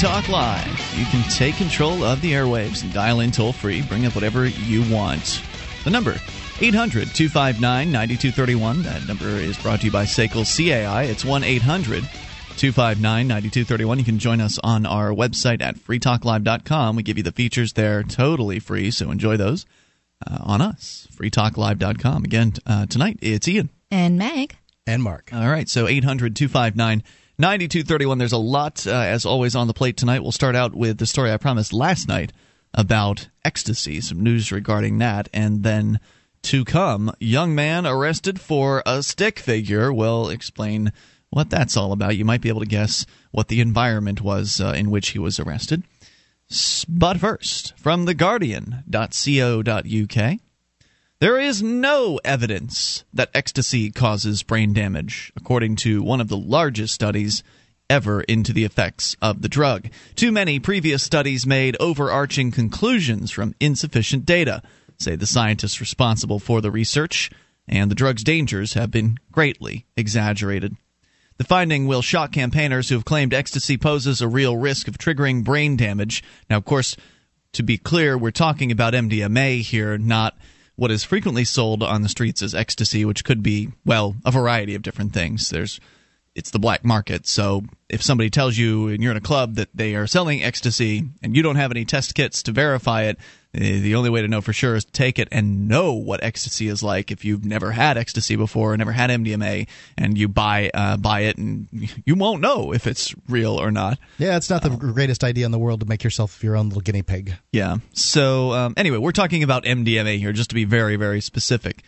Free Talk Live. You can take control of the airwaves and dial in toll free. Bring up whatever you want. The number 800 259 9231. That number is brought to you by SACL CAI. It's 1 800 259 9231. You can join us on our website at freetalklive.com. We give you the features there totally free, so enjoy those uh, on us. freetalklive.com. Again, uh, tonight it's Ian. And Meg. And Mark. All right, so 800 259 9231. There's a lot, uh, as always, on the plate tonight. We'll start out with the story I promised last night about ecstasy, some news regarding that, and then to come, young man arrested for a stick figure. We'll explain what that's all about. You might be able to guess what the environment was uh, in which he was arrested. But first, from theguardian.co.uk, there is no evidence that ecstasy causes brain damage, according to one of the largest studies ever into the effects of the drug. Too many previous studies made overarching conclusions from insufficient data, say the scientists responsible for the research, and the drug's dangers have been greatly exaggerated. The finding will shock campaigners who have claimed ecstasy poses a real risk of triggering brain damage. Now, of course, to be clear, we're talking about MDMA here, not what is frequently sold on the streets as ecstasy, which could be, well, a variety of different things. There's it's the black market. So if somebody tells you and you're in a club that they are selling ecstasy and you don't have any test kits to verify it, the only way to know for sure is to take it and know what ecstasy is like. If you've never had ecstasy before, or never had MDMA, and you buy uh, buy it, and you won't know if it's real or not. Yeah, it's not the greatest idea in the world to make yourself your own little guinea pig. Yeah. So um, anyway, we're talking about MDMA here, just to be very very specific.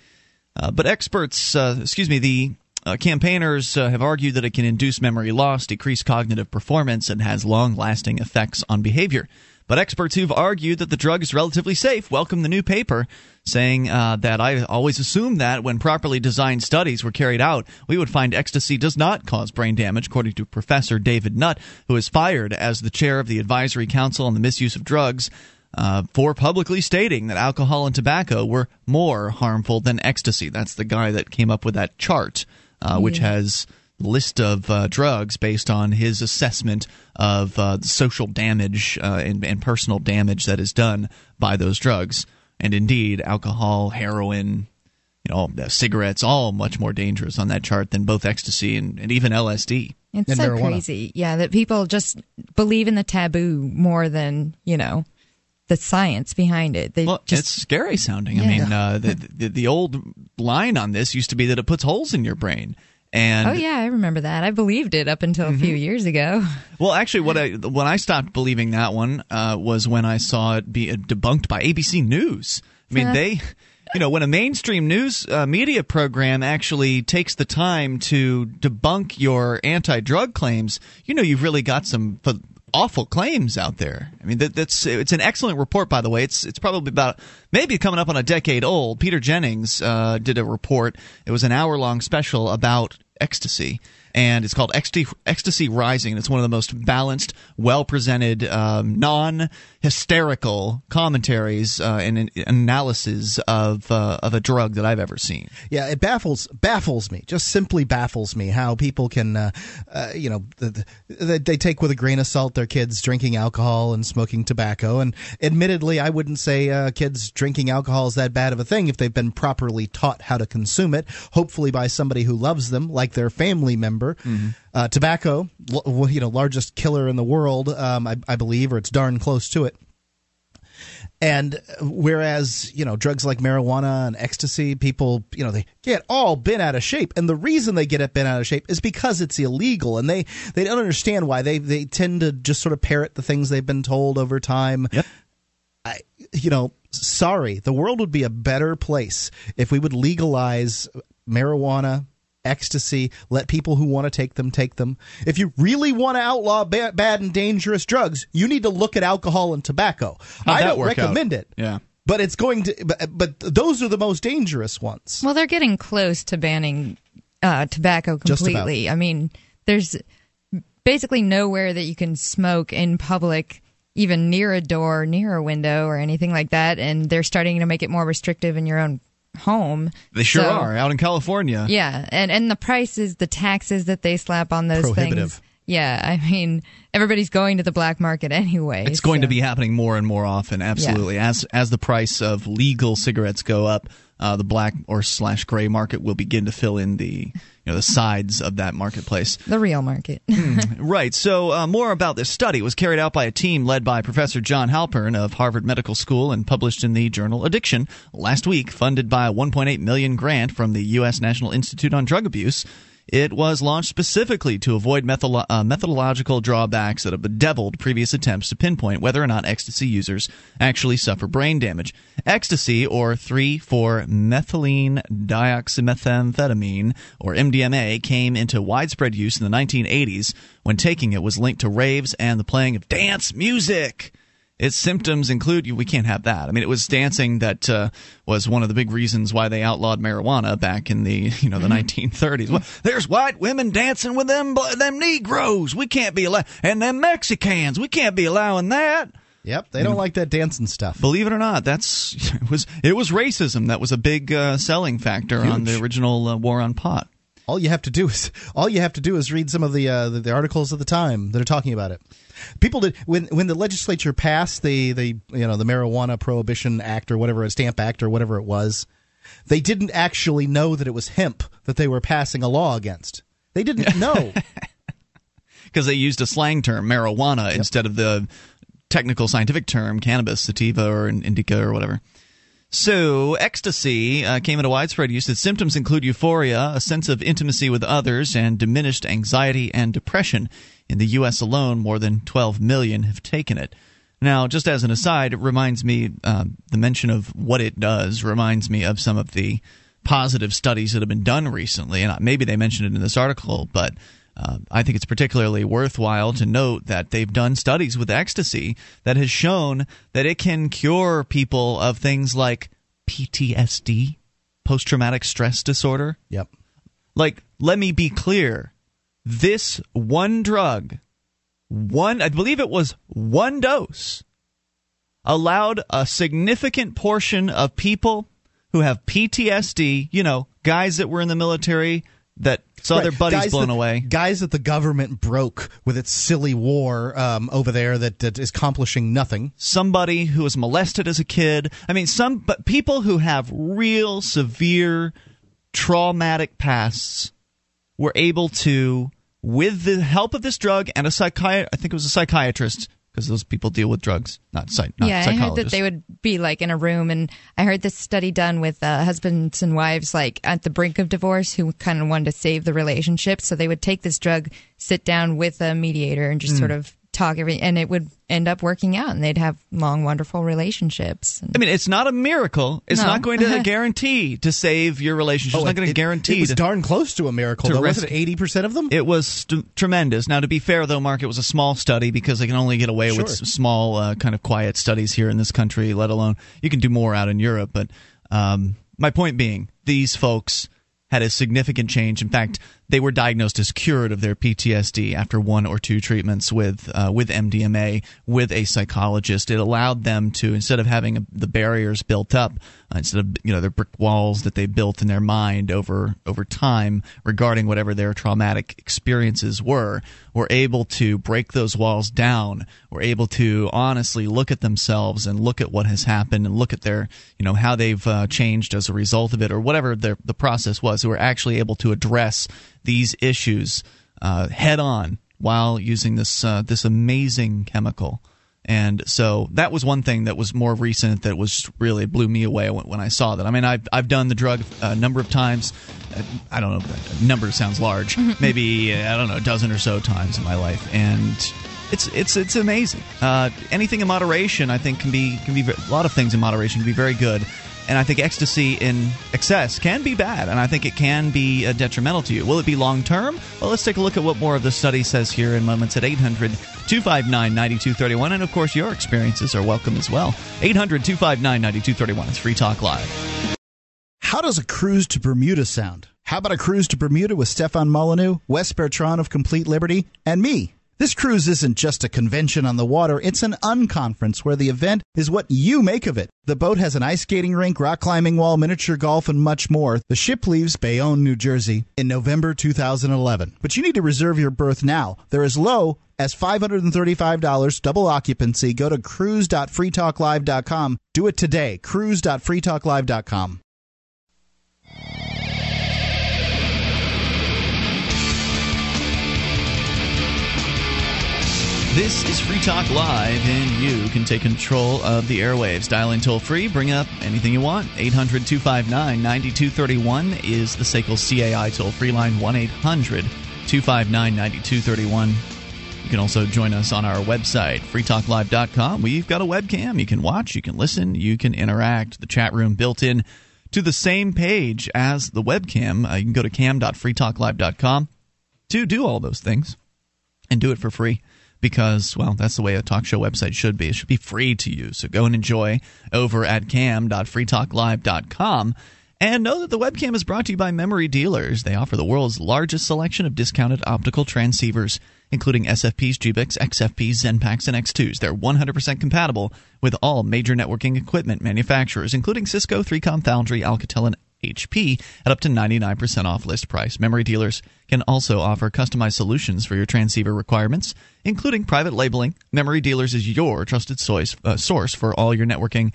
Uh, but experts, uh, excuse me, the uh, campaigners uh, have argued that it can induce memory loss, decrease cognitive performance, and has long lasting effects on behavior. But experts who've argued that the drug is relatively safe welcome the new paper, saying uh, that I always assumed that when properly designed studies were carried out, we would find ecstasy does not cause brain damage, according to Professor David Nutt, who is fired as the chair of the Advisory Council on the Misuse of Drugs. Uh, for publicly stating that alcohol and tobacco were more harmful than ecstasy. That's the guy that came up with that chart uh, which has list of uh, drugs based on his assessment of uh, social damage uh, and, and, personal damage that is done by those drugs. And indeed, alcohol, heroin, you know, cigarettes, all much more dangerous on that chart than both ecstasy and, and even LSD. It's and so marijuana. crazy, yeah, that people just believe in the taboo more than you know the science behind it. They well, just, it's scary sounding. I mean, uh, the, the the old line on this used to be that it puts holes in your brain. And oh yeah, I remember that. I believed it up until a few years ago. Well, actually, what I when I stopped believing that one uh, was when I saw it be debunked by ABC News. I mean, they, you know, when a mainstream news uh, media program actually takes the time to debunk your anti-drug claims, you know, you've really got some awful claims out there. I mean, that, that's it's an excellent report, by the way. It's it's probably about maybe coming up on a decade old. Peter Jennings uh, did a report. It was an hour long special about ecstasy and it's called Ecstasy, Ecstasy Rising. It's one of the most balanced, well presented, um, non hysterical commentaries uh, and analysis of uh, of a drug that I've ever seen. Yeah, it baffles baffles me. Just simply baffles me how people can, uh, uh, you know, the, the, they take with a grain of salt their kids drinking alcohol and smoking tobacco. And admittedly, I wouldn't say uh, kids drinking alcohol is that bad of a thing if they've been properly taught how to consume it. Hopefully, by somebody who loves them, like their family member. Mm-hmm. Uh, tobacco, you know, largest killer in the world, um, I, I believe, or it's darn close to it. And whereas, you know, drugs like marijuana and ecstasy, people, you know, they get all bent out of shape. And the reason they get it bent out of shape is because it's illegal. And they, they don't understand why. They, they tend to just sort of parrot the things they've been told over time. Yep. I, you know, sorry, the world would be a better place if we would legalize marijuana, ecstasy. Let people who want to take them take them. If you really want to outlaw ba- bad and dangerous drugs, you need to look at alcohol and tobacco. How'd I don't recommend out? it. Yeah. But it's going to. But, but those are the most dangerous ones. Well, they're getting close to banning uh, tobacco completely. I mean, there's basically nowhere that you can smoke in public, even near a door, near a window, or anything like that. And they're starting to make it more restrictive in your own home. They sure So- are out in California. Yeah, and and the prices, the taxes that they slap on those Prohibitive. things. Yeah, I mean, everybody's going to the black market anyway. It's going so. to be happening more and more often. Absolutely, yeah. as as the price of legal cigarettes go up, uh, the black or slash gray market will begin to fill in the you know the sides of that marketplace. The real market. mm, right. So uh, more about this study was carried out by a team led by Professor John Halpern of Harvard Medical School and published in the journal Addiction last week, funded by a 1.8 million grant from the U.S. National Institute on Drug Abuse. It was launched specifically to avoid methodolo- uh, methodological drawbacks that have bedeviled previous attempts to pinpoint whether or not ecstasy users actually suffer brain damage. Ecstasy, or 3,4-methylene dioxymethamphetamine, or MDMA, came into widespread use in the 1980s when taking it was linked to raves and the playing of dance music. Its symptoms include we can't have that. I mean, it was dancing that uh, was one of the big reasons why they outlawed marijuana back in the you know the mm-hmm. 1930s. Well, there's white women dancing with them them Negroes. We can't be allowed, and them Mexicans. We can't be allowing that. Yep, they don't like that dancing stuff. Believe it or not, that's it was it was racism that was a big uh, selling factor Huge. on the original uh, war on pot. All you have to do is all you have to do is read some of the, uh, the, the articles of the time that are talking about it. People did when when the legislature passed the the you know the marijuana prohibition act or whatever a stamp act or whatever it was, they didn't actually know that it was hemp that they were passing a law against. They didn't know because they used a slang term marijuana yep. instead of the technical scientific term cannabis sativa or indica or whatever. So, ecstasy uh, came into widespread use. Its symptoms include euphoria, a sense of intimacy with others, and diminished anxiety and depression. In the U.S. alone, more than 12 million have taken it. Now, just as an aside, it reminds me, uh, the mention of what it does reminds me of some of the positive studies that have been done recently. And maybe they mentioned it in this article, but uh, I think it's particularly worthwhile to note that they've done studies with ecstasy that has shown that it can cure people of things like PTSD, post traumatic stress disorder. Yep. Like, let me be clear this one drug, one, I believe it was one dose, allowed a significant portion of people who have PTSD, you know, guys that were in the military that saw right. their buddies guys blown that, away. Guys that the government broke with its silly war um, over there that, that is accomplishing nothing. Somebody who was molested as a kid. I mean, some but people who have real severe traumatic pasts were able to, with the help of this drug and a psychiatrist, I think it was a psychiatrist, because those people deal with drugs, not, psych- not yeah, I heard that they would be like in a room, and I heard this study done with uh, husbands and wives like at the brink of divorce who kind of wanted to save the relationship, so they would take this drug, sit down with a mediator, and just mm. sort of talk every, and it would end up working out, and they'd have long, wonderful relationships. I mean, it's not a miracle. It's no. not going to guarantee to save your relationship. It's oh, not going to guarantee. It was to, darn close to a miracle. To though, wasn't it eighty percent of them? It was st- tremendous. Now, to be fair, though, Mark, it was a small study because they can only get away sure. with small, uh, kind of quiet studies here in this country. Let alone you can do more out in Europe. But um, my point being, these folks had a significant change. In fact, they were diagnosed as cured of their PTSD after one or two treatments with uh, with MDMA with a psychologist. It allowed them to instead of having the barriers built up, uh, instead of you know their brick walls that they built in their mind over over time regarding whatever their traumatic experiences were, were able to break those walls down. Were able to honestly look at themselves and look at what has happened and look at their you know how they've uh, changed as a result of it or whatever the the process was. Who were actually able to address these issues uh, head on while using this uh, this amazing chemical. And so that was one thing that was more recent that was really blew me away when, when I saw that. I mean, I've, I've done the drug a number of times. I don't know, number sounds large. Maybe, I don't know, a dozen or so times in my life. And it's it's it's amazing. Uh, anything in moderation, I think, can be can be a lot of things in moderation can be very good and I think ecstasy in excess can be bad, and I think it can be uh, detrimental to you. Will it be long term? Well, let's take a look at what more of the study says here in moments at 800 259 9231. And of course, your experiences are welcome as well. 800 259 9231. It's Free Talk Live. How does a cruise to Bermuda sound? How about a cruise to Bermuda with Stefan Molyneux, Wes Bertrand of Complete Liberty, and me? This cruise isn't just a convention on the water, it's an unconference where the event is what you make of it. The boat has an ice skating rink, rock climbing wall, miniature golf, and much more. The ship leaves Bayonne, New Jersey in November 2011. But you need to reserve your berth now. They're as low as $535 double occupancy. Go to cruise.freetalklive.com. Do it today. cruise.freetalklive.com. This is Free Talk Live, and you can take control of the airwaves. Dial in toll free, bring up anything you want. 800 259 9231 is the SACL CAI toll free line, 1 800 259 9231. You can also join us on our website, freetalklive.com. We've got a webcam. You can watch, you can listen, you can interact. The chat room built in to the same page as the webcam. Uh, you can go to cam.freetalklive.com to do all those things and do it for free because, well, that's the way a talk show website should be. It should be free to use. So go and enjoy over at cam.freetalklive.com. And know that the webcam is brought to you by Memory Dealers. They offer the world's largest selection of discounted optical transceivers, including SFPs, GBICs, XFPs, XENPAKs, and X2s. They're 100% compatible with all major networking equipment manufacturers, including Cisco, 3Com, Foundry, Alcatel, and HP at up to 99% off list price. Memory dealers can also offer customized solutions for your transceiver requirements, including private labeling. Memory dealers is your trusted source, uh, source for all your networking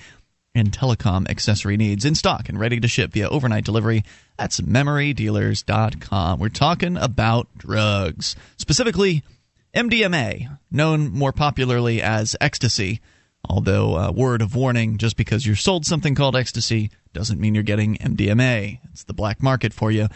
and telecom accessory needs in stock and ready to ship via overnight delivery. That's memorydealers.com. We're talking about drugs, specifically MDMA, known more popularly as ecstasy. Although, uh, word of warning just because you're sold something called ecstasy doesn't mean you're getting MDMA. It's the black market for you.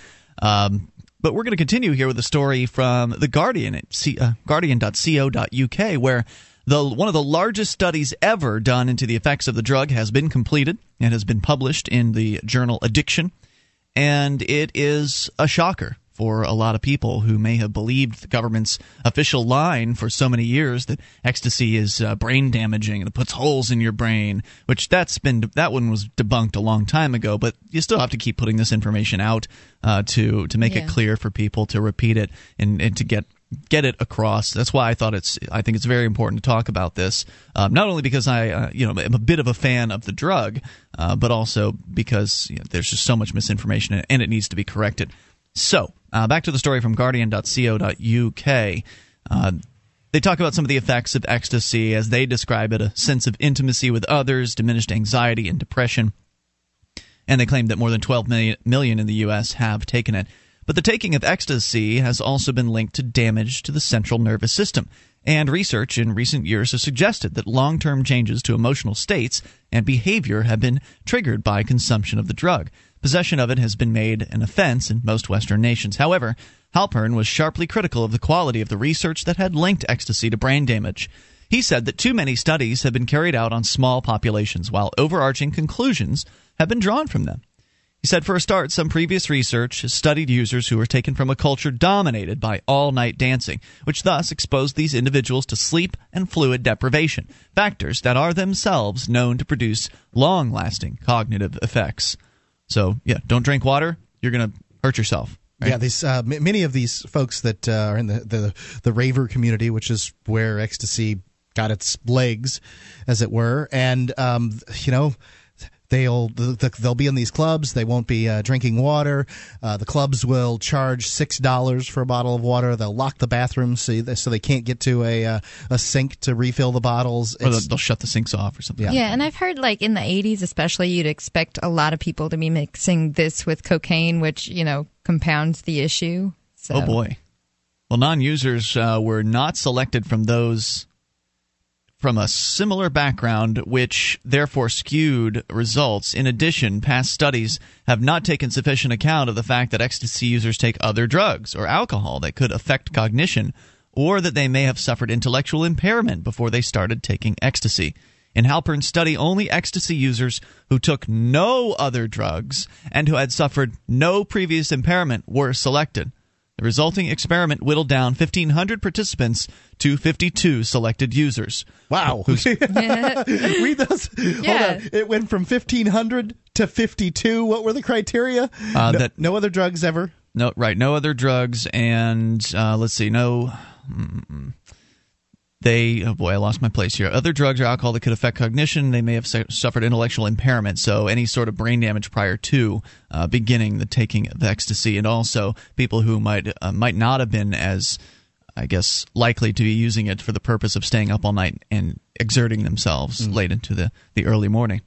Um, but we're going to continue here with a story from The Guardian at C- uh, guardian.co.uk, where the, one of the largest studies ever done into the effects of the drug has been completed and has been published in the journal Addiction. And it is a shocker for a lot of people who may have believed the government's official line for so many years that ecstasy is uh, brain damaging and it puts holes in your brain which that's been that one was debunked a long time ago but you still have to keep putting this information out uh, to to make yeah. it clear for people to repeat it and, and to get get it across. That's why I thought it's. I think it's very important to talk about this. Um, not only because I, uh, you know, am a bit of a fan of the drug, uh, but also because you know, there's just so much misinformation and it needs to be corrected. So, uh, back to the story from Guardian.co.uk. Uh, they talk about some of the effects of ecstasy as they describe it a sense of intimacy with others, diminished anxiety, and depression. And they claim that more than 12 million, million in the U.S. have taken it. But the taking of ecstasy has also been linked to damage to the central nervous system. And research in recent years has suggested that long term changes to emotional states and behavior have been triggered by consumption of the drug. Possession of it has been made an offense in most Western nations. However, Halpern was sharply critical of the quality of the research that had linked ecstasy to brain damage. He said that too many studies have been carried out on small populations, while overarching conclusions have been drawn from them. He said, for a start, some previous research has studied users who were taken from a culture dominated by all night dancing, which thus exposed these individuals to sleep and fluid deprivation, factors that are themselves known to produce long lasting cognitive effects. So yeah, don't drink water. You're gonna hurt yourself. Right? Yeah, these uh, m- many of these folks that uh, are in the, the the raver community, which is where ecstasy got its legs, as it were, and um, you know They'll they'll be in these clubs. They won't be uh, drinking water. Uh, the clubs will charge six dollars for a bottle of water. They'll lock the bathrooms so they, so they can't get to a uh, a sink to refill the bottles. Or they'll shut the sinks off or something. Yeah. yeah, and I've heard like in the '80s, especially, you'd expect a lot of people to be mixing this with cocaine, which you know compounds the issue. So. Oh boy. Well, non-users uh, were not selected from those from a similar background, which therefore skewed results. In addition, past studies have not taken sufficient account of the fact that ecstasy users take other drugs or alcohol that could affect cognition, or that they may have suffered intellectual impairment before they started taking ecstasy. In Halpern's study, only ecstasy users who took no other drugs and who had suffered no previous impairment were selected. The resulting experiment whittled down 1,500 participants to 52 selected users. Wow. Read those. Yeah. It went from 1,500 to 52. What were the criteria? Uh, no, that, no other drugs ever? No, right. No other drugs. And uh, let's see. No. They oh boy i lost my place here other drugs or alcohol that could affect cognition they may have su- suffered intellectual impairment so any sort of brain damage prior to uh, beginning the taking of ecstasy and also people who might uh, might not have been as i guess likely to be using it for the purpose of staying up all night and exerting themselves mm. late into the, the early morning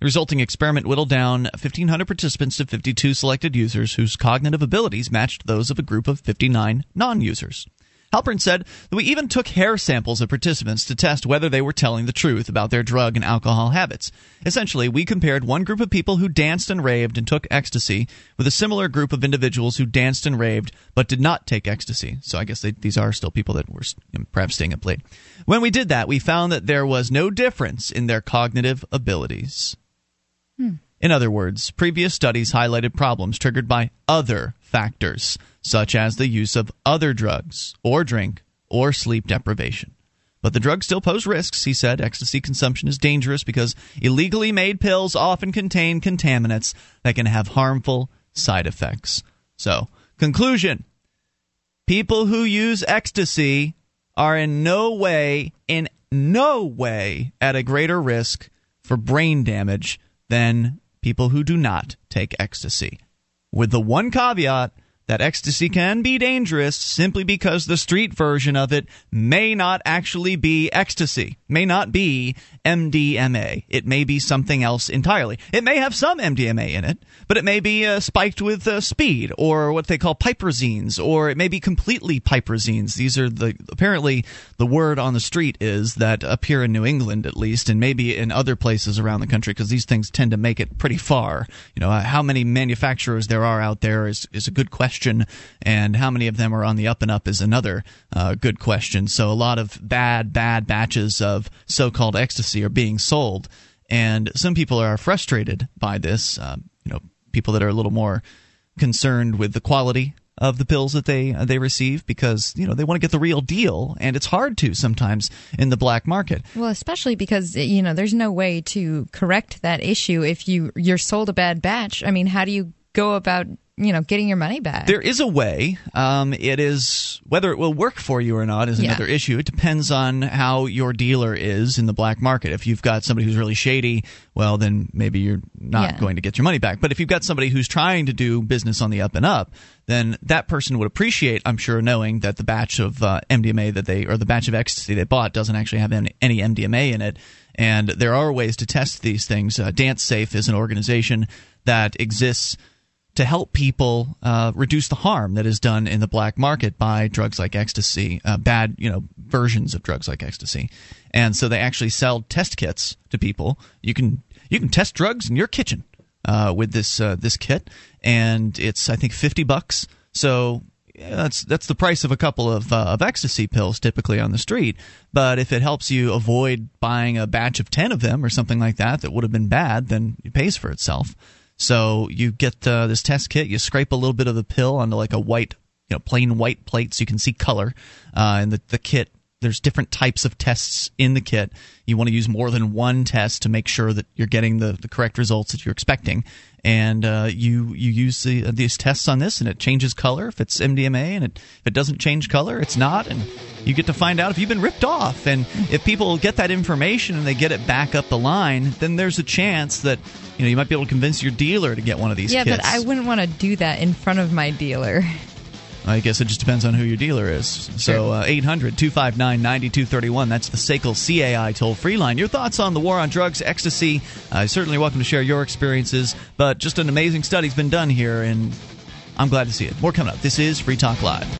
the resulting experiment whittled down 1,500 participants to 52 selected users whose cognitive abilities matched those of a group of 59 non users. Halpern said that we even took hair samples of participants to test whether they were telling the truth about their drug and alcohol habits. Essentially, we compared one group of people who danced and raved and took ecstasy with a similar group of individuals who danced and raved but did not take ecstasy. So I guess they, these are still people that were perhaps staying up late. When we did that, we found that there was no difference in their cognitive abilities. Hmm. In other words, previous studies highlighted problems triggered by other factors such as the use of other drugs, or drink, or sleep deprivation. But the drugs still pose risks, he said. Ecstasy consumption is dangerous because illegally made pills often contain contaminants that can have harmful side effects. So, conclusion people who use ecstasy are in no way, in no way, at a greater risk for brain damage than people who do not take ecstasy. With the one caveat that ecstasy can be dangerous simply because the street version of it may not actually be ecstasy, may not be MDMA. It may be something else entirely. It may have some MDMA in it, but it may be uh, spiked with uh, speed or what they call piperazines, or it may be completely piperazines. These are the apparently the word on the street is that up here in New England at least, and maybe in other places around the country because these things tend to make it pretty far. You know, how many manufacturers there are out there is is a good question question, and how many of them are on the up and up is another uh, good question. So a lot of bad, bad batches of so-called ecstasy are being sold, and some people are frustrated by this. Uh, you know, people that are a little more concerned with the quality of the pills that they uh, they receive because you know they want to get the real deal and it's hard to sometimes in the black market. Well, especially because you know there's no way to correct that issue if you you're sold a bad batch. I mean, how do you go about you know getting your money back. There is a way. Um, it is whether it will work for you or not is another yeah. issue. It depends on how your dealer is in the black market. If you've got somebody who's really shady, well, then maybe you're not yeah. going to get your money back. But if you've got somebody who's trying to do business on the up and up, then that person would appreciate, I'm sure, knowing that the batch of uh, MDMA that they or the batch of ecstasy they bought doesn't actually have any, any MDMA in it. And there are ways to test these things. Uh, Dance Safe is an organization that exists to help people uh, reduce the harm that is done in the black market by drugs like ecstasy, uh, bad you know versions of drugs like ecstasy, and so they actually sell test kits to people. You can you can test drugs in your kitchen uh, with this uh, this kit, and it's I think fifty bucks. So yeah, that's that's the price of a couple of uh, of ecstasy pills typically on the street. But if it helps you avoid buying a batch of ten of them or something like that that would have been bad, then it pays for itself. So you get uh, this test kit, you scrape a little bit of the pill onto like a white, you know, plain white plate so you can see color. Uh, and the, the kit, there's different types of tests in the kit. You want to use more than one test to make sure that you're getting the, the correct results that you're expecting and uh, you you use the, uh, these tests on this, and it changes color if it's MDMA, and it, if it doesn't change color, it's not, and you get to find out if you've been ripped off. And if people get that information and they get it back up the line, then there's a chance that you know you might be able to convince your dealer to get one of these. Yeah, kits. but I wouldn't want to do that in front of my dealer. I guess it just depends on who your dealer is. So uh, 800 259 9231. That's the SACL CAI toll free line. Your thoughts on the war on drugs, ecstasy? Uh, certainly welcome to share your experiences. But just an amazing study's been done here, and I'm glad to see it. More coming up. This is Free Talk Live.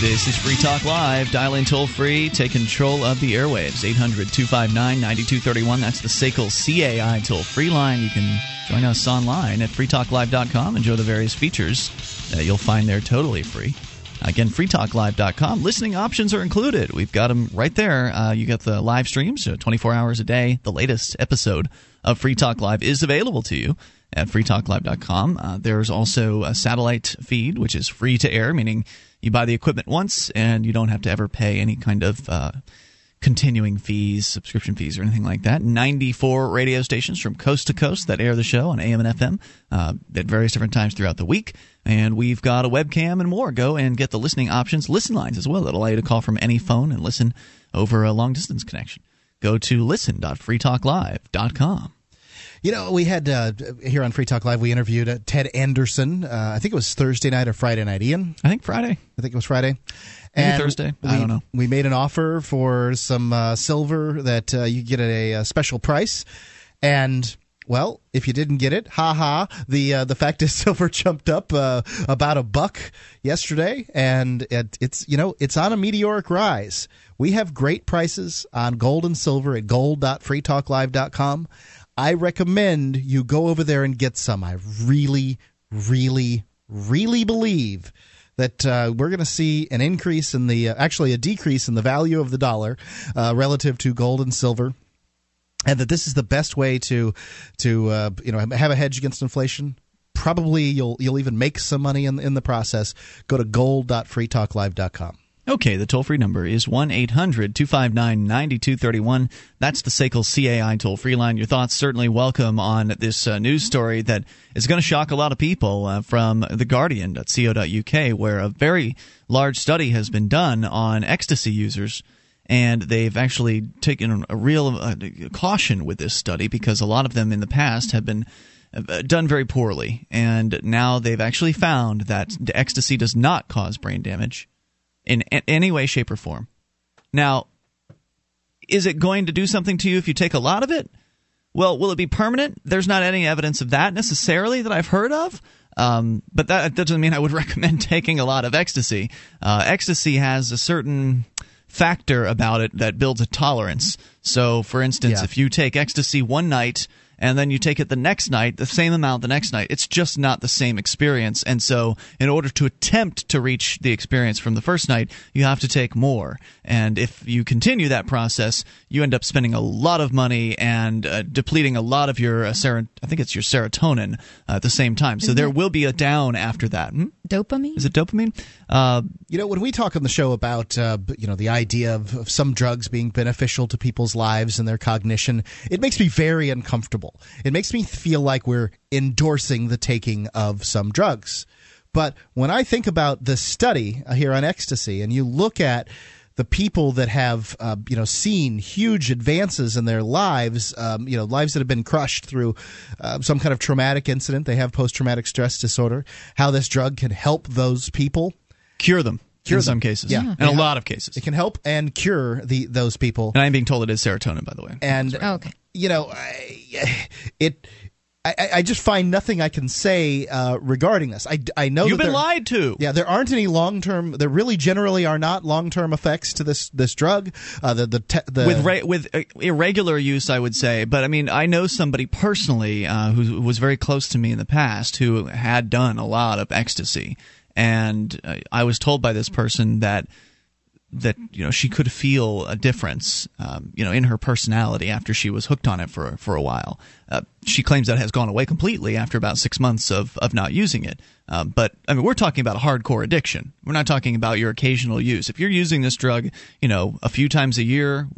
This is Free Talk Live. Dial in toll free. Take control of the airwaves. 800 259 9231. That's the SACL CAI toll free line. You can join us online at freetalklive.com. Enjoy the various features that you'll find there totally free. Again, freetalklive.com. Listening options are included. We've got them right there. Uh, you got the live streams, uh, 24 hours a day. The latest episode of Free Talk Live is available to you at freetalklive.com. Uh, there's also a satellite feed, which is free to air, meaning you buy the equipment once and you don't have to ever pay any kind of uh, continuing fees, subscription fees, or anything like that. 94 radio stations from coast to coast that air the show on AM and FM uh, at various different times throughout the week. And we've got a webcam and more. Go and get the listening options, listen lines as well. That'll allow you to call from any phone and listen over a long distance connection. Go to listen.freetalklive.com. You know, we had uh, here on Free Talk Live, we interviewed uh, Ted Anderson. Uh, I think it was Thursday night or Friday night. Ian, I think Friday. I think it was Friday. Maybe and Thursday. We, I don't know. We made an offer for some uh, silver that uh, you get at a, a, special price, and well, if you didn't get it, ha ha. The uh, the fact is, silver jumped up uh, about a buck yesterday, and it, it's you know it's on a meteoric rise. We have great prices on gold and silver at gold.freetalklive.com. I recommend you go over there and get some. I really, really, really believe that uh, we're going to see an increase in the, uh, actually, a decrease in the value of the dollar uh, relative to gold and silver. And that this is the best way to, to uh, you know, have a hedge against inflation. Probably you'll you'll even make some money in in the process. Go to gold.freetalklive.com. Okay, the toll free number is 1 800 259 9231. That's the SACL CAI toll free line. Your thoughts certainly welcome on this uh, news story that is going to shock a lot of people uh, from The Guardian.co.uk, where a very large study has been done on ecstasy users. And they've actually taken a real uh, caution with this study because a lot of them in the past have been uh, done very poorly. And now they've actually found that ecstasy does not cause brain damage in any way, shape, or form. Now, is it going to do something to you if you take a lot of it? Well, will it be permanent? There's not any evidence of that necessarily that I've heard of. Um, but that, doesn't mean I would recommend taking a lot of ecstasy. Uh, ecstasy has a certain factor about it that builds a tolerance. So, for instance, yeah. if you take ecstasy one night, and then you take it the next night, the same amount the next night. It's just not the same experience. And so, in order to attempt to reach the experience from the first night, you have to take more. And if you continue that process, you end up spending a lot of money and uh, depleting a lot of your uh, ser- I think it's your serotonin uh, at the same time. So Isn't there will be a down after that. Hmm? Dopamine? Is it dopamine? Uh, you know, when we talk on the show about uh, you know the idea of, of some drugs being beneficial to people's lives and their cognition, it makes me very uncomfortable. It makes me feel like we're endorsing the taking of some drugs. But when I think about this study here on ecstasy, and you look at the people that have uh, you know seen huge advances in their lives, um, you know lives that have been crushed through uh, some kind of traumatic incident. They have post traumatic stress disorder. How this drug can help those people, cure them. Cure in them. some cases, yeah, in a lot of cases, it can help and cure the those people. And I'm being told it is serotonin, by the way. And oh, okay, you know, it I, I, just find nothing I can say uh, regarding this. I, I know you've been there, lied to. Yeah, there aren't any long term. There really generally are not long term effects to this this drug. Uh, the the, te- the with ra- with uh, irregular use, I would say. But I mean, I know somebody personally uh, who was very close to me in the past who had done a lot of ecstasy, and uh, I was told by this person that that you know she could feel a difference, um, you know, in her personality after she was hooked on it for for a while. Uh, she claims that has gone away completely after about six months of of not using it. Um, but I mean, we're talking about a hardcore addiction. We're not talking about your occasional use. If you're using this drug, you know, a few times a year,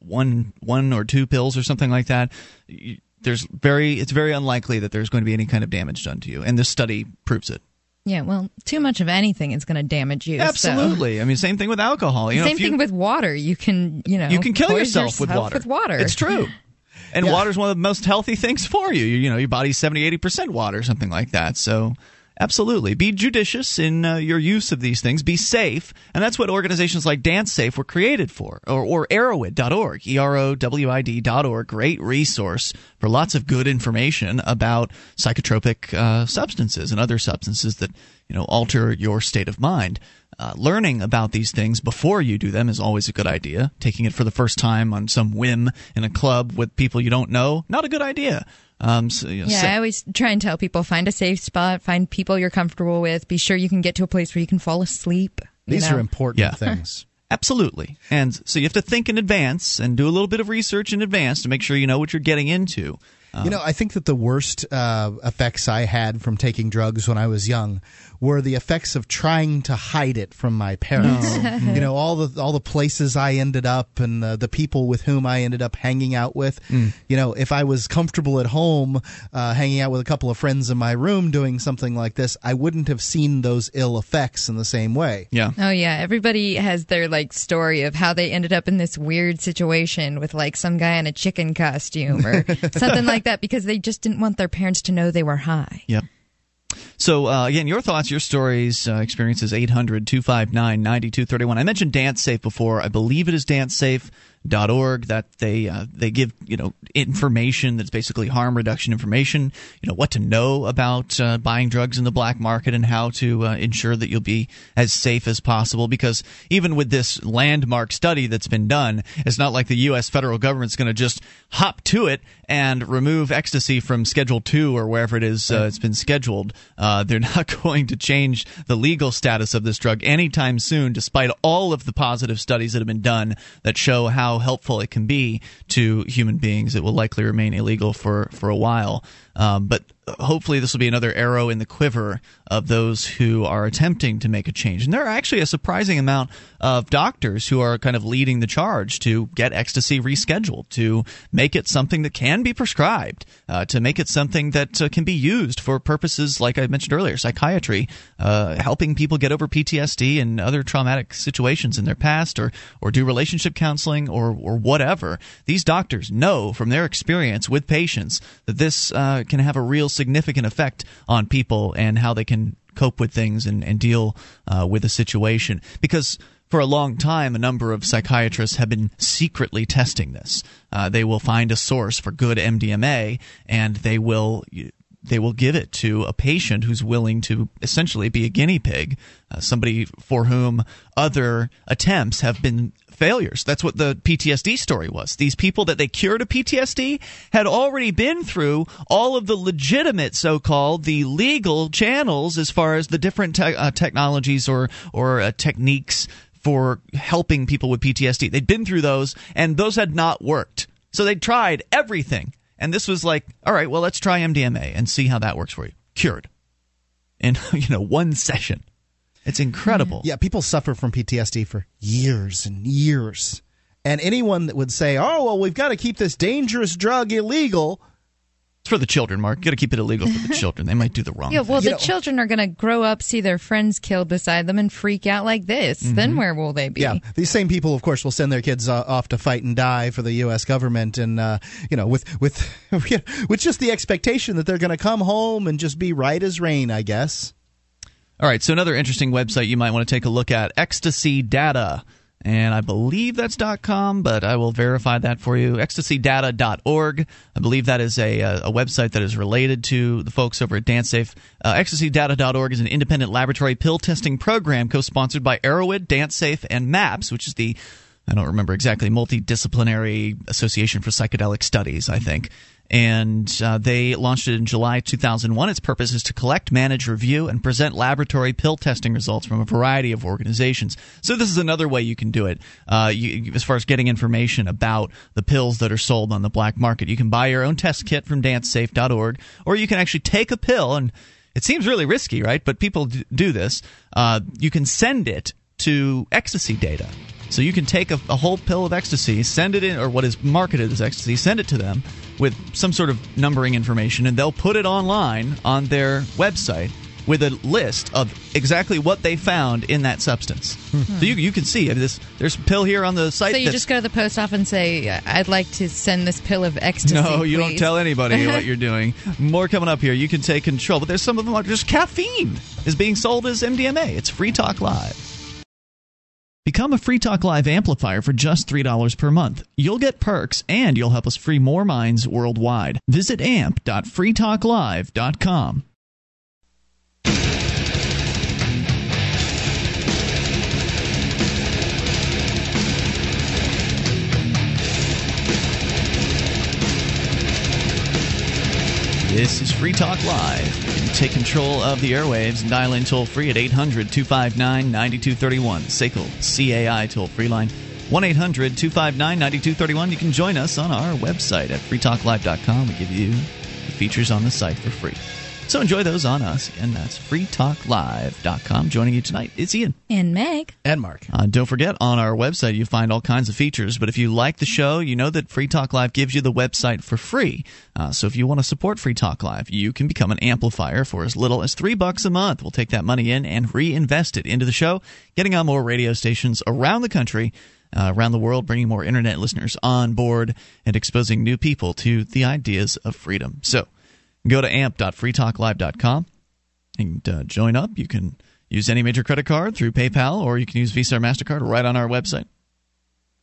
one one or two pills or something like that. there's very it's very unlikely that there's going to be any kind of damage done to you, and this study proves it. Yeah, well, too much of anything is going to damage you. Absolutely. So. I mean, same thing with alcohol. You same know, thing with water. You can, you know, you can kill yourself, yourself, with water. With water, it's true. And yeah. water is one of the most healthy things for you. You know, your body's 70, 80 percent water, something like that. So Absolutely. Be judicious in uh, your use of these things. Be safe. And that's what organizations like Dance Safe were created for. Or, or Erowid.org, E R O W I D.org. Great resource for lots of good information about psychotropic uh, substances and other substances that you know alter your state of mind. Uh, learning about these things before you do them is always a good idea. Taking it for the first time on some whim in a club with people you don't know, not a good idea. Um, so, you know, yeah, I always try and tell people find a safe spot, find people you're comfortable with, be sure you can get to a place where you can fall asleep. These know? are important yeah. things. Absolutely. And so you have to think in advance and do a little bit of research in advance to make sure you know what you're getting into. Um, you know, I think that the worst uh, effects I had from taking drugs when I was young were the effects of trying to hide it from my parents. you know, all the all the places I ended up and the, the people with whom I ended up hanging out with. Mm. You know, if I was comfortable at home, uh, hanging out with a couple of friends in my room doing something like this, I wouldn't have seen those ill effects in the same way. Yeah. Oh yeah, everybody has their like story of how they ended up in this weird situation with like some guy in a chicken costume or something like that because they just didn't want their parents to know they were high. Yep. So, uh, again, your thoughts, your stories, uh, experiences, 800 259 9231. I mentioned Dance Safe before. I believe it is DanceSafe org that they uh, they give you know information that's basically harm reduction information you know what to know about uh, buying drugs in the black market and how to uh, ensure that you'll be as safe as possible. Because even with this landmark study that's been done it's not like the US federal government's going to just hop to it and remove ecstasy from schedule 2 or wherever it is uh, it's been scheduled. Uh, they're not going to change the legal status of this drug anytime soon despite all of the positive studies that have been done that show how how helpful it can be to human beings. It will likely remain illegal for, for a while. Um, but hopefully, this will be another arrow in the quiver of those who are attempting to make a change. And there are actually a surprising amount of doctors who are kind of leading the charge to get ecstasy rescheduled, to make it something that can be prescribed, uh, to make it something that uh, can be used for purposes like I mentioned earlier, psychiatry, uh, helping people get over PTSD and other traumatic situations in their past, or or do relationship counseling, or or whatever. These doctors know from their experience with patients that this uh, can have a real significant effect on people and how they can cope with things and, and deal uh, with a situation. Because for a long time, a number of psychiatrists have been secretly testing this. Uh, they will find a source for good MDMA and they will they will give it to a patient who's willing to essentially be a guinea pig, uh, somebody for whom other attempts have been failures. That's what the PTSD story was. These people that they cured of PTSD had already been through all of the legitimate, so-called, the legal channels as far as the different te- uh, technologies or or uh, techniques for helping people with PTSD. They'd been through those, and those had not worked. So they tried everything, and this was like, all right, well, let's try MDMA and see how that works for you. Cured in you know one session. It's incredible. Yeah, people suffer from PTSD for years and years. And anyone that would say, "Oh, well, we've got to keep this dangerous drug illegal," It's for the children, Mark. You got to keep it illegal for the children. They might do the wrong. Yeah, well, thing. the know, children are going to grow up, see their friends killed beside them, and freak out like this. Mm-hmm. Then where will they be? Yeah, these same people, of course, will send their kids uh, off to fight and die for the U.S. government, and uh, you know, with with with just the expectation that they're going to come home and just be right as rain, I guess. All right, so another interesting website you might want to take a look at Ecstasy Data. And I believe that's .com, but I will verify that for you. EcstasyData.org. I believe that is a, uh, a website that is related to the folks over at DanceSafe. Uh, EcstasyData.org is an independent laboratory pill testing program co-sponsored by Erowid, DanceSafe, and MAPS, which is the I don't remember exactly, multidisciplinary association for psychedelic studies, I think and uh, they launched it in July 2001. Its purpose is to collect, manage, review, and present laboratory pill testing results from a variety of organizations. So this is another way you can do it. Uh, you, as far as getting information about the pills that are sold on the black market, you can buy your own test kit from DanceSafe.org, or you can actually take a pill and it seems really risky, right? But people do this. Uh, you can send it to ecstasy data. So you can take a, a, whole pill of ecstasy, send it in, or what is marketed as ecstasy, send it to them with some sort of numbering information, and they'll put it online on their website with a list of exactly what they found in that substance. Hmm. So you, you can see this. There's a pill here on the site. So you just go to the post office and say, "I'd like to send this pill of ecstasy." No, you please. don't tell anybody what you're doing. More coming up here. You can take control, but there's some of them are just caffeine is being sold as MDMA. It's Free Talk Live. Become a Free Talk Live amplifier for just $3 per month. You'll get perks and you'll help us free more minds worldwide. Visit amp.freetalklive.com. This is Free Talk Live. You take control of the airwaves and dial in toll free at 800 259 9231. SACL CAI toll free line 1 800 259 9231. You can join us on our website at freetalklive.com. We give you the features on the site for free. So enjoy those on us. And that's freetalklive.com. Joining you tonight is Ian. And Meg. And Mark. Uh, don't forget, on our website, you find all kinds of features. But if you like the show, you know that Free Talk Live gives you the website for free. Uh, so if you want to support Free Talk Live, you can become an amplifier for as little as three bucks a month. We'll take that money in and reinvest it into the show, getting on more radio stations around the country. Uh, around the world, bringing more internet listeners on board and exposing new people to the ideas of freedom. So, Go to amp.freetalklive.com and uh, join up. You can use any major credit card through PayPal, or you can use Visa or MasterCard right on our website.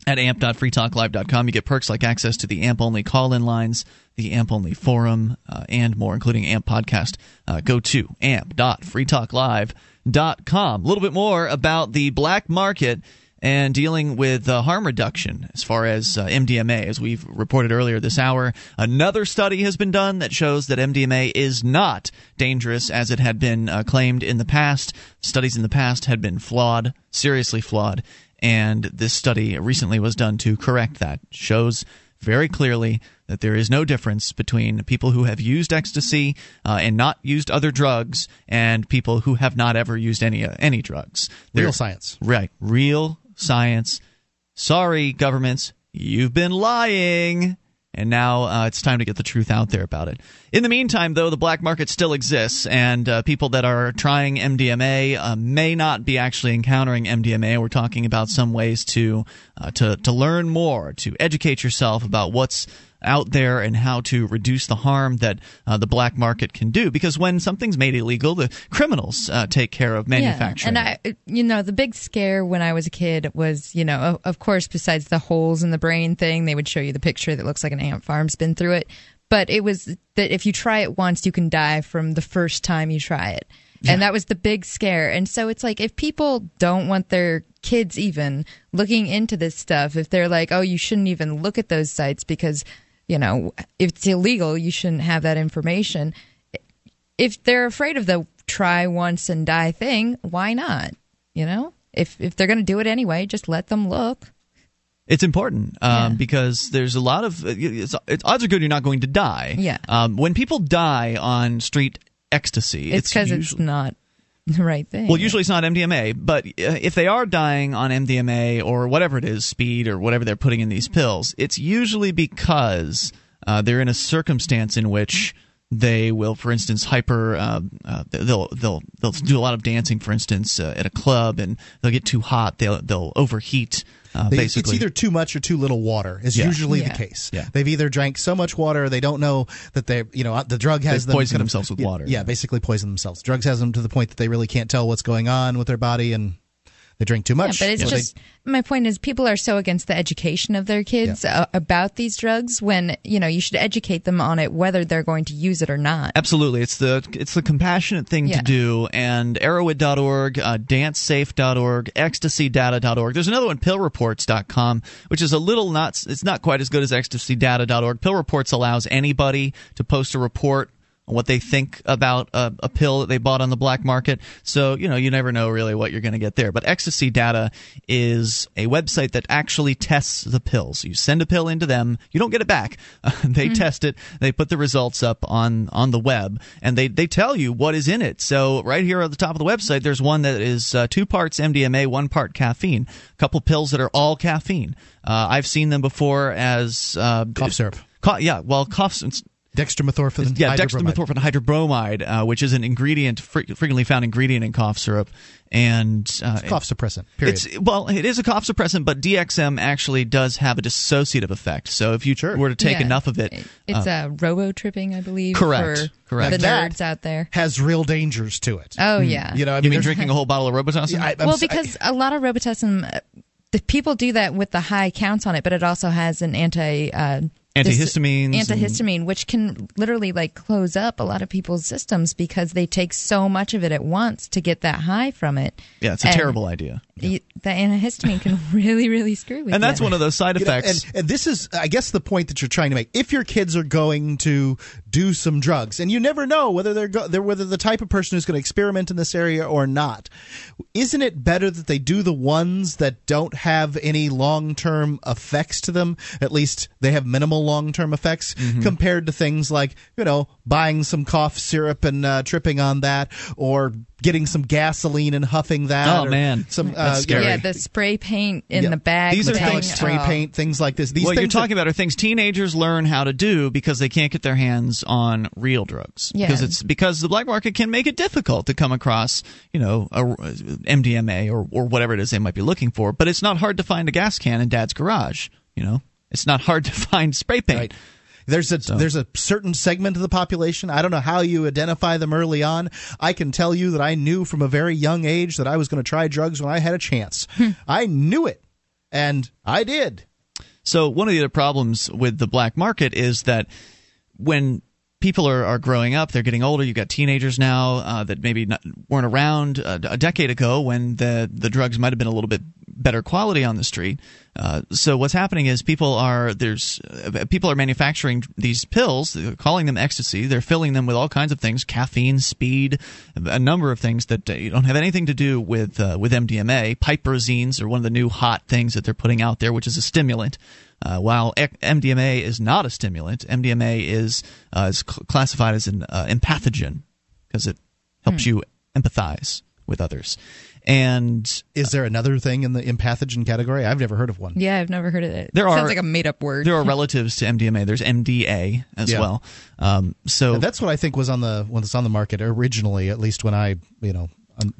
At amp.freetalklive.com, you get perks like access to the AMP only call in lines, the AMP only forum, uh, and more, including AMP podcast. Uh, go to amp.freetalklive.com. A little bit more about the black market and dealing with uh, harm reduction as far as uh, MDMA. As we've reported earlier this hour, another study has been done that shows that MDMA is not dangerous as it had been uh, claimed in the past. Studies in the past had been flawed, seriously flawed, and this study recently was done to correct that. Shows very clearly that there is no difference between people who have used ecstasy uh, and not used other drugs and people who have not ever used any uh, any drugs. They're, real science, right? Real science. Sorry, governments, you've been lying. And now uh, it's time to get the truth out there about it. In the meantime, though, the black market still exists, and uh, people that are trying MDMA uh, may not be actually encountering MDMA. We're talking about some ways to uh, to to learn more, to educate yourself about what's out there and how to reduce the harm that uh, the black market can do. Because when something's made illegal, the criminals uh, take care of manufacturing. Yeah. And I, you know, the big scare when I was a kid was, you know, of course, besides the holes in the brain thing, they would show you the picture that looks like an ant farm's been through it. But it was that if you try it once, you can die from the first time you try it. Yeah. And that was the big scare. And so it's like if people don't want their kids even looking into this stuff, if they're like, oh, you shouldn't even look at those sites because you know, if it's illegal, you shouldn't have that information. If they're afraid of the try once and die thing, why not? You know, if if they're going to do it anyway, just let them look. It's important um, yeah. because there's a lot of it's, it's, odds are good you're not going to die. Yeah. Um, when people die on street ecstasy, it's because it's, it's not the right thing. Well, usually it's not MDMA, but uh, if they are dying on MDMA or whatever it is, speed or whatever they're putting in these pills, it's usually because uh, they're in a circumstance in which they will, for instance, hyper. Uh, uh, they'll they'll they'll do a lot of dancing, for instance, uh, at a club, and they'll get too hot. They'll they'll overheat. Uh, they, basically, it's either too much or too little water. Is yeah. usually yeah. the case. Yeah. They've either drank so much water they don't know that they, you know, the drug has they them poison themselves with yeah, water. Yeah, basically poison themselves. Drugs has them to the point that they really can't tell what's going on with their body, and they drink too much. Yeah, but it's so just they, my point is people are so against the education of their kids yeah. uh, about these drugs when you know you should educate them on it whether they're going to use it or not. Absolutely, it's the it's the compassionate thing yeah. to do. And Erowid.org, uh, DanceSafe.org, EcstasyData.org. There's another one, PillReports.com, which is a little not it's not quite as good as EcstasyData.org. Pill Reports allows anybody to post a report what they think about a, a, pill that they bought on the black market. So, you know, you never know really what you're going to get there. But Ecstasy Data is a website that actually tests the pills. You send a pill into them, you don't get it back. Uh, they mm-hmm. test it, they put the results up on, on the web, and they, they tell you what is in it. So, right here at the top of the website, there's one that is uh, two parts MDMA, one part caffeine. A couple pills that are all caffeine. Uh, I've seen them before as uh, cough syrup. yeah, well, cough Dextromethorphan. Yeah, dextromethorphan hydrobromide, uh, which is an ingredient, frequently found ingredient in cough syrup, and uh, cough suppressant. Period. It's well, it is a cough suppressant, but DXM actually does have a dissociative effect. So if you sure. were to take yeah. enough of it, it's uh, a robo tripping, I believe. Correct. correct. The that nerds out there has real dangers to it. Oh mm. yeah. You know, I mean, you mean drinking a whole bottle of Robitussin? Yeah, I, well, because I, a lot of Robitussin uh, the people do that with the high counts on it, but it also has an anti uh, antihistamines antihistamine and... which can literally like close up a lot of people's systems because they take so much of it at once to get that high from it. Yeah it's a and, terrible idea the antihistamine can really, really screw with And that's you. one of those side effects. You know, and, and this is, I guess, the point that you're trying to make. If your kids are going to do some drugs, and you never know whether they're, go, they're whether the type of person who's going to experiment in this area or not, isn't it better that they do the ones that don't have any long term effects to them? At least they have minimal long term effects mm-hmm. compared to things like you know buying some cough syrup and uh, tripping on that, or getting some gasoline and huffing that. Oh man, some uh, Uh, yeah, the spray paint in yeah. the bag. These are things, spray oh. paint, things like this. These what you're talking that, about are things teenagers learn how to do because they can't get their hands on real drugs. Yeah. because it's because the black market can make it difficult to come across, you know, a, MDMA or or whatever it is they might be looking for. But it's not hard to find a gas can in Dad's garage. You know, it's not hard to find spray paint. Right. There's a so. there's a certain segment of the population. I don't know how you identify them early on. I can tell you that I knew from a very young age that I was going to try drugs when I had a chance. Hmm. I knew it, and I did. So one of the other problems with the black market is that when people are, are growing up. They're getting older. You've got teenagers now uh, that maybe not, weren't around a, a, decade ago when the the drugs might have been a little bit better quality on the street. Uh, so what's happening is people are there's uh, people are manufacturing these pills, calling them ecstasy. They're filling them with all kinds of things, caffeine, speed, a number of things that uh, don't have anything to do with uh, with MDMA. Piperazines are one of the new hot things that they're putting out there, which is a stimulant. Uh, while MDMA is not a stimulant, MDMA is uh, is cl- classified as an uh, empathogen because it helps hmm. you empathize with others. And is there another thing in the empathogen category? I've never heard of one. Yeah, I've never heard of it. There it are sounds like a made up word. There are relatives to MDMA. There's MDA as yeah. well. Um, so and that's what I think was on the when was on the market originally, at least when I you know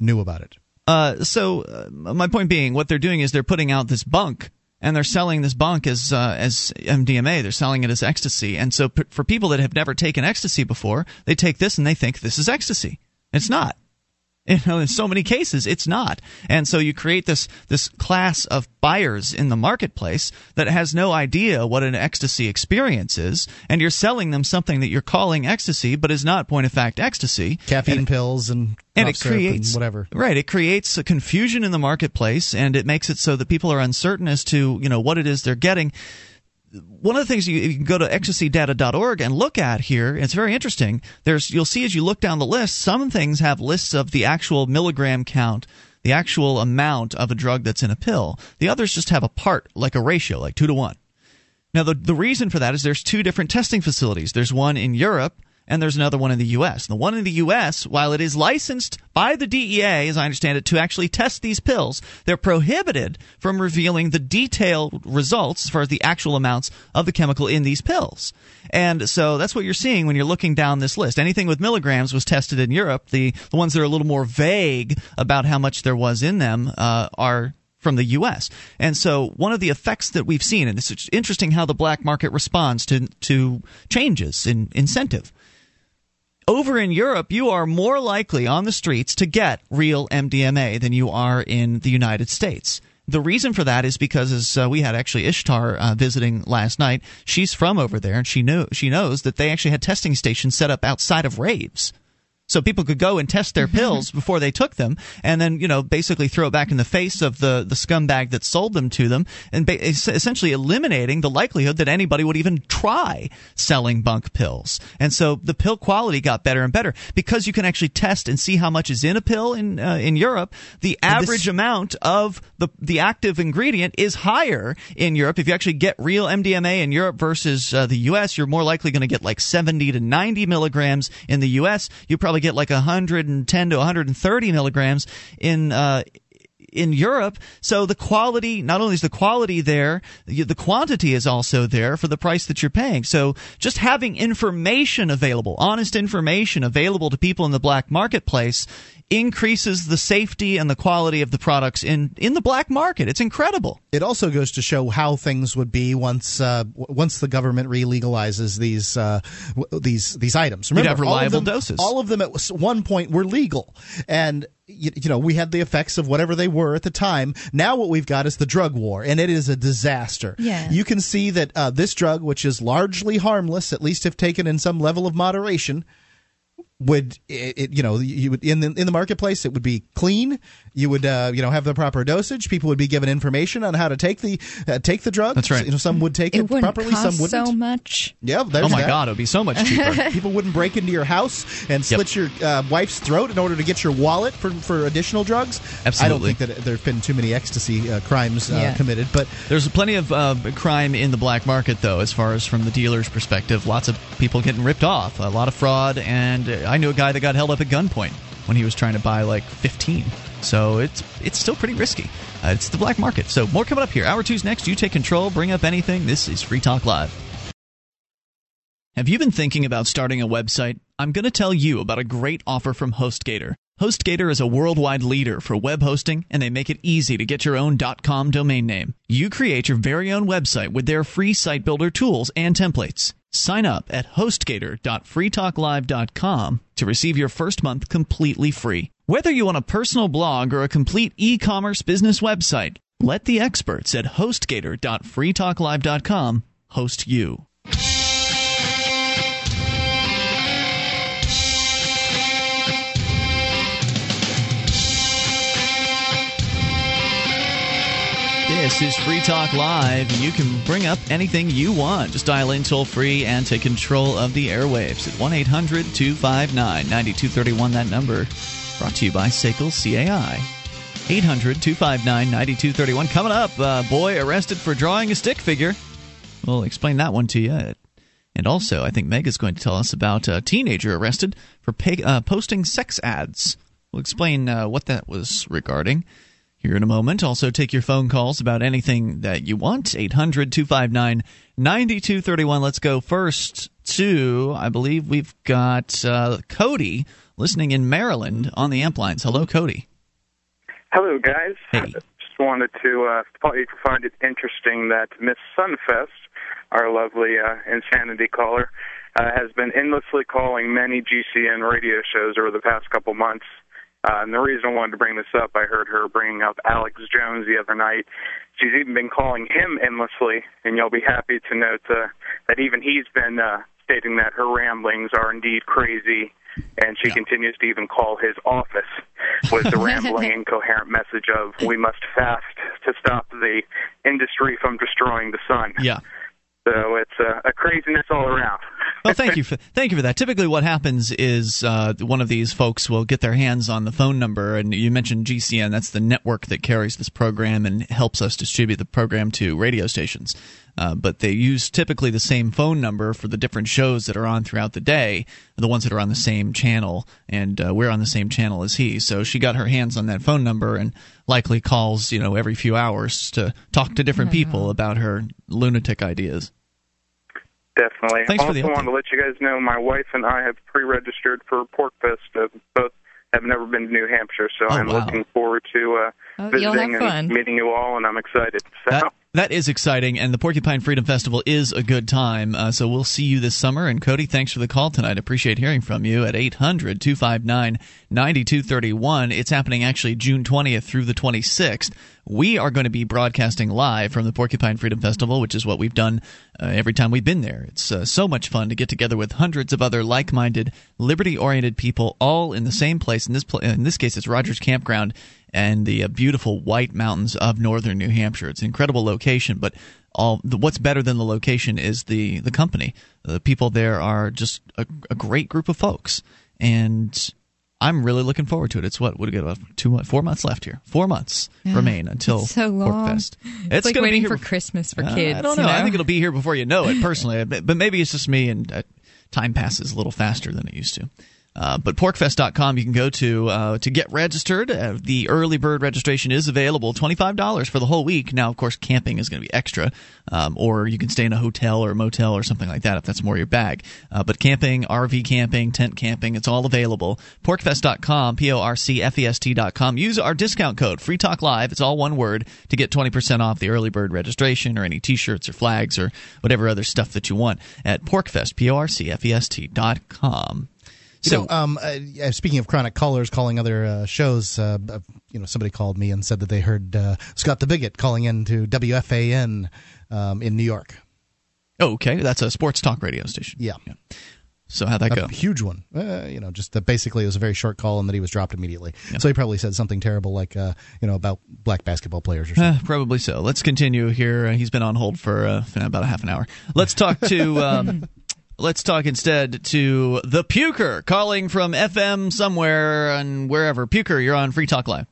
knew about it. Uh, so uh, my point being, what they're doing is they're putting out this bunk and they're selling this bunk as uh, as MDMA. They're selling it as ecstasy. And so p- for people that have never taken ecstasy before, they take this and they think this is ecstasy. It's not. You know, in so many cases, it's not. And so you create this this class of buyers in the marketplace that has no idea what an ecstasy experience is, and you're selling them something that you're calling ecstasy, but is not point of fact ecstasy. Caffeine and, pills and and it creates and whatever. Right, it creates a confusion in the marketplace, and it makes it so that people are uncertain as to you know what it is they're getting one of the things you, you, can go to ecstasydata.org and look at here, it's very interesting. There's you'll see as you look down the list, some things have lists of the actual milligram count, the actual amount of a drug that's in a pill. The others just have a part, like a ratio, like two to one. Now the the reason for that is there's two different testing facilities. There's one in Europe and there's another one in the U.S. The one in the U.S., while it is licensed by the DEA, as I understand it, to actually test these pills, they're prohibited from revealing the detailed results as far as the actual amounts of the chemical in these pills. And so that's what you're seeing when you're looking down this list. Anything with milligrams was tested in Europe. The, the ones that are a little more vague about how much there was in them uh, are from the U.S. And so one of the effects that we've seen, and it's interesting how the black market responds to to changes in incentive over in Europe, you are more likely on the streets to get real MDMA than you are in the United States. The reason for that is because as uh, we had actually Ishtar uh, visiting last night, she's from over there and she knew she knows that they actually had testing stations set up outside of raves so people could go and test their pills before they took them, and then you know basically throw it back in the face of the the scumbag that sold them to them, and ba- essentially eliminating the likelihood that anybody would even try selling bunk pills. And so the pill quality got better and better because you can actually test and see how much is in a pill in uh, in Europe. The average this- amount of the the active ingredient is higher in Europe. If you actually get real MDMA in Europe versus uh, the U.S., you're more likely going to get like 70 to 90 milligrams in the U.S. You probably get like 110 to 130 milligrams in uh, in Europe. So the quality, not only is the quality there, the quantity is also there for the price that you're paying. So just having information available, honest information available to people in the black marketplace increases the safety and the quality of the products in in the black market. It's incredible. It also goes to show how things would be once uh, once the government re-legalizes these uh, these these items. Remember, You'd have reliable all of them, doses. All of them at one point were legal, and you, you, know, we had the effects of whatever they were at the time. Now what we've got is the drug war, and it is a disaster. Yeah. You can see that uh, this drug, which is largely harmless, at least if taken in some level of moderation, would it, it, you know you would in the in the marketplace it would be clean. You would uh, you know have the proper dosage. People would be given information on how to take the uh, take the drug that's right. You know some would take it, it properly some wouldn't so much. Yeah oh my that. god it would be so much cheaper. People wouldn't break into your house and slit yep. your uh, wife's throat in order to get your wallet for, for additional drugs. Absolutely i don't think that there have been too many ecstasy uh, crimes uh, yeah. committed but there's plenty of uh, crime in the black market though as far as from the dealer's perspective. Lots of people getting ripped off. A lot of fraud and i knew a guy that got held up at gunpoint when he was trying to buy like 15. So it's it's still pretty risky. Uh, it's the black market. So more coming up here. Hour two's next. You take control. Bring up anything. This is Free Talk Live. Have you been thinking about starting a website? I'm going to tell you about a great offer from HostGator. HostGator is a worldwide leader for web hosting, and they make it easy to get your own .com domain name. You create your very own website with their free site builder tools and templates. Sign up at hostgator.freetalklive.com to receive your first month completely free. Whether you want a personal blog or a complete e-commerce business website, let the experts at hostgator.freetalklive.com host you. This is Free Talk Live. You can bring up anything you want. Just dial in toll free and take control of the airwaves at 1 800 259 9231. That number brought to you by SACL CAI. 800 259 9231. Coming up, uh, boy arrested for drawing a stick figure. We'll explain that one to you. And also, I think Meg is going to tell us about a teenager arrested for pay, uh, posting sex ads. We'll explain uh, what that was regarding here in a moment. Also, take your phone calls about anything that you want. 800 259 9231. Let's go first to, I believe we've got uh, Cody listening in Maryland on the amp lines. Hello, Cody. Hello, guys. Hey. Just wanted to uh, find it interesting that Miss Sunfest, our lovely uh, insanity caller, uh, has been endlessly calling many GCN radio shows over the past couple months uh, and the reason I wanted to bring this up, I heard her bringing up Alex Jones the other night. She's even been calling him endlessly, and you'll be happy to note uh, that even he's been uh, stating that her ramblings are indeed crazy, and she yeah. continues to even call his office with the rambling, incoherent message of "We must fast to stop the industry from destroying the sun." Yeah. So it's a, a craziness all around. well, thank you for thank you for that. Typically, what happens is uh, one of these folks will get their hands on the phone number, and you mentioned GCN. That's the network that carries this program and helps us distribute the program to radio stations. Uh, but they use typically the same phone number for the different shows that are on throughout the day, the ones that are on the same channel, and uh, we're on the same channel as he. So she got her hands on that phone number and likely calls, you know, every few hours to talk to different mm-hmm. people about her lunatic ideas. Definitely. Thanks also, for the wanted to let you guys know my wife and I have pre-registered for PorcFest. Uh, both have never been to New Hampshire, so oh, I'm wow. looking forward to uh, oh, visiting and meeting you all, and I'm excited. So. That, that is exciting, and the Porcupine Freedom Festival is a good time. Uh, so we'll see you this summer. And Cody, thanks for the call tonight. Appreciate hearing from you at 800 259 9231. It's happening actually June 20th through the 26th. We are going to be broadcasting live from the Porcupine Freedom Festival, which is what we've done uh, every time we've been there. It's uh, so much fun to get together with hundreds of other like-minded, liberty-oriented people, all in the same place. In this pl- in this case, it's Rogers Campground and the uh, beautiful White Mountains of northern New Hampshire. It's an incredible location, but all the, what's better than the location is the the company. The people there are just a, a great group of folks, and I'm really looking forward to it. It's what would got two four months left here. Four months yeah, remain until so long. It's, it's like waiting for Christmas for uh, kids. I don't know. know. I think it'll be here before you know it, personally. but maybe it's just me, and uh, time passes a little faster than it used to. Uh, but porcfest.com you can go to uh, to get registered. Uh, the early bird registration is available, twenty five dollars for the whole week. Now, of course, camping is going to be extra, um, or you can stay in a hotel or a motel or something like that if that's more your bag. Uh, but camping, RV camping, tent camping, it's all available. Porcfest.com, p o r c f e s t.com. Use our discount code Free Talk Live. It's all one word to get twenty percent off the early bird registration or any T-shirts or flags or whatever other stuff that you want at Porcfest, p o r c f e s t.com. You so, know, um, uh, speaking of chronic callers calling other uh, shows, uh, uh, you know, somebody called me and said that they heard uh, Scott the Bigot calling in to WFAN um, in New York. Oh, okay, that's a sports talk radio station. Yeah. yeah. So how'd that a go? huge one. Uh, you know, just uh, basically it was a very short call and that he was dropped immediately. So he probably said something terrible like, uh, you know, about black basketball players or something. Uh, probably so. Let's continue here. He's been on hold for uh, about a half an hour. Let's talk to. Um, let's talk instead to the Puker calling from FM somewhere and wherever. Puker, you're on Free Talk Live.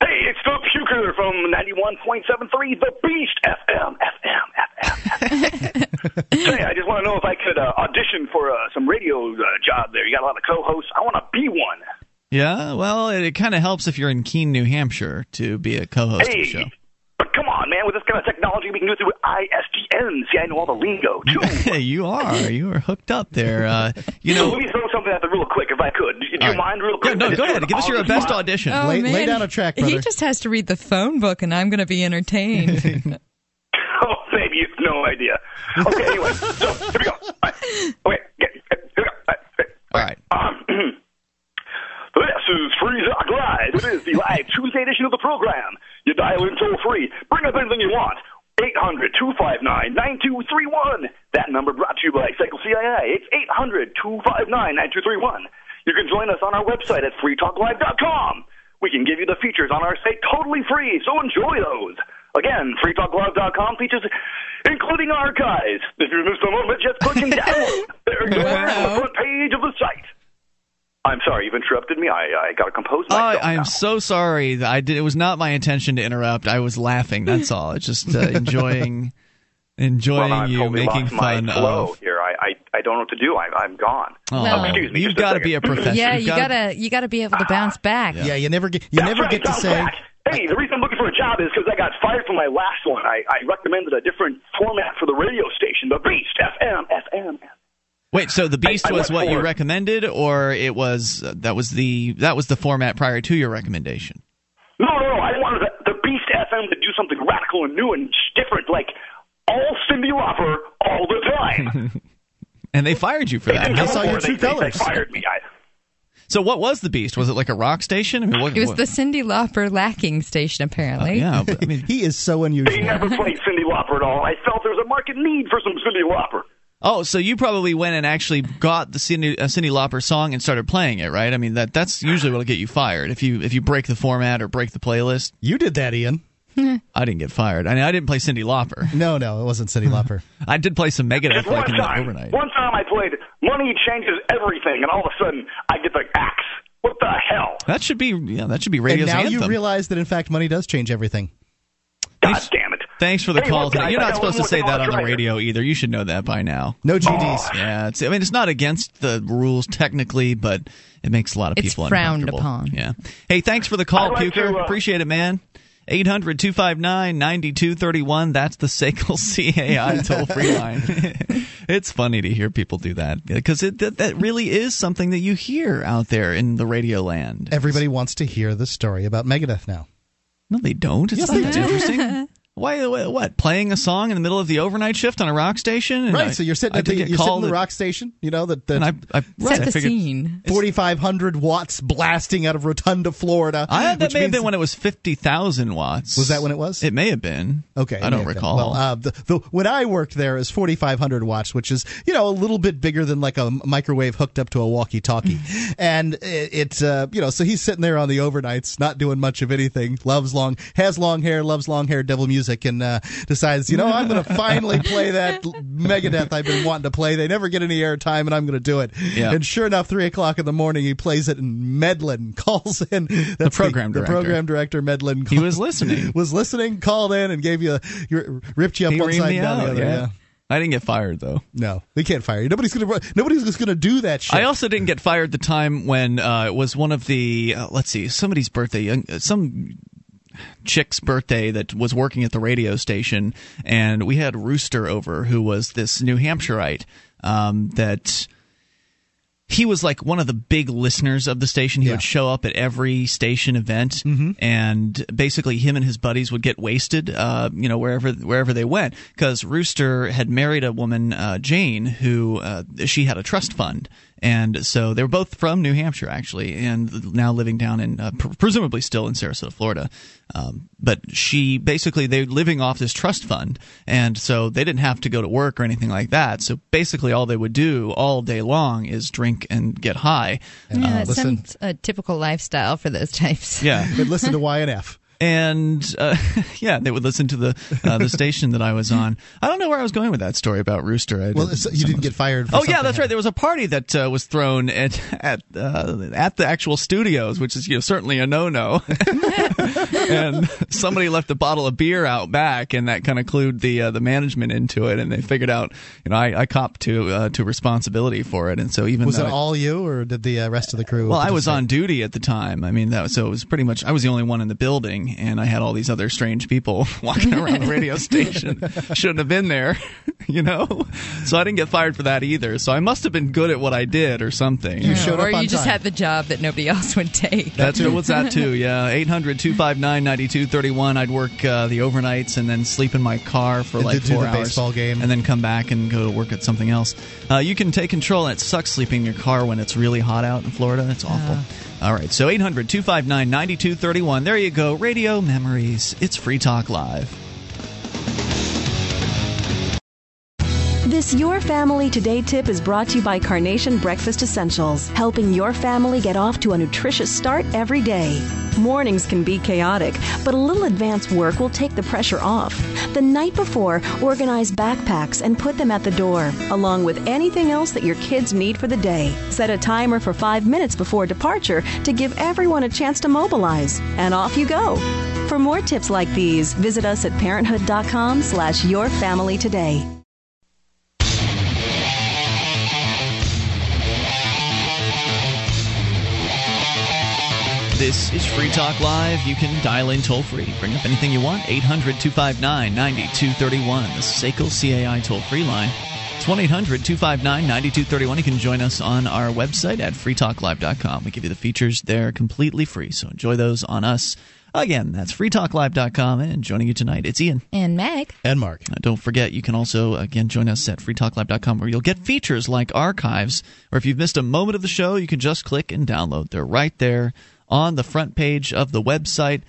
Hey, it's the Puker from 91.73 The Beast FM. FM, FM, hey, I just want to know if I could uh, audition for uh, some radio uh, job there. You got a lot of co-hosts. I want to be one. Yeah, well, it, it kind of helps if you're in Keene, New Hampshire, to be a co-host hey, of the show. But man, with this kind of technology, we can do it through ISDN. See, I know all the lingo, too. You are. You are hooked up there. Uh, you So know. let me throw something at the real quick, if I could. Do you All right. mind real Yeah, quick? no, Just go ahead. it Give us your best time. audition. Oh, Lay- lay down a track, brother. He just has to read the phone book, and I'm going to be entertained. Oh, baby, you have no idea. Okay, anyway, so here we go. All right. Okay, get, get, here we go. All right. All right. Um, this is Free Talk Live. It is the live Tuesday edition of the program. You dial in toll free. Bring up anything you want. 800 259 9231. That number brought to you by Cycle CII. It's 800 259 9231. You can join us on our website at freetalklive.com. We can give you the features on our site totally free, so enjoy those. Again, freetalklive.com features including archives. If you missed a moment, just click and download. Are on the front page of the site. I'm sorry, you've interrupted me. I, I got to compose I, myself. I now. am so sorry. that I did. It was not my intention to interrupt. I was laughing. That's all. It's just uh, enjoying, enjoying well, you totally making fun my flow of. here. I, I, I don't know what to do. I, I'm gone. Oh, Well- Excuse me, you've got to be a professional. yeah, You've you gotta- gotta you gotta be able to bounce back. Yeah, you never get you That's never right, get to say. back. Hey, the reason I'm looking for a job is because I got fired from my last one. I, I recommended a different format for the radio station, the Beast FM, FM FM. Wait, so the Beast I was went what you recommended, or it was uh, that was the that was the format prior to your recommendation? No, no, no. I wanted the, the Beast FM to do something radical and new and different, like all Cyndi Lauper all the time. And they fired you for They that. didn't I saw for your it. true They- they- They fired me. I, So what was the Beast? Was it like a rock station? I mean, what, It was what- the Cyndi Lauper lacking station, apparently. yeah. But, I mean, He is so unusual. they unusual. never played Cyndi Lauper at all. I felt there was a market need for some Cyndi Lauper. Oh, so you probably went and actually got the Cyndi, uh, Cyndi Lauper song and started playing it, right? I mean, that that's usually what'll get you fired if you if you break the format or break the playlist. You did that, Ian. I didn't get fired. I mean, I didn't play Cyndi Lauper. No, no, it wasn't Cyndi Lauper. I did play some Megadeth Just like one in the time. overnight. One time I played Money Changes Everything, and all of a sudden I get the axe. What the hell? That should be yeah. That should be and radio's now anthem. you realize that in fact money does change everything. God damn it. Thanks for the Hey, call look, today. guys, You're not supposed to say that on the I'll radio either. You should know that by now. No GDs. Yeah, it's, I mean it's not against the rules technically, but it makes a lot of It's people frowned uncomfortable. upon. Yeah. Hey, thanks for the call, like Puker. to, uh, Appreciate it, man. 800 259 9231. That's the SACL CAI toll free line. it's funny to hear people do that because it, that, that really is something that you hear out there in the radio land. Everybody wants to hear the story about Megadeth now. No, they don't. It's Yes, not they that do. interesting. Why? What? Playing a song in the middle of the overnight shift on a rock station? And Right, I- so you're sitting I at the, you're sitting in the rock station, you know that and I, that I, right, Set the figured- scene. 4500 watts blasting out of Rotonda, Florida. I, that which may have been when it was fifty thousand watts. Was that when it was? It may have been. Okay, I don't have been. recall. Well, uh, the, the when I worked there, is forty five hundred watts, which is you know a little bit bigger than like a microwave hooked up to a walkie-talkie, and it, it's uh, you know so he's sitting there on the overnights, not doing much of anything. Loves long, has long hair, loves long hair, devil music, and uh, decides you know I'm going to finally play that Megadeth I've been wanting to play. They never get any airtime, and I'm going to do it. Yeah. And sure enough, three o'clock in the morning, he plays it, and Medlin calls in. That's program the, director. program director Medlin. He was listening. was listening, called in, and gave you a, your, ripped you up he one side me and down out. the other. yeah. Yeah. I didn't get fired though. No, they can't fire you. Nobody's gonna. Nobody's just gonna do that shit. I also didn't get fired the time when uh, it was one of the uh, let's see somebody's birthday, young- some chick's birthday that was working at the radio station, and we had Rooster over, who was this New Hampshireite um, that. He was like one of the big listeners of the station. He Yeah. would show up at every station event, Mm-hmm. and basically him and his buddies would get wasted, uh, you know, wherever wherever they went. Because Rooster had married a woman, uh, Jane, who uh, she had a trust fund, and so they were both from New Hampshire actually, and now living down in uh, pr- presumably still in Sarasota, Florida. Um, but she basically they're living off this trust fund, and so they didn't have to go to work or anything like that. So basically, all they would do all day long is drink and get high. Yeah, uh, it sounds a typical lifestyle for those types. Yeah, but listen to YNF and uh, yeah, they would listen to the uh, the station that I was on. I don't know where I was going with that story about Rooster. I well, did, you didn't get fired. oh yeah, that's right. There was a party that uh, was thrown at at uh, at the actual studios, which is you know certainly a no no. and somebody left a bottle of beer out back, and that kind of clued the uh, the management into it, and they figured out you know I, I copped to uh, to responsibility for it, and so even was it I, all you or did the rest of the crew? Well, I was on duty at the time. I mean, that so it was pretty much I was the only one in the building and I had all these other strange people walking around the radio station. Shouldn't have been there, you know? So I didn't get fired for that either. So I must have been good at what I did or something. You showed or up you on just time. had the job that nobody else would take. That's what's that too. Yeah, 800-259-9231. I'd work uh, the overnights and then sleep in my car for And like do four the hours, baseball game. and then come back and go to work at something else. Uh, you can take control. And it sucks sleeping in your car when it's really hot out in Florida. It's awful. All right, so 800 259 9231. There you go. Radio Memories. It's Free Talk Live. This Your Family Today tip is brought to you by Carnation Breakfast Essentials, helping your family get off to a nutritious start every day. Mornings can be chaotic, but a little advance work will take the pressure off. The night before, organize backpacks and put them at the door, along with anything else that your kids need for the day. Set a timer for five minutes before departure to give everyone a chance to mobilize. And off you go. For more tips like these, visit us at parenthood.com slash your family today. This is Free Talk Live. You can dial in toll free. Bring up anything you want. 800 259 9231. The SACL CAI toll free line. It's 1 800 259 9231. You can join us on our website at freetalklive.com. We give you the features there completely free, so enjoy those on us. Again, that's freetalklive.com. And joining you tonight, it's Ian. And Meg. And Mark. Uh, don't forget, you can also, again, join us at freetalklive.com where you'll get features like archives, or if you've missed a moment of the show, you can just click and download. They're right there on the front page of the website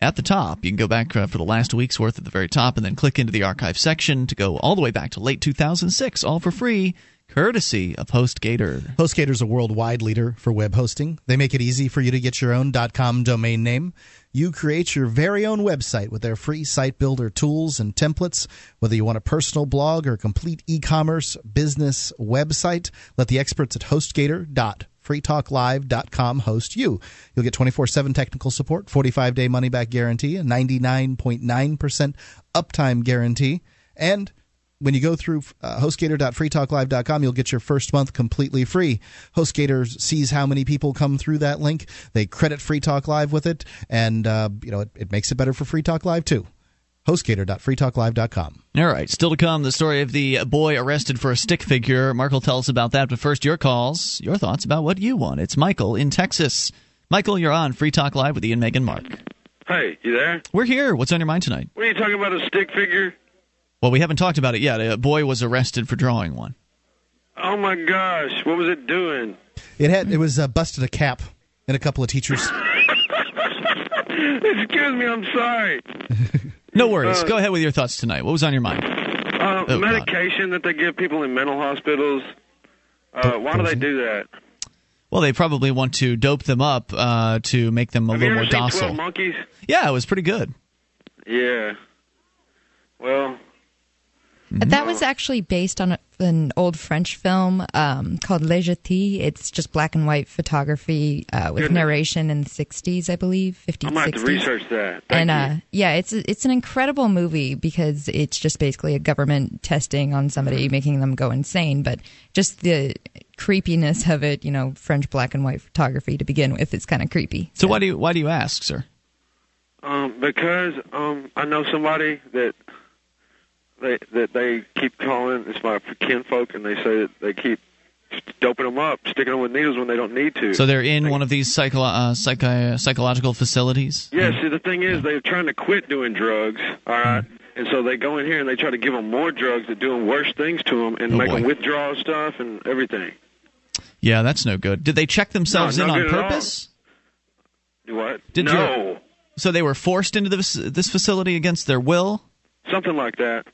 at the top. You can go back uh, for the last week's worth at the very top and then click into the archive section to go all the way back to late 2006, all for free, courtesy of HostGator. HostGator is a worldwide leader for web hosting. They make it easy for you to get your own .com domain name. You create your very own website with their free site builder tools and templates. Whether you want a personal blog or a complete e-commerce business website, let the experts at HostGator freetalklive.com host you. You'll get 24/7 technical support, 45-day money-back guarantee, a 99.9% uptime guarantee, and when you go through uh, hostgator.freetalklive.com, you'll get your first month completely free. HostGator sees how many people come through that link. They credit Free Talk Live with it, and uh, you know it, it makes it better for Free Talk Live too hostgator.freetalklive.com. All right, still to come, the story of the boy arrested for a stick figure. Mark will tell us about that, but first, your calls, your thoughts about what you want. It's Michael in Texas. Michael, you're on Free Talk Live with Ian, Megan, Mark. Hey, you there? We're here. What's on your mind tonight? What are you talking about? A stick figure? Well, we haven't talked about it yet. A boy was arrested for drawing one. Oh my gosh, what was it doing? It had it was uh, busted a cap and a couple of teachers. Excuse me, I'm sorry. No worries. Uh, Go ahead with your thoughts tonight. What was on your mind? Uh, Oh, medication that they give people in mental hospitals. Uh, why do they do that? Well, they probably want to dope them up uh, to make them a Have little more docile. Monkeys? Yeah, it was pretty good. Yeah. Well, That was actually based on a, an old French film um, called La Jetée. It's just black and white photography uh, with Goodness. narration in the 60s, I believe, 50s, I'm gonna have to 60s. research that. Thank and you. uh, yeah, it's it's an incredible movie because it's just basically a government testing on somebody, making them go insane. But just the creepiness of it, you know, French black and white photography to begin with, it's kind of creepy. So why do you why do you ask, sir? Um, because um, I know somebody that they that they keep calling. It's my kinfolk, and they say that they keep doping them up, sticking them with needles when they don't need to. So they're in one of these psycho- uh, psychi- psychological facilities. Yeah, see, the thing is, they're trying to quit doing drugs, all right? And so they go in here and they try to give them more drugs that doing worse things to them and Oh, make boy. them withdraw stuff and everything. Yeah, that's no good. Did they check themselves No, in on good at all. purpose? Do what? Did no, your- So they were forced into this this facility against their will. something like that.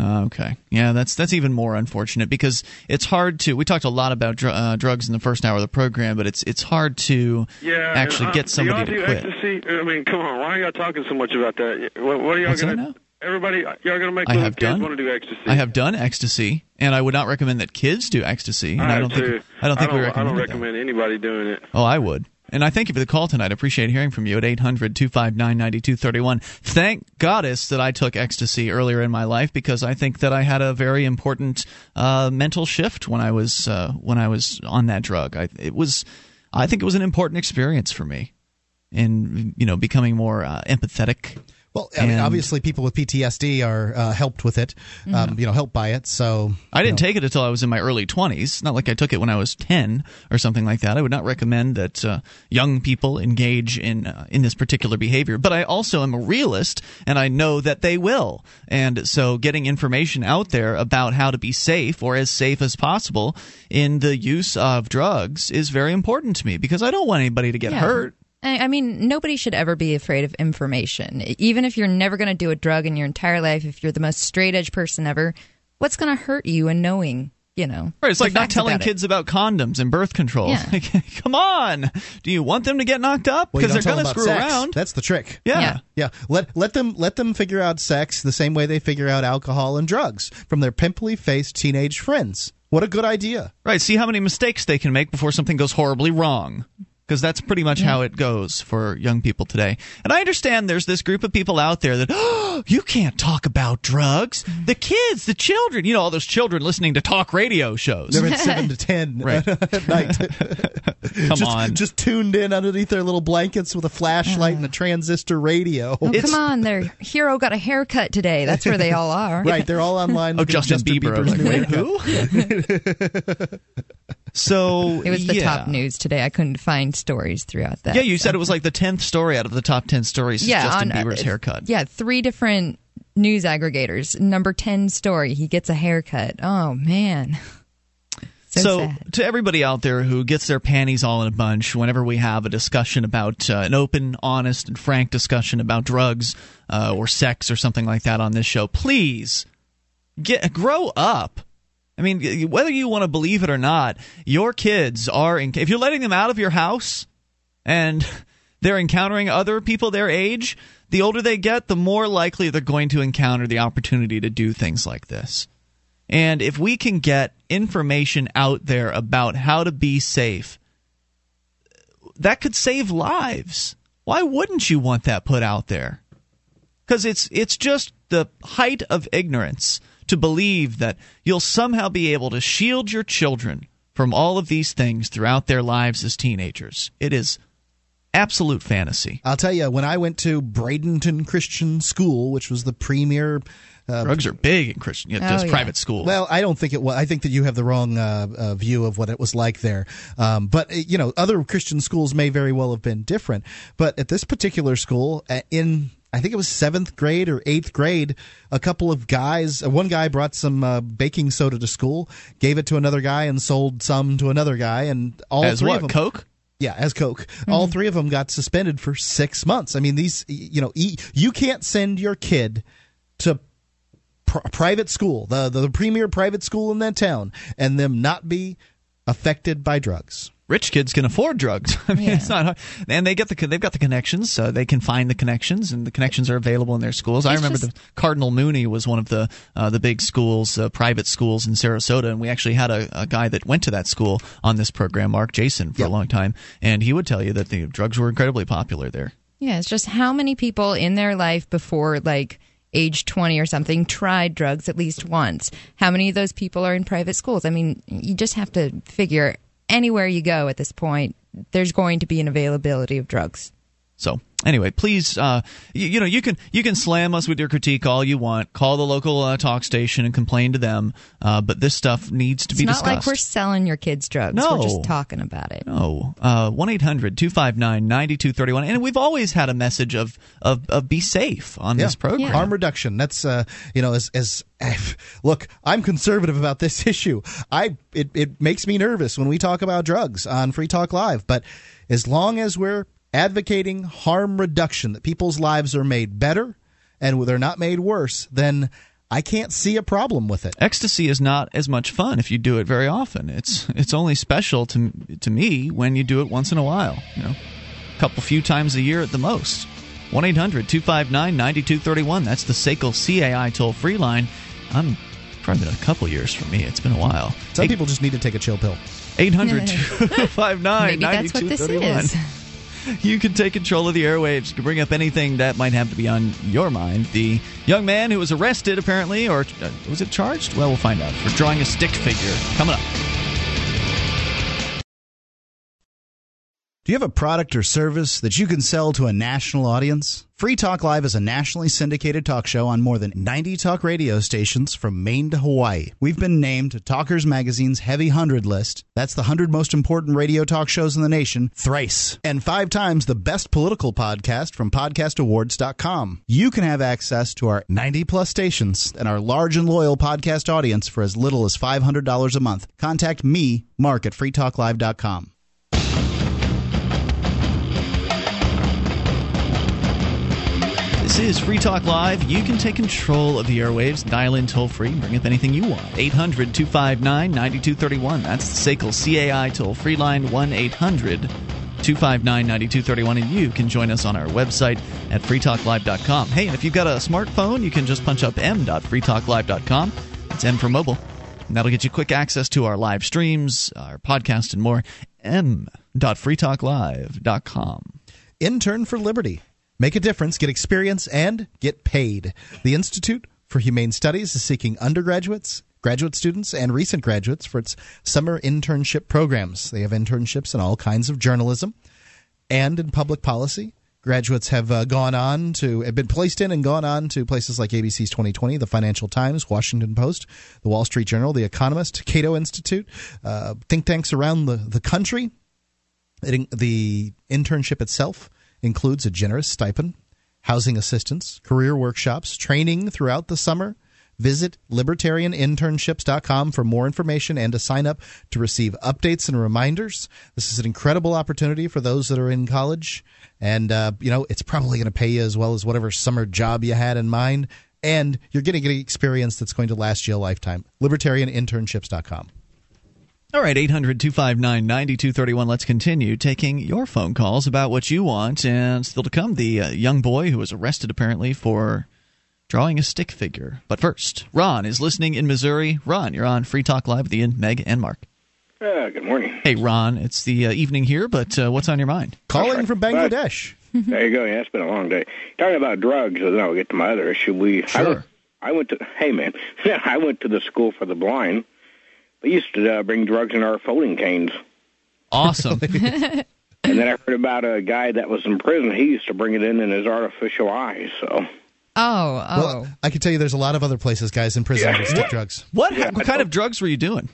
Uh, okay, yeah, that's that's even more unfortunate because it's hard to. We talked a lot about dr- uh, drugs in the first hour of the program, but it's it's hard to Yeah, actually and, uh, get somebody to quit. ecstasy? I mean, come on, why are y'all talking so much about that? What, what are y'all gonna? now? Everybody, y'all gonna make I have kids done. want to do ecstasy? I have done ecstasy, and I would not recommend that kids do ecstasy. And I, have don't think. I don't think we recommend. I don't that. recommend anybody doing it. Oh, I would. And I thank you for the call tonight. I appreciate hearing from you at 800 259 9231. Thank Goddess that I took ecstasy earlier in my life because I think that I had a very important uh, mental shift when I was uh, when I was on that drug. I, it was, I think it was an important experience for me in you know becoming more uh, empathetic. Well, I mean, obviously, people with PTSD are uh, helped with it, um, you know, helped by it. So I didn't take it until I was in my early 20s. Not like I took it when I was 10 or something like that. I would not recommend that uh, young people engage in uh, in this particular behavior. But I also am a realist, and I know that they will. And so, getting information out there about how to be safe or as safe as possible in the use of drugs is very important to me because I don't want anybody to get Yeah. hurt. I I mean, nobody should ever be afraid of information. Even if you're never going to do a drug in your entire life, if you're the most straight edge person ever, what's going to hurt you in knowing, you know? Right, it's like not telling about it? kids about condoms and birth control. Yeah. Like, come on, do you want them to get knocked up? Because don't they're going to screw sex. around. That's the trick. yeah. Yeah. Yeah, let let them let them figure out sex the same way they figure out alcohol and drugs from their pimply faced teenage friends. What a good idea! Right. See how many mistakes they can make before something goes horribly wrong. Because that's pretty much how it goes for young people today. And I understand there's this group of people out there that, oh, you can't talk about drugs. Mm-hmm. The kids, the children, you know, all those children listening to talk radio shows. They're at seven to ten Right. at night. Come just, on. just tuned in underneath their little blankets with a flashlight and a transistor radio. Oh, come on, their hero got a haircut today. That's where they all are. Right, they're all online. Oh, at Justin, Bieber. Bieber's like, wait, who? So It was the yeah. top news today. I couldn't find stories throughout that. Yeah, you said it was like the tenth story out of the top ten stories. yeah, Justin on, uh, Bieber's haircut. Yeah, three different news aggregators. Number 10 story, he gets a haircut. Oh, man. So, sad. to everybody out there who gets their panties all in a bunch whenever we have a discussion about uh, an open, honest, and frank discussion about drugs uh, or sex or something like that on this show, please get grow up. I mean, whether you want to believe it or not, your kids are. In, if you're letting them out of your house and they're encountering other people their age, the older they get, the more likely they're going to encounter the opportunity to do things like this. And if we can get information out there about how to be safe, that could save lives. Why wouldn't you want that put out there? Because it's it's just the height of ignorance to believe that you'll somehow be able to shield your children from all of these things throughout their lives as teenagers. It is absolute fantasy. I'll tell you, when I went to Bradenton Christian School, which was the premier. Uh, Drugs are big in Christian, yeah, Oh, just yeah. private schools. Well, I don't think it was. I think that you have the wrong uh, uh, view of what it was like there. Um, but uh, you know, other Christian schools may very well have been different. But at this particular school, uh, in I think it was seventh grade or eighth grade, a couple of guys, uh, one guy brought some uh, baking soda to school, gave it to another guy, and sold some to another guy, and all as three what of them. Coke? Yeah, as Coke. All three of them got suspended for six months. I mean, these, you know, you can't send your kid to pr- private school, the, the premier private school in that town, and them not be affected by drugs. Rich kids can afford drugs. I mean, Yeah. it's not hard. And they get the they've got the connections, so they can find the connections, and the connections are available in their schools. I remember just- the Cardinal Mooney was one of the uh, the big schools, uh, private schools in Sarasota, and we actually had a, a guy that went to that school on this program, Mark Jason, for Yep. a long time, and he would tell you that the drugs were incredibly popular there. Yeah, it's just how many people in their life before like age 20 or something tried drugs at least once. How many of those people are in private schools? I mean, you just have to figure anywhere you go at this point, there's going to be an availability of drugs. So anyway, please, uh, you, you, know, you can you can slam us with your critique all you want. Call the local uh, talk station and complain to them. Uh, but this stuff needs to it's be not discussed. like we're selling your kids drugs. No. We're just talking about it. No. Uh, one 1-800-259-9231. And we've always had a message of of, of be safe on yeah. this program. Yeah. Harm reduction. That's uh, you know, as as look, I'm conservative about this issue. I it it makes me nervous when we talk about drugs on Free Talk Live, but as long as we're advocating harm reduction, that people's lives are made better and they're not made worse, then I can't see a problem with it. Ecstasy is not as much fun if you do it very often. It's it's only special to to me when you do it once in a while, you know. A couple few times a year at the most. 1-800-259-9231. That's the SACL CAI toll-free line. I'm probably been a couple years for me. It's been a while. Some Eight- people just need to take a chill pill. 800-259-9231. Maybe that's what this is. You can take control of the airwaves to bring up anything that might have to be on your mind. The young man who was arrested, apparently, or uh, was it charged? Well, we'll find out. For drawing a stick figure. Coming up. Do you have a product or service that you can sell to a national audience? Free Talk Live is a nationally syndicated talk show on more than 90 talk radio stations from Maine to Hawaii. We've been named to Talkers Magazine's Heavy 100 list. That's the 100 most important radio talk shows in the nation, thrice. And five times the best political podcast from podcastawards.com. You can have access to our 90 plus stations and our large and loyal podcast audience for as little as $500 a month. Contact me, Mark, at freetalklive.com. This is Free Talk Live. You can take control of the airwaves, dial in toll free, bring up anything you want. 800 259 9231. That's the SACL CAI toll free line 1 800 259 9231. And you can join us on our website at freetalklive.com. Hey, and if you've got a smartphone, you can just punch up m.freetalklive.com. It's M for mobile. And that'll get you quick access to our live streams, our podcast, and more. m.freetalklive.com. Intern for Liberty. Make a difference, get experience, and get paid. The Institute for Humane Studies is seeking undergraduates, graduate students, and recent graduates for its summer internship programs. They have internships in all kinds of journalism and in public policy. Graduates have uh, gone on to have been placed in and gone on to places like ABC's 2020, the Financial Times, Washington Post, the Wall Street Journal, the Economist, Cato Institute, uh, think tanks around the, the country. It, the internship itself includes a generous stipend, housing assistance, career workshops, training throughout the summer. Visit libertarianinternships.com for more information and to sign up to receive updates and reminders. This is an incredible opportunity for those that are in college. And, uh, you know, it's probably going to pay you as well as whatever summer job you had in mind. And you're getting an experience that's going to last you a lifetime. Libertarianinternships.com. All right, 800 259 9231. Let's continue taking your phone calls about what you want. And still to come, the uh, young boy who was arrested apparently for drawing a stick figure. But first, Ron is listening in Missouri. Ron, you're on Free Talk Live with Ian, Meg, and Mark. Uh, good morning. Hey, Ron, it's the uh, evening here, but uh, what's on your mind? Calling from Bangladesh. there you go. Yeah, it's been a long day. Talking about drugs, and then I'll get to my other issue. We Sure. I went, I went to. Hey, man, I went to the school for the blind. We used to uh, bring drugs in our folding canes. Awesome. And then I heard about a guy that was in prison. He used to bring it in in his artificial eyes. So Oh, oh. Well, I can tell you there's a lot of other places, guys, in prison that stick drugs. what, Yeah, what kind of drugs were you doing?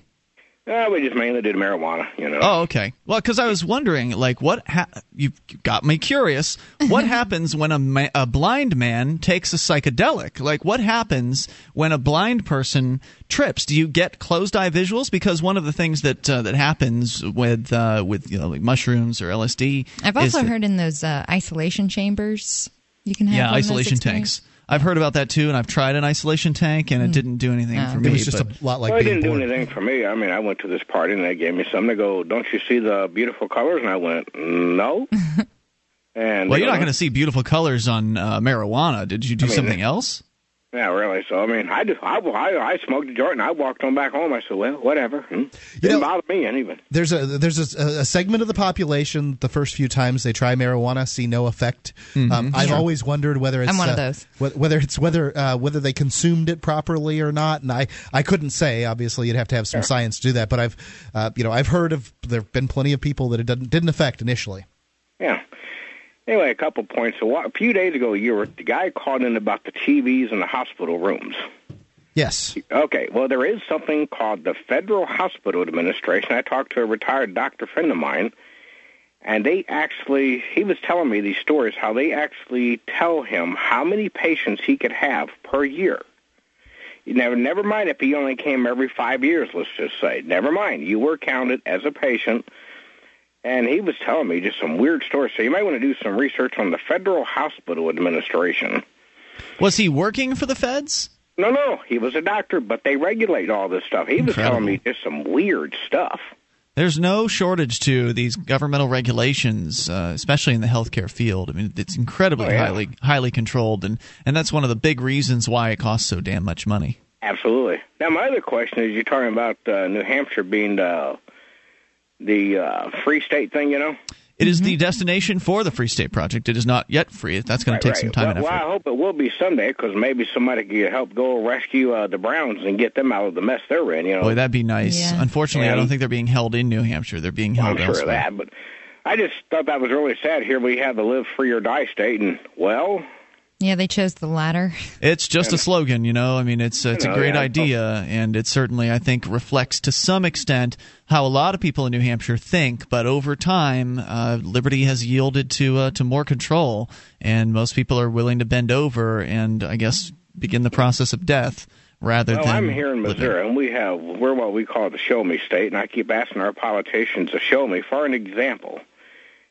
Uh, we just mainly did marijuana. You know. Oh, okay. Well, because I was wondering, like, what ha- you got me curious. What happens when a ma- a blind man takes a psychedelic? Like, what happens when a blind person trips? Do you get closed eye visuals? Because one of the things that uh, that happens with uh, with you know like mushrooms or LSD. I've is also that- heard in those uh, isolation chambers you can have yeah one of those isolation experiences. tanks. I've heard about that too, and I've tried an isolation tank, and it didn't do anything for me. It was just but- a lot like well, it being didn't do anything for me. I mean, I went to this party and they gave me something to go, "Don't you see the beautiful colors?" And I went, "No." and well, you're not going to see beautiful colors on uh, marijuana. Did you do I mean, something else? Yeah, really. So I mean, I just, I, I, I smoked a joint and I walked on back home. I said, well, whatever. Hmm. Didn't know- bother me anyway. There's a there's a, a segment of the population the first few times they try marijuana see no effect. Um, I've always wondered whether it's I'm one of uh, those. whether it's whether uh, whether they consumed it properly or not, and I, I couldn't say. Obviously, you'd have to have some science to do that. But I've uh, you know I've heard of there've been plenty of people that it didn't didn't affect initially. Yeah. Anyway, a couple points. So a few days ago, you were the guy called in about the TVs in the hospital rooms. Yes. Okay. Well, there is something called the Federal Hospital Administration. I talked to a retired doctor friend of mine, and they actually he was telling me these stories how they actually tell him how many patients he could have per year. You never, never mind if he only came every five years. Let's just say, never mind. You were counted as a patient and he was telling me just some weird stories. So you might want to do some research on the Federal Hospital Administration. Was he working for the feds? No, no, he was a doctor, but they regulate all this stuff. He was telling me just some weird stuff. There's no shortage to these governmental regulations, uh, especially in the healthcare field. I mean, it's incredibly Oh, yeah. highly highly controlled, and and that's one of the big reasons why it costs so damn much money. Absolutely. Now, my other question is, you're talking about uh, New Hampshire being the the uh, free state thing, you know? It is the destination for the Free State Project. It is not yet free. That's going to take some time well, and effort. well, I hope it will be someday because maybe somebody could help go rescue uh, the Browns and get them out of the mess they're in. You know, Boy, that'd be nice. Unfortunately, I don't think they're being held in New Hampshire. They're being Well, held I'm sure of elsewhere. that, but I just thought that was really sad. Here we have the live free or die state, and well, Yeah, they chose the latter. It's just a slogan, you know. I mean, it's it's You a great yeah. idea, and it certainly, I think, reflects to some extent how a lot of people in New Hampshire think. But over time, uh, liberty has yielded to uh, to more control, and most people are willing to bend over and, I guess, begin the process of death rather well, than. I'm here in living. Missouri, and we have we're what we call the show me state, and I keep asking our politicians to show me. For an example,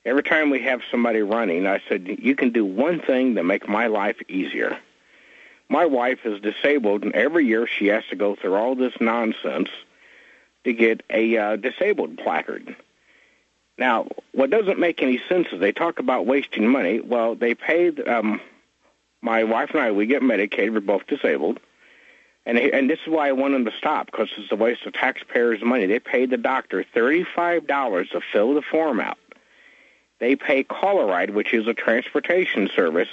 every time we have somebody running, I said, "You can do one thing to make my life easier." My wife is disabled, and every year she has to go through all this nonsense to get a uh, disabled placard. Now, what doesn't make any sense is they talk about wasting money. Well, they paid um, my wife and I. We get Medicaid. We're both disabled. And and this is why I want them to stop because it's a waste of taxpayers' money. They pay the doctor thirty-five dollars to fill the form out. They pay Call-A-Ride, which is a transportation service,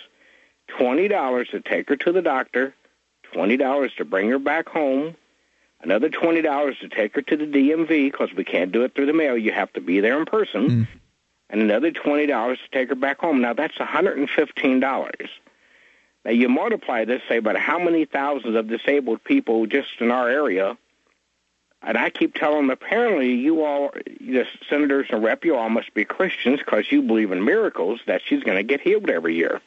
twenty dollars to take her to the doctor, twenty dollars to bring her back home, another twenty dollars to take her to the DMV because we can't do it through the mail. You have to be there in person, mm. and another twenty dollars to take her back home. Now that's one hundred and fifteen dollars. Now you multiply this, say, about how many thousands of disabled people just in our area, and I keep telling them, apparently you all, the senators and rep, you all must be Christians because you believe in miracles that she's going to get healed every year.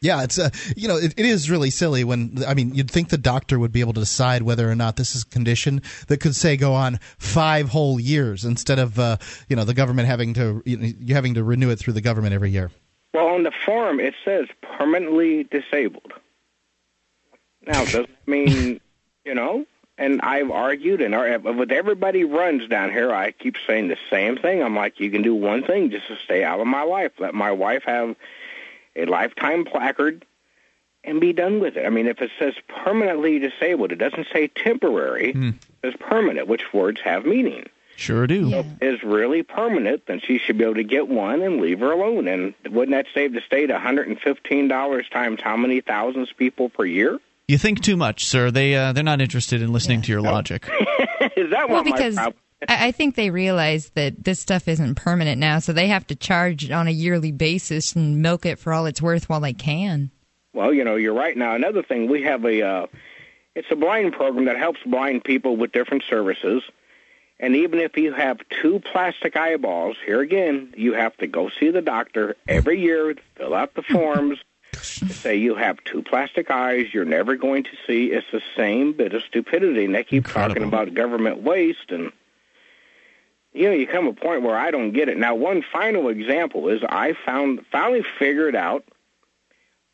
Yeah, it's uh, you know it, it is really silly when I mean you'd think the doctor would be able to decide whether or not this is a condition that could say go on five whole years instead of uh, you know the government having to you, know, you having to renew it through the government every year. Well, on the form it says permanently disabled. Now, does that mean, you know? And I've argued, and with everybody runs down here, I keep saying the same thing. I'm like, you can do one thing just to stay out of my life. Let my wife have a lifetime placard and be done with it. I mean, if it says permanently disabled, it doesn't say temporary. Hmm. It says permanent, which words have meaning. Sure do. Is really permanent, then she should be able to get one and leave her alone. And wouldn't that save the state $115 times how many thousands people per year? You think too much, sir. They uh, they're not interested in listening to your logic. Is that Well, what my because? I I think they realize that this stuff isn't permanent now, so they have to charge it on a yearly basis and milk it for all it's worth while they can. Well, you know, you're right. Now, another thing, we have a uh, it's a blind program that helps blind people with different services. And even if you have two plastic eyeballs, here again, you have to go see the doctor every year, fill out the forms, say you have two plastic eyes, you're never going to see. It's the same bit of stupidity. And they keep talking about government waste and you know, you come to a point where I don't get it. Now, one final example is I found finally figured out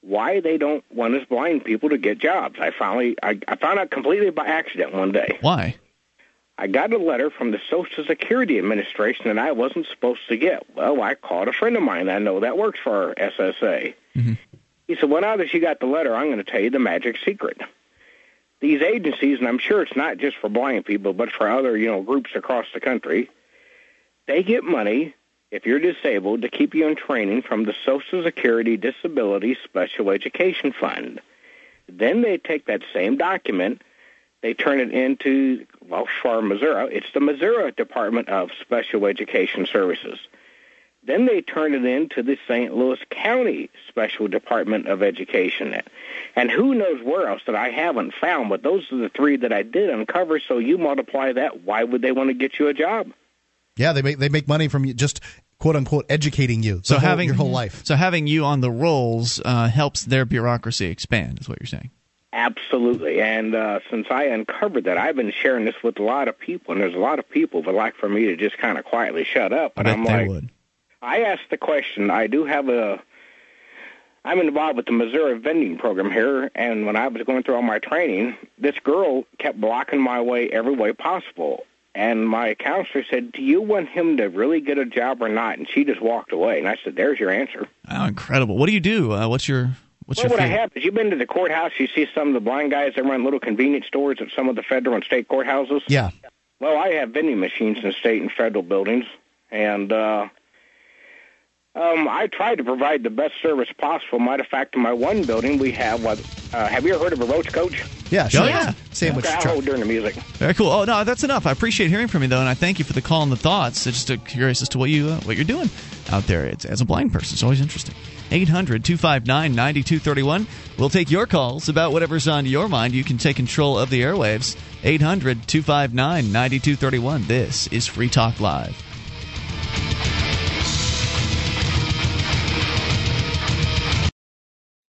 why they don't want us blind people to get jobs. I finally I, I found out completely by accident one day. Why? I got a letter from the Social Security Administration that I wasn't supposed to get. Well, I called a friend of mine I know that works for SSA. Mm-hmm. He said, "Well, now that you got the letter, I'm going to tell you the magic secret." These agencies, and I'm sure it's not just for blind people, but for other you know groups across the country, they get money if you're disabled to keep you in training from the Social Security Disability Special Education Fund. Then they take that same document, they turn it into, well, for Missouri, it's the Missouri Department of Special Education Services. Then they turned it into the St. Louis County Special Department of Education. And who knows where else that I haven't found, but those are the three that I did uncover. So you multiply that, why would they want to get you a job? Yeah, they make they make money from just quote unquote educating you. So whole, having your whole life. So having you on the rolls uh, helps their bureaucracy expand. Is what you're saying? Absolutely. And uh, since I uncovered that, I've been sharing this with a lot of people, and there's a lot of people would like for me to just kind of quietly shut up. But I'm like, would. I asked the question. I do have a. I'm involved with the Missouri vending program here, and when I was going through all my training, this girl kept blocking my way every way possible. And my counselor said, "Do you want him to really get a job or not?" And she just walked away. And I said, "There's your answer." Oh, incredible! What do you do? Uh, what's your what's well, your? what I have is you've been to the courthouse. You see some of the blind guys that run little convenience stores at some of the federal and state courthouses. Yeah. Well, I have vending machines in state and federal buildings, and uh, um, I try to provide the best service possible. Matter of fact, in my one building, we have what? Uh, have you ever heard of a roach coach? Yeah, sure. Oh, yeah. Sandwich okay, I'll truck. hold during the music. Very cool. Oh no, that's enough. I appreciate hearing from you though, and I thank you for the call and the thoughts. It's just uh, curious as to what you uh, what you're doing out there. It's, as a blind person, it's always interesting. 800-259-9231. We'll take your calls about whatever's on your mind. You can take control of the airwaves. 800-259-9231. This is Free Talk Live.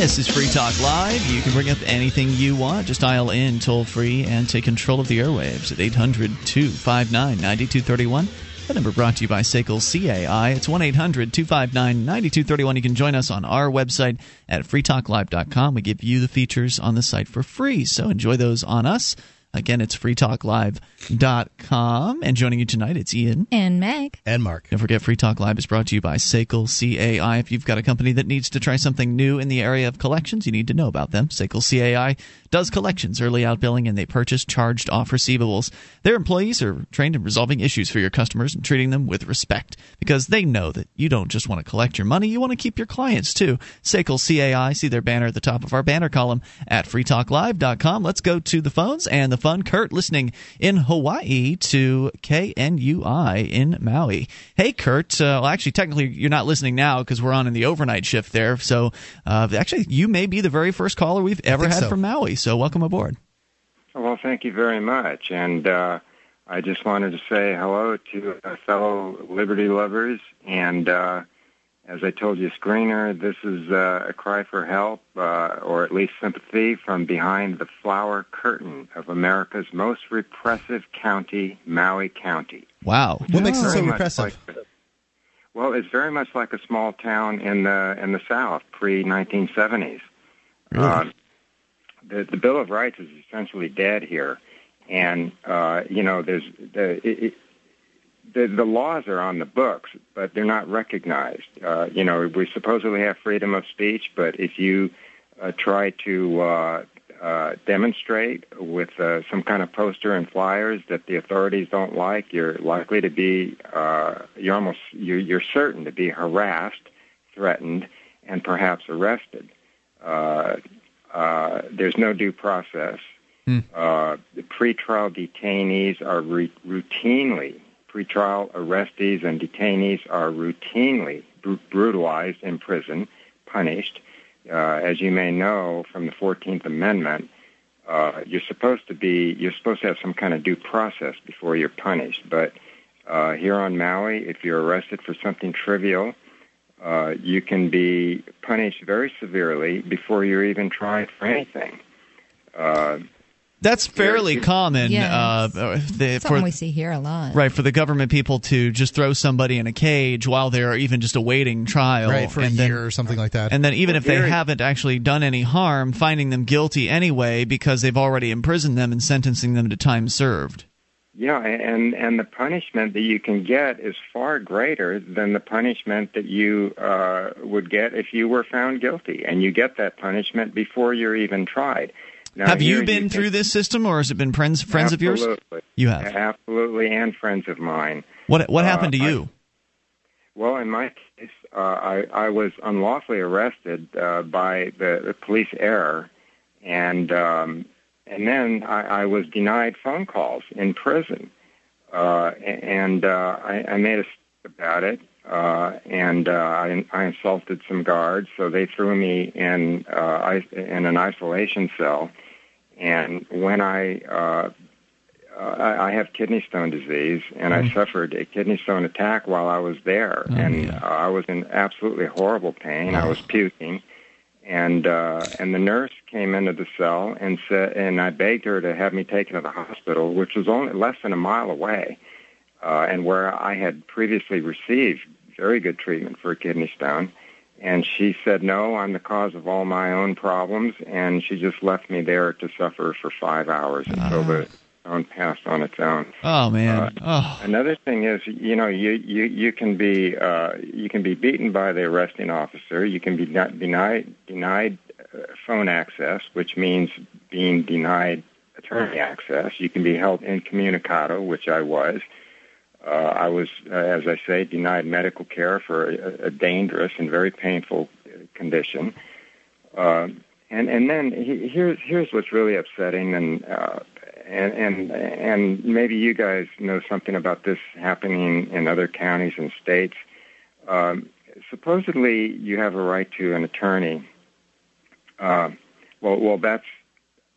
This is Free Talk Live. You can bring up anything you want. Just dial in toll free and take control of the airwaves at 800 259 9231. That number brought to you by SACL CAI. It's 1 800 259 9231. You can join us on our website at freetalklive.com. We give you the features on the site for free, so enjoy those on us. Again, it's freetalklive.com. And joining you tonight, it's Ian. And Meg. And Mark. Don't forget, Free Talk Live is brought to you by SACL CAI. If you've got a company that needs to try something new in the area of collections, you need to know about them. SACL CAI does collections, early outbilling, and they purchase charged off receivables. Their employees are trained in resolving issues for your customers and treating them with respect because they know that you don't just want to collect your money, you want to keep your clients too. SACL CAI, see their banner at the top of our banner column at freetalklive.com. Let's go to the phones and the fun. Kurt listening in Hawaii to KNUI in Maui. Hey, Kurt. Uh, well, actually, technically, you're not listening now because we're on in the overnight shift there. So, uh, actually, you may be the very first caller we've ever had so. from Maui. So, welcome aboard. Well, thank you very much. And uh, I just wanted to say hello to uh, fellow Liberty lovers. And uh, as I told you, Screener, this is uh, a cry for help, uh, or at least sympathy, from behind the flower curtain of America's most repressive county, Maui County. Wow. What makes it so repressive? like- well, it's very much like a small town in the in the South pre 1970s. Really? Uh, the the Bill of Rights is essentially dead here, and uh, you know there's the it, it, the the laws are on the books, but they're not recognized. Uh, you know we supposedly have freedom of speech, but if you uh, try to uh, uh, demonstrate with uh, some kind of poster and flyers that the authorities don't like, you're likely to be uh, you're almost you're, you're certain to be harassed, threatened, and perhaps arrested. Uh, uh, there's no due process. Uh, the pretrial detainees are ru- routinely, pretrial arrestees and detainees are routinely br- brutalized in prison, punished. Uh, as you may know from the 14th Amendment, uh, you're supposed to be, you're supposed to have some kind of due process before you're punished. But uh, here on Maui, if you're arrested for something trivial, uh, you can be punished very severely before you're even tried for anything. Uh, That's fairly common. Yeah, uh, the, Something for, we see here a lot. Right, for the government people to just throw somebody in a cage while they're even just awaiting trial. Right, for a and year or something like that. And then even if they Very- haven't actually done any harm, finding them guilty anyway because they've already imprisoned them and sentencing them to time served. Yeah, and and the punishment that you can get is far greater than the punishment that you uh, would get if you were found guilty, and you get that punishment before you're even tried. Now, have you been can- through this system, or has it been friends friends of yours? You have. Absolutely, and friends of mine. What what Uh, happened to I- you? Well, in my case, uh, I, I was unlawfully arrested uh, by the, the police error, and um, and then I, I was denied phone calls in prison, uh, and uh, I, I made a about it, uh, and uh, I, I insulted some guards, so they threw me in uh, I, in an isolation cell, and when I uh, uh, I I have kidney stone disease, and I suffered a kidney stone attack while I was there, and uh, I was in absolutely horrible pain. I was puking, and uh, and the nurse came into the cell and said, and I begged her to have me taken to the hospital, which was only less than a mile away, uh, and where I had previously received very good treatment for a kidney stone. And she said, no, I'm the cause of all my own problems. And she just left me there to suffer for five hours until the stone passed on its own. Oh man. Uh, oh. Another thing is, you know, you you you can be uh, you can be beaten by the arresting officer. You can be not denied denied uh, phone access, which means being denied attorney access. You can be held incommunicado, which I was. Uh, I was, uh, as I say, denied medical care for a, a dangerous and very painful condition. Uh, and and then he, here's here's what's really upsetting, and uh, and and and maybe you guys know something about this happening in other counties and states. Um, supposedly, you have a right to an attorney. Uh, well, well, that's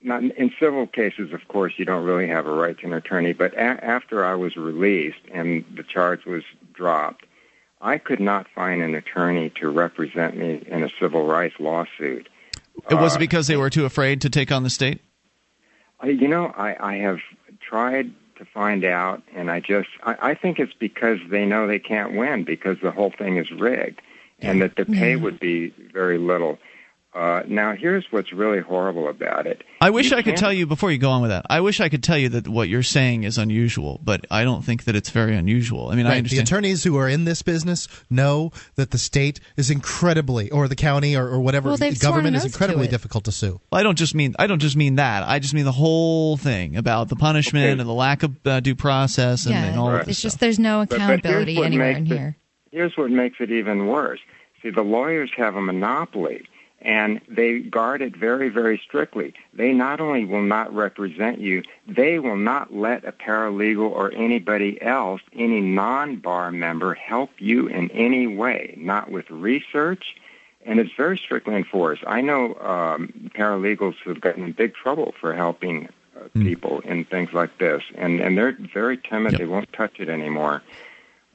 not in civil cases. Of course, you don't really have a right to an attorney. But a- after I was released and the charge was dropped, I could not find an attorney to represent me in a civil rights lawsuit. It was Uh, it because they were too afraid to take on the state? I, you know, I, I have tried to find out, and I just, I, I think it's because they know they can't win because the whole thing is rigged, and that the pay would be very little. Uh, now, here's what's really horrible about it. I wish You I could tell you before you go on with that. I wish I could tell you that what you're saying is unusual, but I don't think that it's very unusual. I mean, I Right. The attorneys who are in this business know that the state is incredibly, or the county, or, or whatever Well, they've government is oath to incredibly difficult to sue. Well, I don't just mean I don't just mean that. I just mean the whole thing about the punishment Okay. and the lack of uh, due process and, and all yeah, of this it's just there's no But- but accountability anywhere in it- here. Here's what makes it even worse. See, the lawyers have a monopoly, and they guard it very, very strictly. They not only will not represent you, they will not let a paralegal or anybody else, any non-bar member, help you in any way, not with research, and it's very strictly enforced. I know um, paralegals who've gotten in big trouble for helping uh, people in things like this, and and they're very timid. They won't touch it anymore.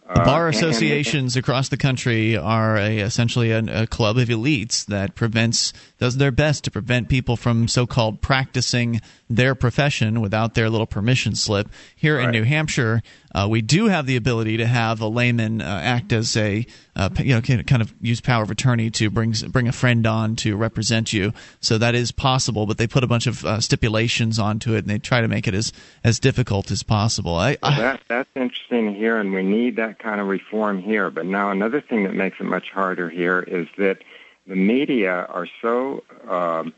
The bar Uh, and- associations across the country are a, essentially a, a club of elites that prevents does their best to prevent people from so-called practicing their profession without their little permission slip. Here in New Hampshire, uh, we do have the ability to have a layman uh, act as a uh, you know kind of use power of attorney to bring bring a friend on to represent you. So that is possible, but they put a bunch of uh, stipulations onto it and they try to make it as as difficult as possible. I, Well, I, that that's interesting here, and we need that kind of reform here. But now another thing that makes it much harder here is that the media are so, um,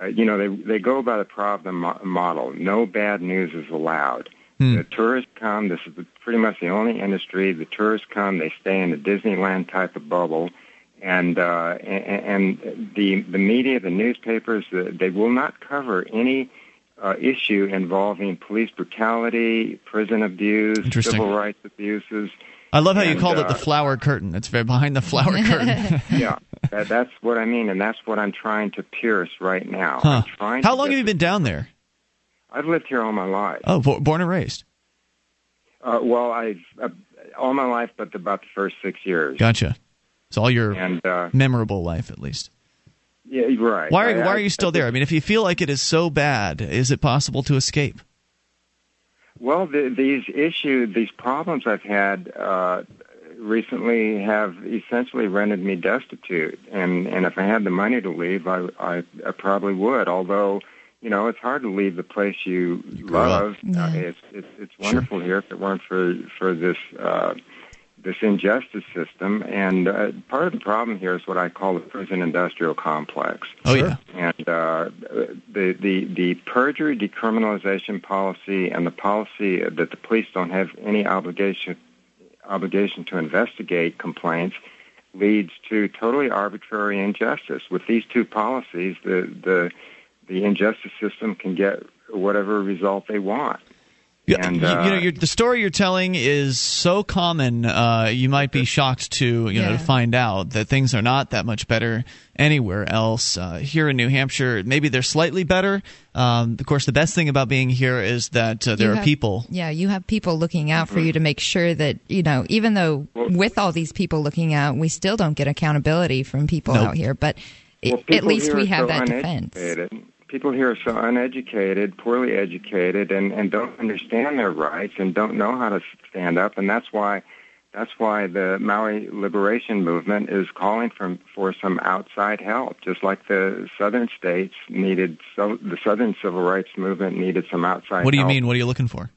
uh, you know, they they go by the problem mo- model. No bad news is allowed. The tourists come. This is the, pretty much the only industry. The tourists come. They stay in the Disneyland type of bubble. And uh, and, and the the media, the newspapers, the, they will not cover any uh, issue involving police brutality, prison abuse, civil rights abuses. I love how you And, called it uh, the flower curtain. It's behind the flower curtain. yeah, that, that's what I mean, and that's what I'm trying to pierce right now. Huh. Trying How long have you been down there? I've lived here all my life. Oh, born and raised. Uh, well, I've uh, all my life, but about the first six years. Gotcha. It's all your And uh, memorable life, at least. Yeah, right. Why are, why are you still there? I mean, if you feel like it is so bad, is it possible to escape? Well, the, these issues, these problems I've had uh, recently have essentially rendered me destitute, and and if I had the money to leave, I I, I probably would. Although, you know, it's hard to leave the place you, you love. Yeah. Uh, it's it's it's wonderful sure. here. If it weren't for for this. Uh, this injustice system, and uh, part of the problem here is what I call the prison industrial complex. Oh yeah, and uh, the the the perjury decriminalization policy and the policy that the police don't have any obligation obligation to investigate complaints leads to totally arbitrary injustice. With these two policies, the the the injustice system can get whatever result they want. Yeah, and, uh, you, know, the story you're telling is so common. Uh, you might be shocked to you yeah. know to find out that things are not that much better anywhere else. Uh, here in New Hampshire, maybe they're slightly better. Um, of course, the best thing about being here is that uh, there you are people. Yeah, you have people looking out for you to make sure that you know, even though with all these people looking out, we still don't get accountability from people nope. out here. But well, at least we have so that defense people here are so uneducated, poorly educated, and, and don't understand their rights and don't know how to stand up, and that's why that's why the Maui liberation movement is calling for for some outside help, just like the southern states needed. So the southern civil rights movement needed some outside. What do you help. mean? What are you looking for?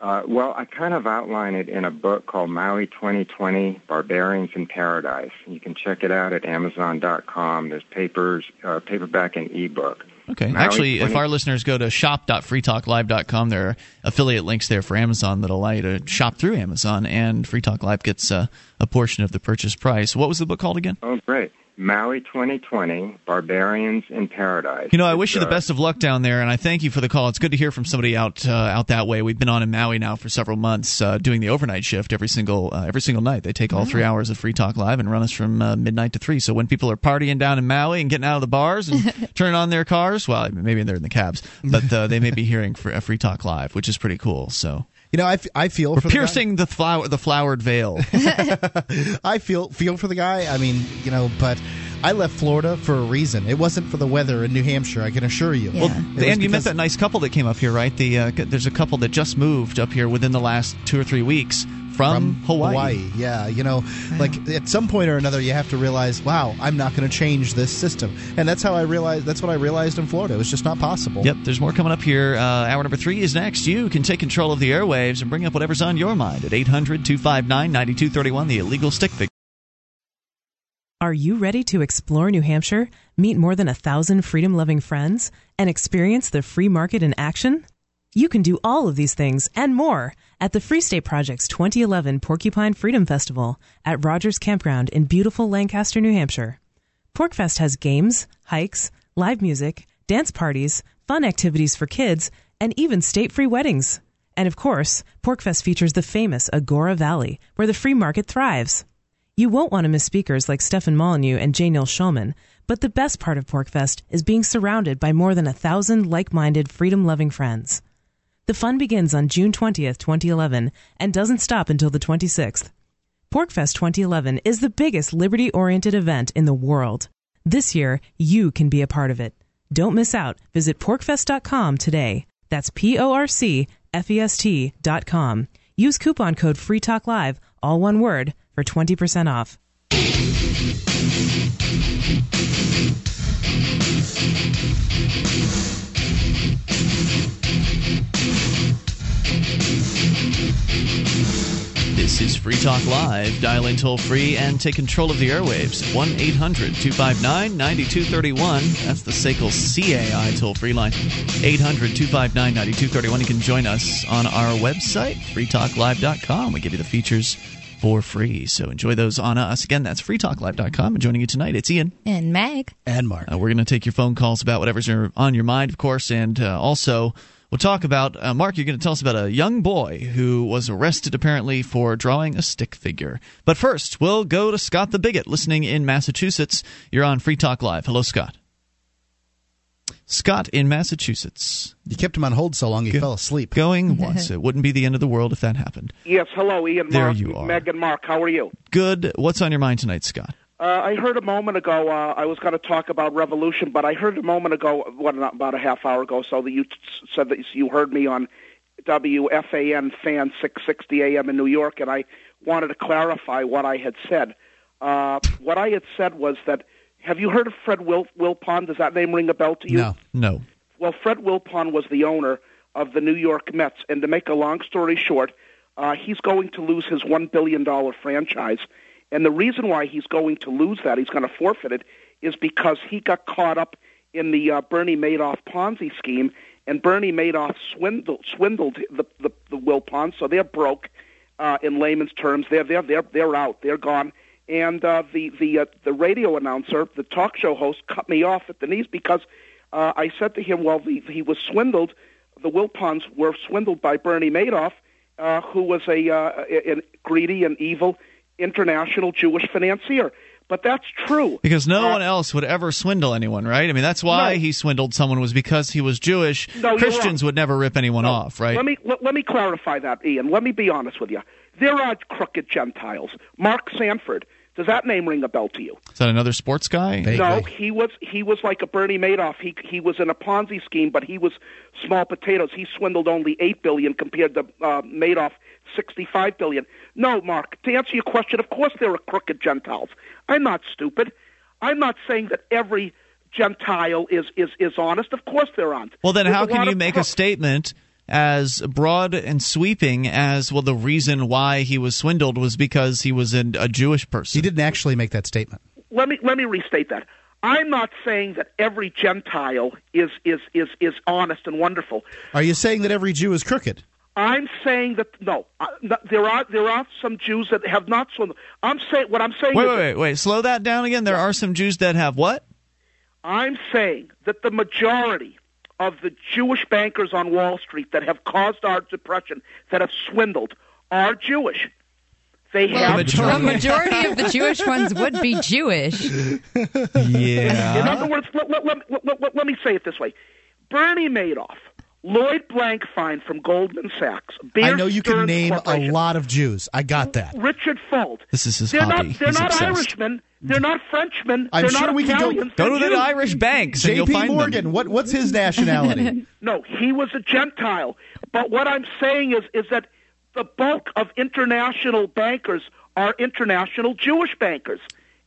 Uh, well, I kind of outline it in a book called Maui 2020 Barbarians in Paradise. You can check it out at Amazon.com. There's papers, uh, paperback and ebook. Okay. Maui Actually, 20- if our listeners go to shop.freetalklive.com, there are affiliate links there for Amazon that allow you to shop through Amazon, and Free Talk Live gets uh, a portion of the purchase price. What was the book called again? Oh, great. Maui 2020 Barbarians in Paradise. You know, I wish you the best of luck down there, and I thank you for the call. It's good to hear from somebody out uh, out that way. We've been on in Maui now for several months, uh, doing the overnight shift every single uh, every single night. They take all three hours of Free Talk Live and run us from uh, midnight to three. So when people are partying down in Maui and getting out of the bars and turning on their cars, well, maybe they're in the cabs, but uh, they may be hearing for a Free Talk Live, which is pretty cool. So. You know, I, f- I feel We're for piercing the, the flower the flowered veil. I feel feel for the guy. I mean, you know, but I left Florida for a reason. It wasn't for the weather in New Hampshire. I can assure you. Yeah. Well, and you met that nice couple that came up here, right? The uh, there's a couple that just moved up here within the last two or three weeks from, from Hawaii. Hawaii. Yeah, you know, like at some point or another, you have to realize, wow, I'm not going to change this system, and that's how I realized. That's what I realized in Florida. It was just not possible. Yep. There's more coming up here. Uh, hour number three is next. You can take control of the airwaves and bring up whatever's on your mind at 800-259-9231. The illegal stick figure. Are you ready to explore New Hampshire, meet more than a thousand freedom loving friends, and experience the free market in action? You can do all of these things and more at the Free State Project's 2011 Porcupine Freedom Festival at Rogers Campground in beautiful Lancaster, New Hampshire. PorcFest has games, hikes, live music, dance parties, fun activities for kids, and even state free weddings. And of course, PorcFest features the famous Agora Valley, where the free market thrives. You won't want to miss speakers like Stefan Molyneux and J. Neil Schulman, but the best part of PorcFest is being surrounded by more than a thousand like-minded, freedom-loving friends. The fun begins on June 20th, 2011, and doesn't stop until the 26th. PorcFest 2011 is the biggest liberty-oriented event in the world. This year, you can be a part of it. Don't miss out. Visit porcfest.com today. That's P-O-R-C-F-E-S-T dot com. Use coupon code FREETALKLIVE, all one word, for 20% off. This is Free Talk Live. Dial in toll free and take control of the airwaves at 1 800 259 9231. That's the SACL CAI toll free line. 800 259 9231. You can join us on our website, freetalklive.com. We give you the features for free. So enjoy those on us. Again, that's freetalklive.com. And joining you tonight, it's Ian. And Meg. And Mark. Uh, we're going to take your phone calls about whatever's on your mind, of course, and uh, also we'll talk about uh, Mark. You're going to tell us about a young boy who was arrested apparently for drawing a stick figure. But first, we'll go to Scott the Bigot, listening in Massachusetts. You're on Free Talk Live. Hello, Scott. Scott in Massachusetts. You kept him on hold so long he Go- fell asleep. Going once. It wouldn't be the end of the world if that happened. Yes, hello, Ian. There Mark, you are. Megan, Mark, how are you? Good. What's on your mind tonight, Scott? Uh, I heard a moment ago. Uh, I was going to talk about revolution, but I heard a moment ago, what about a half hour ago, so that you t- said that you heard me on WFAN Fan 660 AM in New York, and I wanted to clarify what I had said. Uh, what I had said was that. Have you heard of Fred Wil- Wilpon? Does that name ring a bell to you? No. No. Well, Fred Wilpon was the owner of the New York Mets, and to make a long story short, uh, he's going to lose his one billion dollar franchise and the reason why he's going to lose that, he's going to forfeit it, is because he got caught up in the uh, Bernie Madoff Ponzi scheme, and Bernie Madoff swindled, swindled the, the, the Wilpons, so they're broke. Uh, in layman's terms, they're they're they're they're out, they're gone. And uh, the the uh, the radio announcer, the talk show host, cut me off at the knees because uh, I said to him, "Well, the, he was swindled. The Wilpons were swindled by Bernie Madoff, uh, who was a, uh, a greedy and evil international Jewish financier. But that's true. Because no uh, one else would ever swindle anyone, right? I mean, that's why no. he swindled someone was because he was Jewish. No, Christians would never rip anyone no. off, right? Let me let, let me clarify that, Ian. Let me be honest with you. There are crooked Gentiles. Mark Sanford. Does that name ring a bell to you? Is that another sports guy? Vaguely. No, he was he was like a Bernie Madoff. He he was in a Ponzi scheme, but he was small potatoes. He swindled only eight billion compared to uh, Madoff 65 billion. No, Mark, to answer your question, of course there are crooked Gentiles. I'm not stupid. I'm not saying that every Gentile is, is, is honest. Of course there aren't. Well, then There's how can you make a statement as broad and sweeping as, well, the reason why he was swindled was because he was a, a Jewish person? He didn't actually make that statement. Let me, let me restate that. I'm not saying that every Gentile is, is, is, is honest and wonderful. Are you saying that every Jew is crooked? I'm saying that no, uh, there are there are some Jews that have not swindled. I'm saying what I'm saying. Wait, is wait, wait, wait. Slow that down again. There are some Jews that have what? I'm saying that the majority of the Jewish bankers on Wall Street that have caused our depression, that have swindled, are Jewish. They well, have the majority of the Jewish ones would be Jewish. yeah. In other words, let, let, let, let me say it this way: Bernie Madoff Lloyd Blankfein from Goldman Sachs. Bear I know you can name a lot of Jews. I got that. Richard Fuld. This is his they're hobby. Not, they're He's not obsessed. Irishmen. They're not Frenchmen. I'm they're sure not we Italians. can go, go to the Irish banks and you'll J.P. find Morgan. them. What, what's his nationality? no, he was a Gentile. But what I'm saying is, is that the bulk of international bankers are international Jewish bankers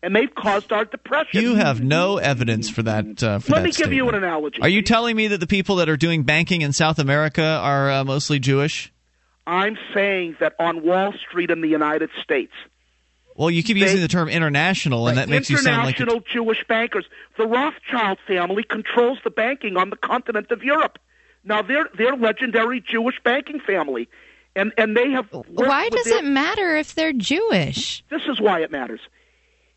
and they've caused our depression. You have no evidence for that. Uh, for Let that me give statement. you an analogy. Are you telling me that the people that are doing banking in South America are uh, mostly Jewish? I'm saying that on Wall Street in the United States. Well, you keep they, using the term international, and that makes you sound like international Jewish bankers. The Rothschild family controls the banking on the continent of Europe. Now they're they're legendary Jewish banking family, and and they have. Why does their, it matter if they're Jewish? This is why it matters.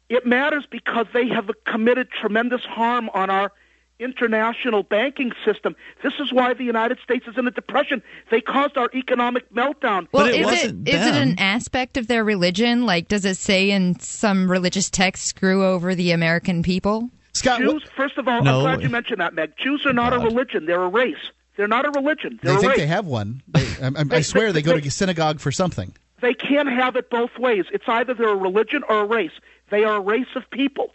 It matters because they have committed tremendous harm on our international banking system. This is why the United States is in a depression. They caused our economic meltdown. Well, it is it wasn't is it an aspect of their religion? Like, does it say in some religious text, "Screw over the American people"? Scott, Jews, first of all, No. I'm glad you mentioned that, Meg. Jews are not a religion; they're a race. They're not a religion. They're they a think race. they have one. They, I, I, I swear they go to synagogue for something. They can't have it both ways. It's either they're a religion or a race. They are a race of people,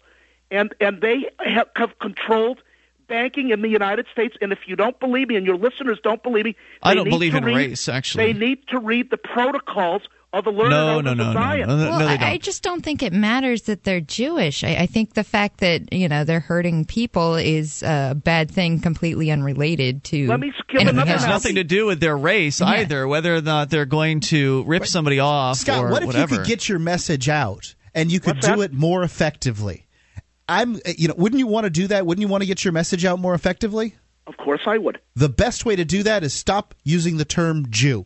and and they have, have controlled banking in the United States. And if you don't believe me, and your listeners don't believe me, I don't believe in read, race, actually. they need to read the protocols of the learned No, elders no, no, no, no, no, Well, no, I, I just don't think it matters that they're Jewish. I, I think the fact that you know they're hurting people is a bad thing, completely unrelated to. Let me give anything another It has nothing to do with their race Yeah. either, whether or not they're going to rip somebody off Scott, or what if whatever. you could get your message out and you could What's do that? it more effectively? I'm, you know, wouldn't you want to do that? Wouldn't you want to get your message out more effectively? Of course, I would. The best way to do that is stop using the term Jew.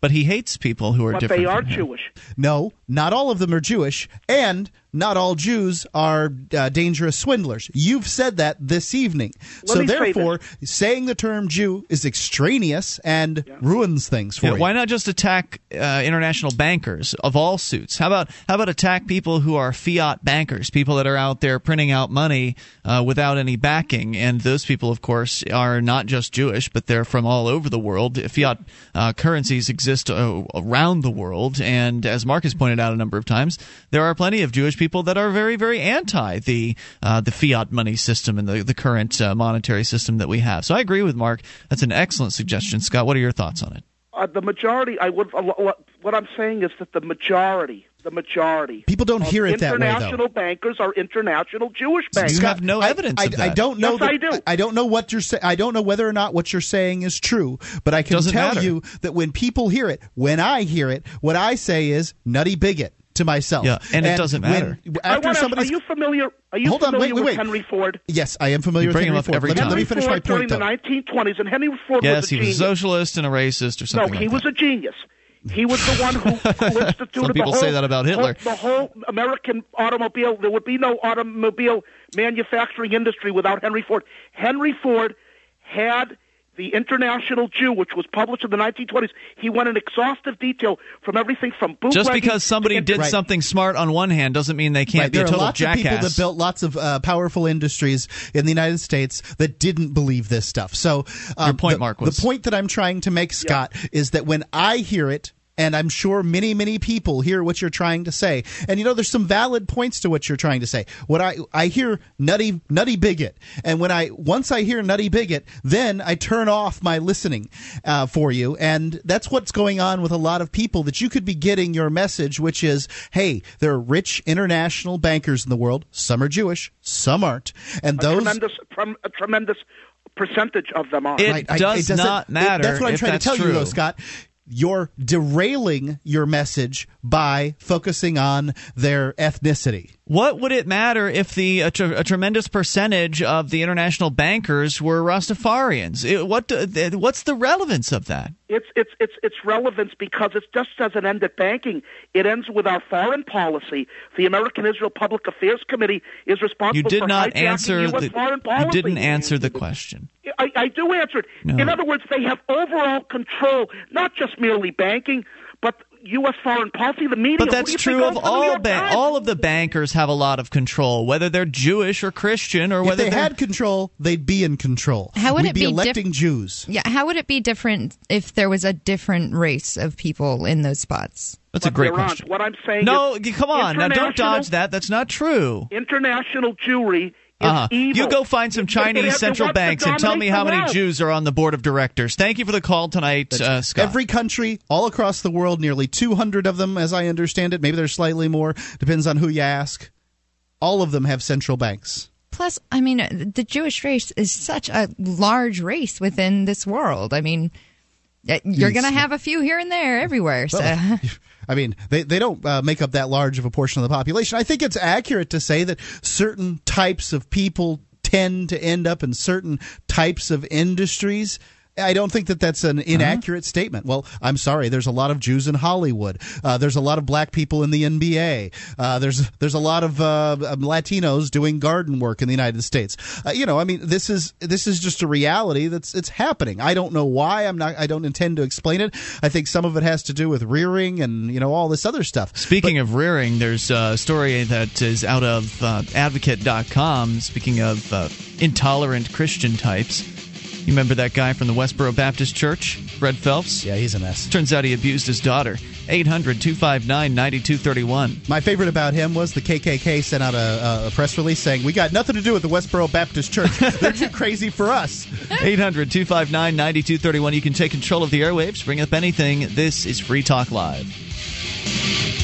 but he hates people who are But different. they are. Jewish. No, not all of them are Jewish, and not all Jews are uh, dangerous swindlers. You've said that this evening. Let so me say therefore, saying the term Jew is extraneous and ruins things for Yeah, you. why not just attack uh, international bankers of all suits? How about how about attack people who are fiat bankers, people that are out there printing out money uh, without any backing? And those people, of course, are not just Jewish, but they're from all over the world. Fiat uh, currencies exist uh, around the world, and as Mark has pointed out a number of times, there are plenty of Jewish people people that are very, very anti the uh, the fiat money system and the the current uh, monetary system that we have. So I agree with Mark. That's an excellent suggestion, Scott. What are your thoughts on it? Uh, the majority, I would. what I'm saying is that the majority the majority. People don't hear it that way, though. International bankers are international Jewish bankers. You have no evidence I, of that. I don't know. Yes, that, I do. I don't know what you're saying. I don't know whether or not what you're saying is true, but I can Doesn't tell matter. you that when people hear it, when I hear it, what I say is nutty bigot to myself. Yeah, and it doesn't when- matter. After wanna- somebody's are you familiar? Are you Hold on, familiar wait, wait, with wait. Henry Ford? Yes, I am familiar You with bring Henry him up Ford. every let, me- time. let me finish Ford my point, during though. the 1920s, and Henry Ford Yes, was a he was a genius. socialist and a racist or something. No, he like was that. a genius. He was the one who, who instituted Some people the whole, say that about Hitler. the whole American automobile. There would be no automobile manufacturing industry without Henry Ford. Henry Ford had the International Jew, which was published in the 1920s. He went in exhaustive detail from everything from bootlegging. Just because somebody did Right. something smart on one hand doesn't mean they can't Right, be there a are lots jackass. of people that built lots of uh, powerful industries in the United States that didn't believe this stuff. So, um, Your point, the, Mark, was- the point that I'm trying to make, Scott, is that when I hear it. And I'm sure many, many people hear what you're trying to say. And you know, there's some valid points to what you're trying to say. What I I hear nutty nutty bigot, and when I once I hear nutty bigot, then I turn off my listening uh, for you. And that's what's going on with a lot of people. That you could be getting your message, which is, hey, there are rich international bankers in the world. Some are Jewish, some aren't, and a those tremendous, trem- a tremendous percentage of them are. It Right, I- does doesn't- not matter that's what I'm if trying to that's tell you, though, Scott. You're derailing your message by focusing on their ethnicity. What would it matter if the a, tr- a tremendous percentage of the international bankers were Rastafarians? It, what uh, do- what's the relevance of that? It's it's it's it's relevance because it just doesn't end at banking. It ends with our foreign policy. The American Israel Public Affairs Committee is responsible. You did for not answer the foreign policy. you didn't answer the question. I, I do answer it. No. In other words, they have overall control, not just merely banking, U.S. foreign policy, the media. But that's true of all York ban- Times? all of the bankers have a lot of control, whether they're Jewish or Christian or If whether they they're had control, they'd be in control. How would We'd it be be diff- electing Jews? Yeah, how would it be different if there was a different race of people in those spots? That's a great there question. What I'm saying No, is come on. Now don't dodge that. That's not true. International Jewry is Uh-huh. evil. You go find some Chinese central banks and tell me how many Jews are on the board of directors. Thank you for the call tonight, uh, Scott. Every country, all across the world, nearly 200 of them, as I understand it. Maybe there's slightly more. Depends on who you ask. All of them have central banks. Plus, I mean, uh, the Jewish race is such a large race within this world. I mean, you're going to have a few here and there everywhere. So. Well, I mean, they, they don't uh, make up that large of a portion of the population. I think it's accurate to say that certain types of people tend to end up in certain types of industries. I don't think that that's an inaccurate statement. Well, I'm sorry. There's a lot of Jews in Hollywood. Uh, there's a lot of black people in the NBA. Uh, there's there's a lot of uh, um, Latinos doing garden work in the United States. Uh, you know, I mean, this is this is just a reality that's it's happening. I don't know why. I'm not. I don't intend to explain it. I think some of it has to do with rearing and you know all this other stuff. Speaking of rearing, there's a story that is out of uh, advocate.com. Speaking of uh, intolerant Christian types, you remember that guy from the Westboro Baptist Church, Fred Phelps? Yeah, he's a mess. Turns out he abused his daughter. 800 259 9231. My favorite about him was the KKK sent out a, a press release saying, "We got nothing to do with the Westboro Baptist Church. They're too crazy for us." 800 259 9231. You can take control of the airwaves, bring up anything. This is Free Talk Live.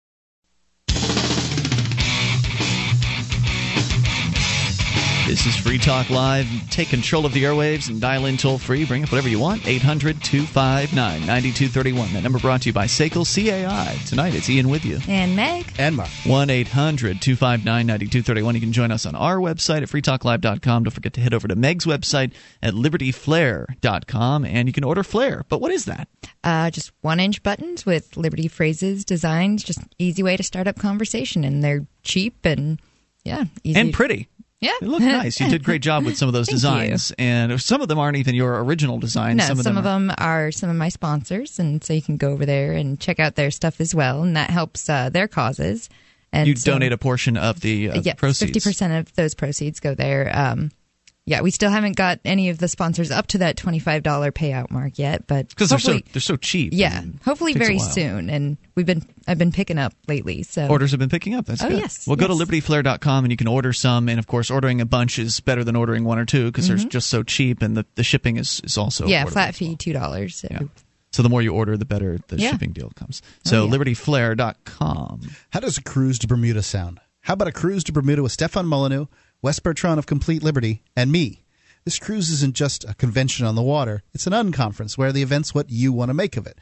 This is Free Talk Live. Take control of the airwaves and dial in toll free. Bring up whatever you want. 800 259 9231. That number brought to you by SACL CAI. Tonight it's Ian with you. And Meg. And Mark. 1 800 259 9231. You can join us on our website at freetalklive.com. Don't forget to head over to Meg's website at libertyflare.com and you can order Flare. But what is that? Uh, just one inch buttons with Liberty phrases, designs, just easy way to start up conversation. And they're cheap and, yeah, easy. And pretty. Yeah. They look nice. You did a great job with some of those designs. You. And some of them aren't even your original designs. No, some of some them, of are, them are some of my sponsors. And so you can go over there and check out their stuff as well. And that helps uh, their causes. And you so, donate a portion of the uh, yes, proceeds. 50% of those proceeds go there. Um, yeah, we still haven't got any of the sponsors up to that twenty-five dollar payout mark yet, but because they're so they're so cheap. Yeah, hopefully very soon. And we've been I've been picking up lately. So orders have been picking up. That's oh good. yes. Well, yes. go to libertyflare.com and you can order some. And of course, ordering a bunch is better than ordering one or two because mm-hmm. they're just so cheap, and the, the shipping is is also yeah flat fee two dollars. So. Yeah. So the more you order, the better the yeah. shipping deal comes. So oh, yeah. libertyflare.com. How does a cruise to Bermuda sound? How about a cruise to Bermuda with Stefan Molyneux, Wes Bertrand of Complete Liberty, and me? This cruise isn't just a convention on the water; it's an unconference where the event's what you want to make of it.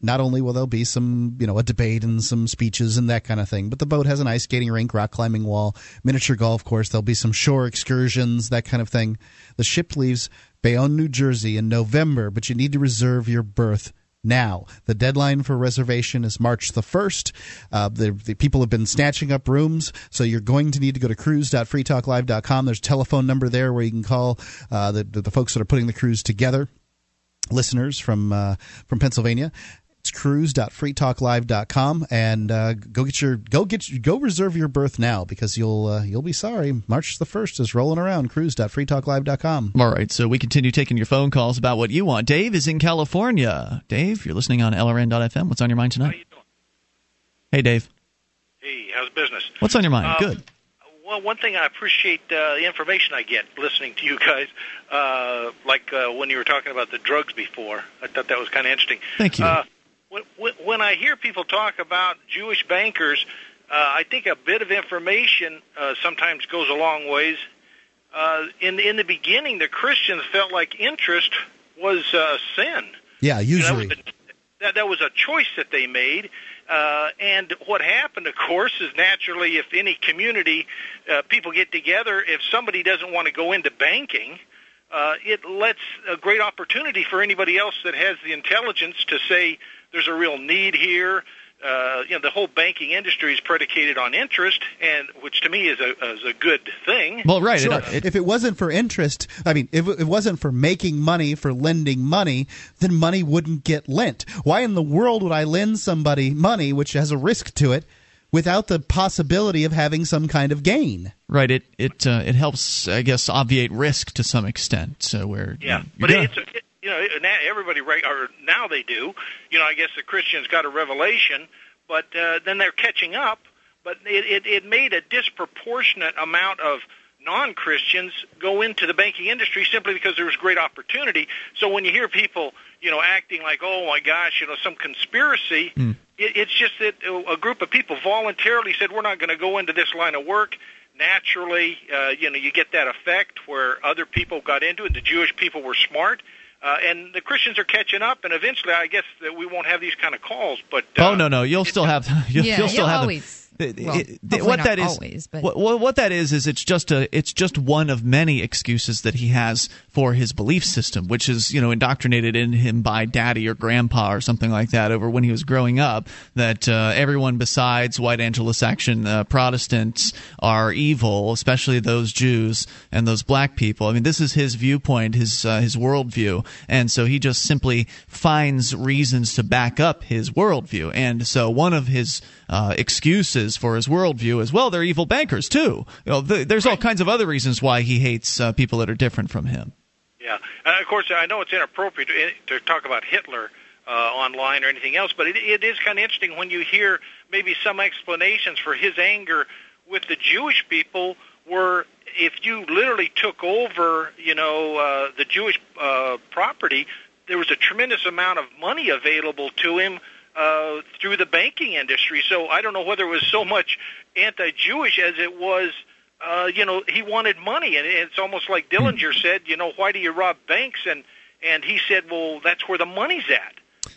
Not only will there be some, you know, a debate and some speeches and that kind of thing, but the boat has an ice skating rink, rock climbing wall, miniature golf course. There'll be some shore excursions, that kind of thing. The ship leaves Bayonne, New Jersey, in November, but you need to reserve your berth now. The deadline for reservation is March the 1st. Uh, the, the, people have been snatching up rooms, so you're going to need to go to cruise.freetalklive.com. There's a telephone number there where you can call uh, the, the folks that are putting the cruise together, listeners from uh, from Pennsylvania. It's cruise.freetalklive.com and uh, go get your go get your, go reserve your berth now because you'll uh, you'll be sorry. March the first is rolling around. Cruise.freetalklive.com. All right, so we continue taking your phone calls about what you want. Dave is in California. Dave, you're listening on LRN.FM. What's on your mind tonight? How you doing? Hey, Dave. Hey, how's business? What's on your mind? Um, Good. Well, one thing I appreciate uh, the information I get listening to you guys, uh, like uh, when you were talking about the drugs before. I thought that was kind of interesting. Thank you. Uh, when, when I hear people talk about Jewish bankers, uh, I think a bit of information uh, sometimes goes a long ways. Uh, in in the beginning, the Christians felt like interest was uh, sin. Yeah, usually. That was, a, that, that was a choice that they made. Uh, and what happened, of course, is naturally if any community uh, people get together, if somebody doesn't want to go into banking, uh, it lets a great opportunity for anybody else that has the intelligence to say there's a real need here. Uh, you know, the whole banking industry is predicated on interest, and which to me is a is a good thing. Well, right. Sure. It, it, if it wasn't for interest, I mean, if it wasn't for making money, for lending money, then money wouldn't get lent. Why in the world would I lend somebody money, which has a risk to it, without the possibility of having some kind of gain? Right. It it uh, it helps, I guess, obviate risk to some extent. So where yeah, you know, but gonna, it's. You know, everybody, or now they do. You know, I guess the Christians got a revelation, but uh, then they're catching up. But it, it, it made a disproportionate amount of non-Christians go into the banking industry simply because there was great opportunity. So when you hear people, you know, acting like, oh my gosh, you know, some conspiracy, mm. it, it's just that a group of people voluntarily said, we're not going to go into this line of work naturally, uh, you know, you get that effect where other people got into it. The Jewish people were smart. Uh, and the Christians are catching up, and eventually, I guess that we won't have these kind of calls. But uh, oh no, no, you'll still have you'll, yeah, you'll still have always. Well, it, what that is, always, but. what, what that is, is it's just a, it's just one of many excuses that he has for his belief system, which is you know indoctrinated in him by daddy or grandpa or something like that over when he was growing up. That uh, everyone besides white Anglo-Saxon uh, Protestants are evil, especially those Jews and those black people. I mean, this is his viewpoint, his uh, his worldview, and so he just simply finds reasons to back up his worldview. And so one of his uh, excuses for his worldview as well, they're evil bankers too. You know, the, there's all kinds of other reasons why he hates uh, people that are different from him. Yeah, and of course, I know it's inappropriate to, to talk about Hitler uh, online or anything else, but it, it is kind of interesting when you hear maybe some explanations for his anger with the Jewish people were if you literally took over, you know, uh, the Jewish uh, property, there was a tremendous amount of money available to him uh, through the banking industry. So I don't know whether it was so much anti-Jewish as it was uh, you know, he wanted money, and it's almost like Dillinger said, you know, why do you rob banks? And and he said, well, that's where the money's at.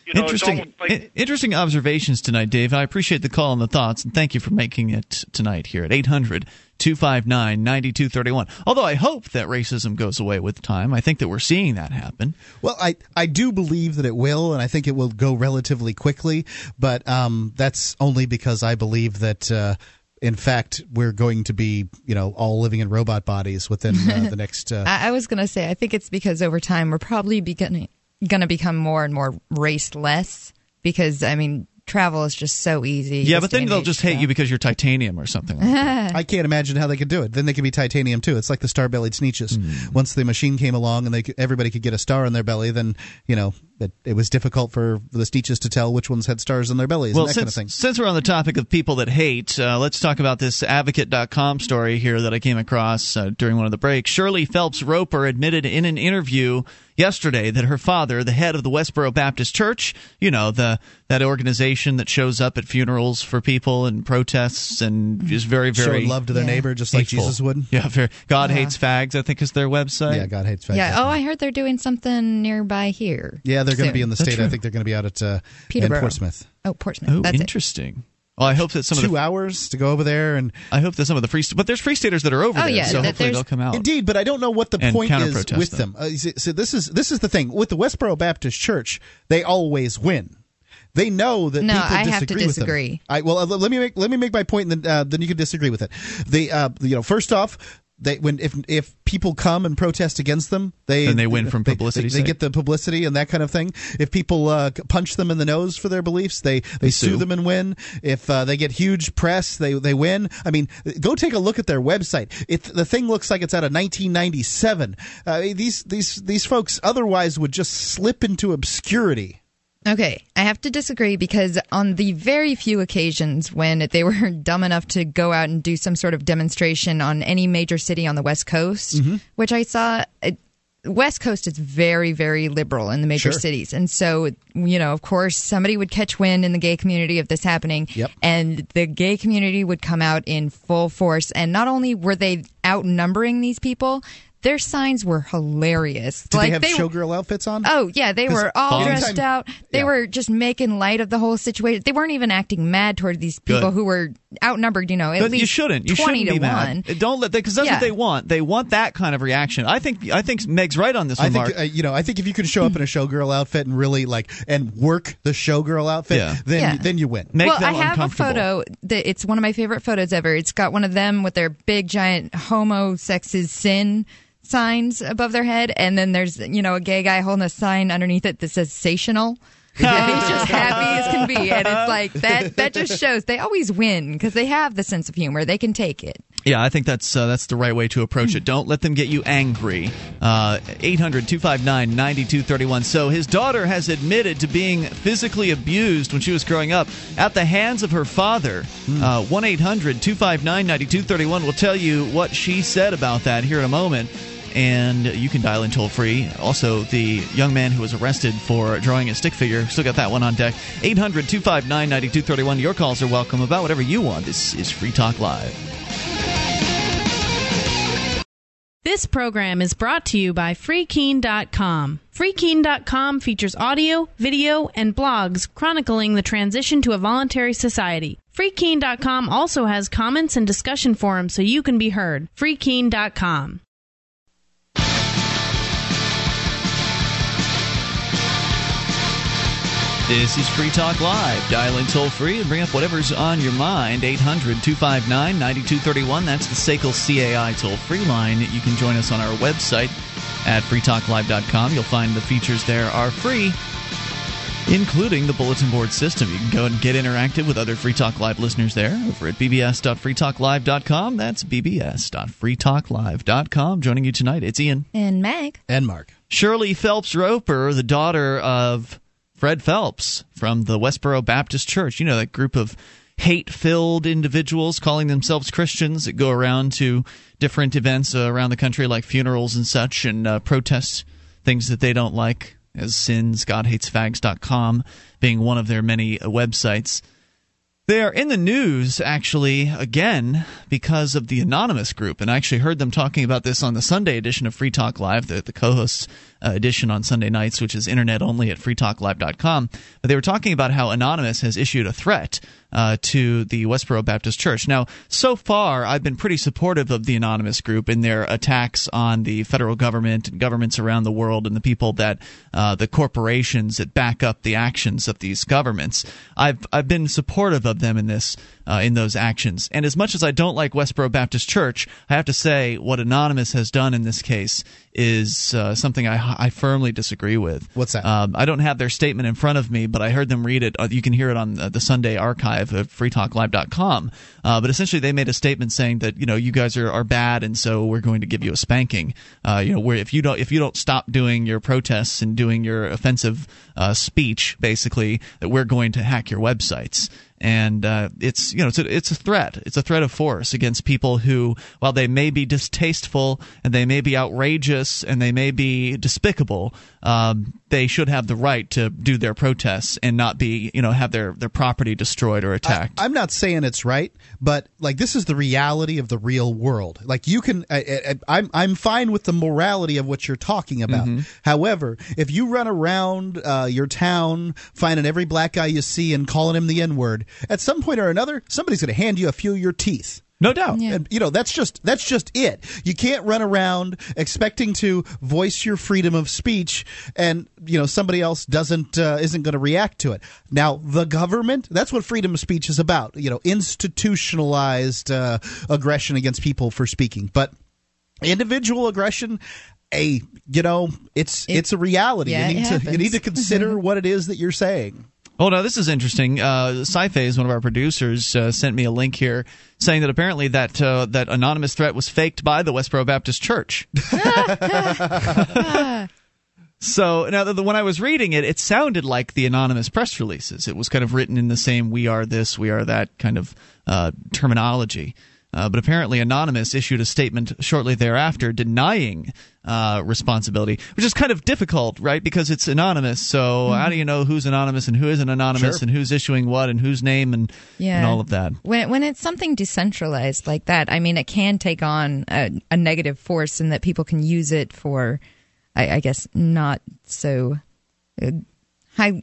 You know, interesting, like, interesting observations tonight, Dave. I appreciate the call and the thoughts, and thank you for making it tonight here at 800 259 9231. Although I hope that racism goes away with time. I think that we're seeing that happen. Well, I, I do believe that it will, and I think it will go relatively quickly, but um, that's only because I believe that. Uh, in fact, we're going to be, you know, all living in robot bodies within uh, the next. Uh, I, I was going to say, I think it's because over time we're probably beginning going to become more and more raceless because I mean travel is just so easy. Yeah, but then they'll just hate you because you're titanium or something. Like I can't imagine how they could do it. Then they could be titanium too. It's like the star-bellied sneetches. Mm. Once the machine came along and they could, everybody could get a star on their belly, then you know it, it was difficult for the sneetches to tell which ones had stars on their bellies well, and that since, kind of thing. Since we're on the topic of people that hate, uh, let's talk about this Advocate.com story here that I came across uh, during one of the breaks. Shirley Phelps Roper admitted in an interview yesterday that her father, the head of the Westboro Baptist Church, you know, the that organization that shows up at funerals for people and protests and is very, very Showing love to their yeah. neighbor, just hateful. like Jesus would. Yeah, very, God yeah. hates fags. I think is their website. Yeah, God hates fags. Yeah. Oh, I heard they're doing something nearby here. Yeah, they're going to be in the state. I think they're going to be out at uh, Peterborough. Portsmouth. Oh, Portsmouth. Oh, That's interesting. It. Well, I hope that some two of the, hours to go over there, and I hope that some of the free, but there's free staters that are over oh, there, yeah, so hopefully they'll come out. Indeed, but I don't know what the point is with them. them. Uh, so this is this is the thing with the Westboro Baptist Church; they always win. They know that no, people I disagree have to disagree. with them. I, well, uh, let me make let me make my point, and then uh, then you can disagree with it. The uh, you know, first off, they when if if people come and protest against them, they and they win from publicity. They, they, they, get the publicity and that kind of thing. If people uh, punch them in the nose for their beliefs, they they, they sue. sue. them and win. If uh, they get huge press, they they win. I mean, go take a look at their website. If the thing looks like it's out of 1997, uh, these these these folks otherwise would just slip into obscurity. Okay, I have to disagree because on the very few occasions when they were dumb enough to go out and do some sort of demonstration on any major city on the West Coast, mm-hmm. which I saw, it, West Coast is very, very liberal in the major sure. cities. And so, you know, of course, somebody would catch wind in the gay community of this happening. Yep. And the gay community would come out in full force. And not only were they outnumbering these people, their signs were hilarious. Did like, they have they, showgirl outfits on? Oh yeah, they were all dressed out. They yeah. were just making light of the whole situation. They weren't even acting mad toward these people Good. who were outnumbered. You know, at but least you shouldn't. You twenty shouldn't to one. Mad. Don't let because that's yeah. what they want. They want that kind of reaction. I think I think Meg's right on this I remark. Think, uh, you know, I think if you can show up in a showgirl outfit and really like and work the showgirl outfit, yeah. then yeah. then you win. Make well, I have a photo that it's one of my favorite photos ever. It's got one of them with their big giant homo sex is sin signs above their head, and then there's you know a gay guy holding a sign underneath it that says "sational." he's just happy as can be, and it's like that. That just shows they always win because they have the sense of humor. They can take it. Yeah, I think that's uh, that's the right way to approach it. Don't let them get you angry. Uh, 800 259 9231. So his daughter has admitted to being physically abused when she was growing up at the hands of her father. Hmm. Uh, 1 800 259 9231 will tell you what she said about that here in a moment and you can dial in toll free. Also, the young man who was arrested for drawing a stick figure, still got that one on deck. 800 259 9231. Your calls are welcome about whatever you want. This is Free Talk Live. This program is brought to you by FreeKeene.com. FreeKeene.com features audio, video, and blogs chronicling the transition to a voluntary society. FreeKeene.com also has comments and discussion forums so you can be heard. FreeKeene.com. This is Free Talk Live. Dial in toll free and bring up whatever's on your mind. 800 259 9231. That's the SACL CAI toll free line. You can join us on our website at freetalklive.com. You'll find the features there are free, including the bulletin board system. You can go and get interactive with other Free Talk Live listeners there over at bbs.freetalklive.com. That's bbs.freetalklive.com. Joining you tonight, it's Ian. And Meg. And Mark. Shirley Phelps Roper, the daughter of Fred Phelps from the Westboro Baptist Church. You know, that group of hate filled individuals calling themselves Christians that go around to different events around the country, like funerals and such, and uh, protest things that they don't like, as sins, GodHatesFags.com being one of their many websites. They are in the news, actually, again, because of the Anonymous group. And I actually heard them talking about this on the Sunday edition of Free Talk Live, the, the co hosts edition on Sunday nights, which is internet only at freetalklive.com. But they were talking about how Anonymous has issued a threat uh, to the Westboro Baptist Church. Now, so far, I've been pretty supportive of the Anonymous group in their attacks on the federal government and governments around the world and the people that, uh, the corporations that back up the actions of these governments. I've I've been supportive of them in this uh, in those actions. And as much as I don't like Westboro Baptist Church, I have to say what Anonymous has done in this case is uh, something I, I firmly disagree with. What's that? Um, I don't have their statement in front of me, but I heard them read it. Uh, you can hear it on the Sunday archive at freetalklive.com. Uh, but essentially, they made a statement saying that you know you guys are, are bad, and so we're going to give you a spanking. Uh, you know, where if you don't if you don't stop doing your protests and doing your offensive uh, speech, basically, that we're going to hack your websites and uh, it's you know it's a, it's a threat. It's a threat of force against people who, while they may be distasteful and they may be outrageous and they may be despicable, um, they should have the right to do their protests and not be you know have their their property destroyed or attacked. I, am not saying it's right, but like this is the reality of the real world. Like you can, I, am I'm, I'm fine with the morality of what you're talking about. Mm-hmm. However, if you run around uh, your town finding every black guy you see and calling him the N word, at some point or another, somebody's going to hand you a few of your teeth. No doubt. Yeah. And, you know, that's just that's just it. You can't run around expecting to voice your freedom of speech and, you know, somebody else doesn't uh, isn't going to react to it. Now, the government, that's what freedom of speech is about, you know, institutionalized uh, aggression against people for speaking. But individual aggression a you know it's it, it's a reality yeah, you need to you need to consider what it is that you're saying Oh no, this is interesting. Uh, Sci-Phase, one of our producers, uh, sent me a link here saying that apparently that uh, that anonymous threat was faked by the Westboro Baptist Church. so now, the, when I was reading it, it sounded like the anonymous press releases. It was kind of written in the same "we are this, we are that" kind of uh, terminology. Uh, but apparently, Anonymous issued a statement shortly thereafter denying uh, responsibility, which is kind of difficult, right? Because it's anonymous. So mm-hmm. how do you know who's anonymous and who isn't anonymous sure. and who's issuing what and whose name and, yeah. and all of that? When, when it's something decentralized like that, I mean, it can take on a, a negative force in that people can use it for, I, I guess, not so. Uh, high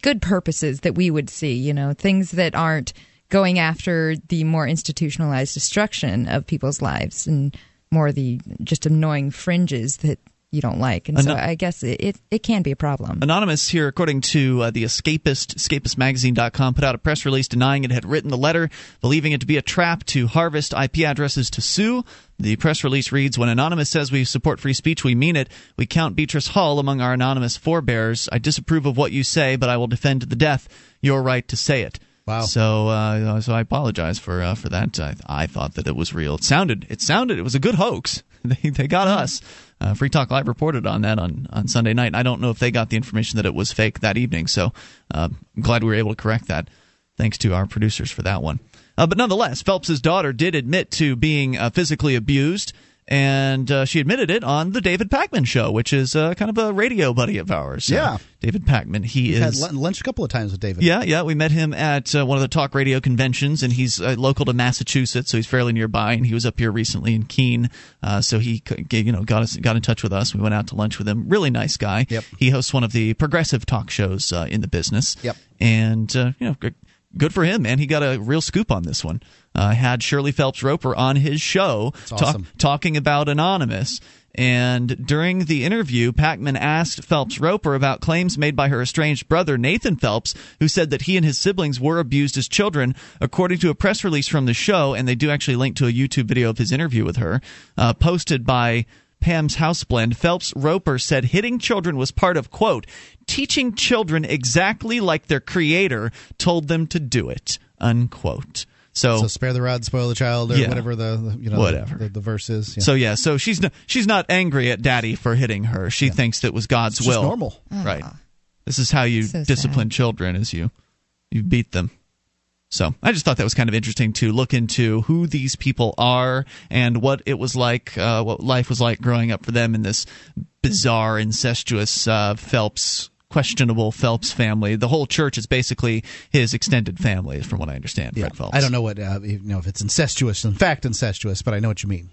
good purposes that we would see you know things that aren't going after the more institutionalized destruction of people's lives and more the just annoying fringes that you don't like. And so I guess it, it, it, can be a problem. Anonymous here, according to uh, the Escapist, escapistmagazine.com, put out a press release denying it had written the letter, believing it to be a trap to harvest IP addresses to sue. The press release reads When Anonymous says we support free speech, we mean it. We count Beatrice Hall among our anonymous forebears. I disapprove of what you say, but I will defend to the death your right to say it. Wow. So, uh, so I apologize for uh, for that. I, I, thought that it was real. It sounded, it sounded, it was a good hoax. they they got us. Uh, Free Talk Live reported on that on, on Sunday night. I don't know if they got the information that it was fake that evening. So, uh, I'm glad we were able to correct that. Thanks to our producers for that one. Uh, but nonetheless, Phelps's daughter did admit to being uh, physically abused and uh, she admitted it on the David Pakman show, which is uh, kind of a radio buddy of ours. Yeah, uh, David Pakman. He We've is had lunch a couple of times with David. Yeah, yeah. We met him at uh, one of the talk radio conventions, and he's uh, local to Massachusetts, so he's fairly nearby. And he was up here recently in Keene, uh, so he you know got us got in touch with us. We went out to lunch with him. Really nice guy. Yep. He hosts one of the progressive talk shows in the business. Yep. And you know good for him, man. He got a real scoop on this one. Uh, had Shirley Phelps Roper on his show awesome. talking about Anonymous. And during the interview, Pakman asked Phelps Roper about claims made by her estranged brother, Nathan Phelps, who said that he and his siblings were abused as children. According to a press release from the show, and they do actually link to a YouTube video of his interview with her, uh, posted by Pam's House Blend, Phelps Roper said hitting children was part of, quote, teaching children exactly like their creator told them to do it, unquote. So, so spare the rod, spoil the child, or yeah, whatever the, the, you know whatever the, the verse is. Yeah. So yeah, so she's not, she's not angry at daddy for hitting her. She yeah. thinks that was God's it's will. normal, right? Oh. This is how you so discipline sad. children: is you you beat them. So I just thought that was kind of interesting to look into who these people are and what it was like, uh, what life was like growing up for them in this bizarre, incestuous uh, Phelps questionable Phelps family. The whole church is basically his extended family, from what I understand. Yeah. Fred Phelps. I don't know what uh, you know if it's incestuous. In fact, incestuous, but I know what you mean.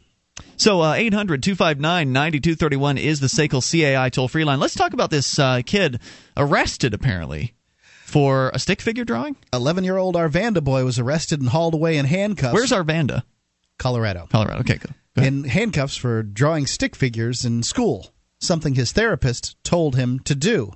So uh, 800 259 9231 is the SACL CAI toll free line. Let's talk about this uh, kid arrested apparently for a stick figure drawing. 11 year old Arvada boy was arrested and hauled away in handcuffs. Where's Arvada? Colorado. Colorado. Okay, go. go in handcuffs for drawing stick figures in school, something his therapist told him to do.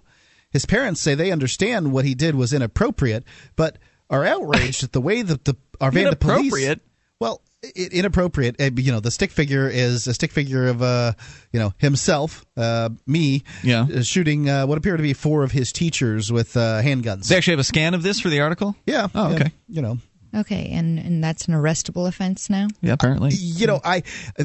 His parents say they understand what he did was inappropriate, but are outraged at the way that the Arvada inappropriate. police. Well, inappropriate. You know, the stick figure is a stick figure of, uh, you know, himself, uh, me, yeah. Uh, shooting uh, what appear to be four of his teachers with uh, handguns. They actually have a scan of this for the article. Yeah. Oh, okay. you know, Okay, and and that's an arrestable offense now. Yeah, apparently. You know, I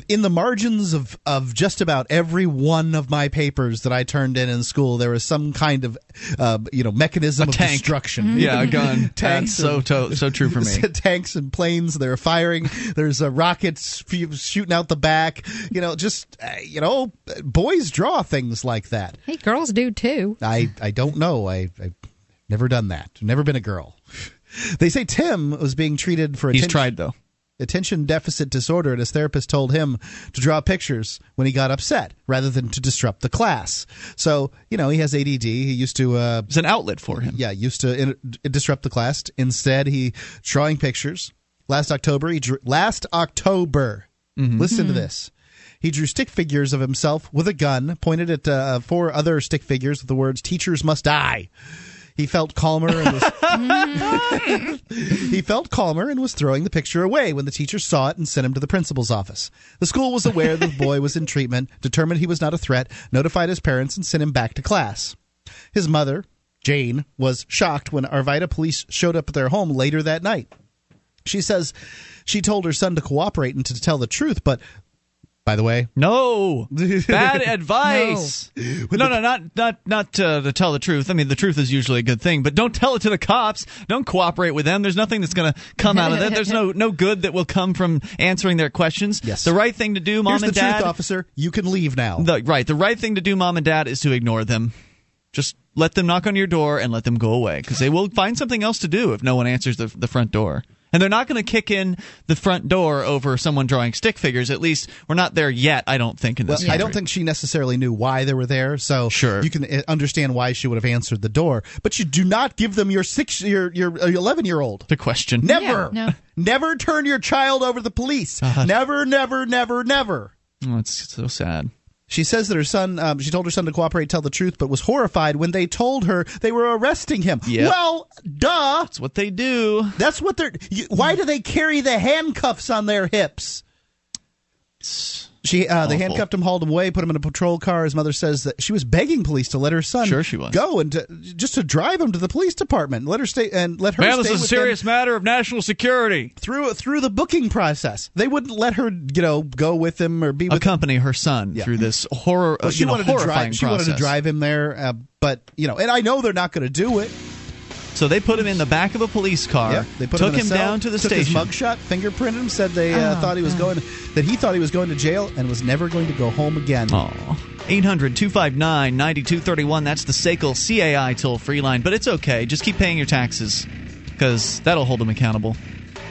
in the margins of of just about every one of my papers that I turned in in school, there was some kind of uh, you know mechanism a of tank. destruction. Mm-hmm. Yeah, a gun. tanks. That's so to, so true for me. tanks and planes. They're firing. There's uh, rockets shooting out the back. You know, just uh, you know, boys draw things like that. Hey, girls do too. I I don't know. I I've never done that. Never been a girl. They say Tim was being treated for. He's attention, tried though. Attention deficit disorder, and his therapist told him to draw pictures when he got upset rather than to disrupt the class. So you know he has ADD. He used to. Uh, it's an outlet for him. Yeah, used to in, disrupt the class. Instead, he drawing pictures. Last October, he drew. Last October, mm-hmm. listen mm-hmm. to this. He drew stick figures of himself with a gun, pointed at uh, four other stick figures with the words "Teachers must die." He felt calmer and was he felt calmer and was throwing the picture away when the teacher saw it and sent him to the principal's office. The school was aware the boy was in treatment, determined he was not a threat, notified his parents, and sent him back to class. His mother, Jane, was shocked when Arvada police showed up at their home later that night. She says she told her son to cooperate and to tell the truth, but by the way. No, bad advice. No, no, no, not not not uh, to tell the truth. I mean, the truth is usually a good thing, but don't tell it to the cops. Don't cooperate with them. There's nothing that's going to come out of that. There's no no good that will come from answering their questions. Yes, the right thing to do, mom Here's and the dad. Truth, officer, you can leave now. The, right, the right thing to do, mom and dad, is to ignore them. Just let them knock on your door and let them go away because they will find something else to do if no one answers the the front door. And they're not going to kick in the front door over someone drawing stick figures. At least we're not there yet. I don't think in this. Well, I don't think she necessarily knew why they were there. So sure. you can uh, understand why she would have answered the door. But you do not give them your six, your your eleven year old the question. Never, yeah, no. never turn your child over to the police. Uh, never, never, never, never. Oh, it's so sad. She says that her son, um, she told her son to cooperate, tell the truth, but was horrified when they told her they were arresting him. Yep. Well, duh. That's what they do. That's what they're. You, why do they carry the handcuffs on their hips? She, uh, they handcuffed him, hauled him away, put him in a patrol car. His mother says that she was begging police to let her son sure she was. go and to, just to drive him to the police department, let her stay and let her. Man, this is a serious matter of national security. through through the booking process. They wouldn't let her, you know, go with him or be with accompany her son Yeah. through this horror. Well, she know, wanted to drive. She process. wanted to drive him there, uh, but you know, and I know they're not going to do it. So they put him in the back of a police car. Yep, they put took him, cell, down to the took station. His mugshot, fingerprinted him, said they uh, Oh, thought he was God. going, that he thought he was going to jail and was never going to go home again. Aw. 800 259 9231. That's the SACL CAI toll free line. But it's okay. Just keep paying your taxes because that'll hold them accountable.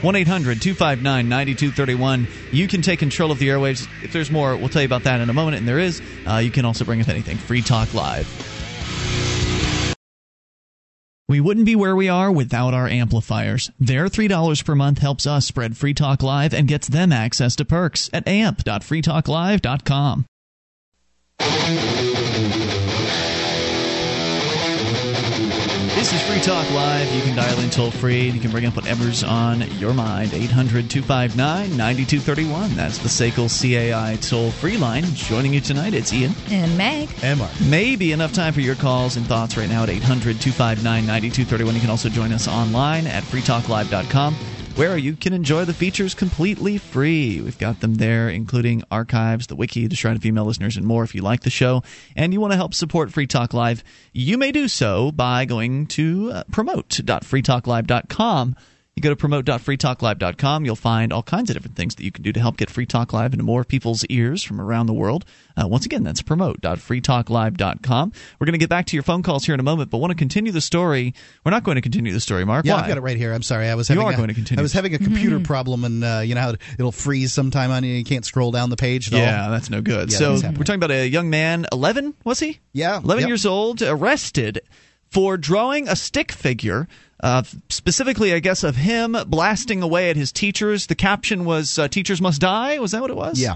1 800 259 9231. You can take control of the airwaves. If there's more, we'll tell you about that in a moment. And there is. Uh, you can also bring up anything. Free Talk Live. We wouldn't be where we are without our amplifiers. Their $3 per month helps us spread Free Talk Live and gets them access to perks at amp.freetalklive.com. Talk Live. You can dial in toll free and you can bring up whatever's on your mind. 800 259 9231. That's the SACL CAI toll free line. Joining you tonight, it's Ian. And Meg. Am I? Maybe enough time for your calls and thoughts right now at 800 259 9231. You can also join us online at freetalklive.com where you can enjoy the features completely free. We've got them there, including archives, the wiki, the Shrine of Female Listeners, and more. If you like the show and you want to help support Free Talk Live, you may do so by going to uh, promote.freetalklive.com You go to promote.freetalklive.com. You'll find all kinds of different things that you can do to help get Free Talk Live into more people's ears from around the world. Uh, once again, that's promote.freetalklive.com. We're going to get back to your phone calls here in a moment, but want to continue the story. We're not going to continue the story, Mark. Yeah, Why? I've got it right here. I'm sorry. I was You having are a, going to continue. I was having a computer problem, and uh, you know how it'll freeze sometime on you. You can't scroll down the page at all. Yeah, that's no good. Yeah, so we're talking about a young man, 11, was he? Yeah. 11 yep. years old, arrested for drawing a stick figure. Uh, specifically, I guess, of him blasting away at his teachers. The caption was uh, "Teachers must die." Was that what it was? Yeah.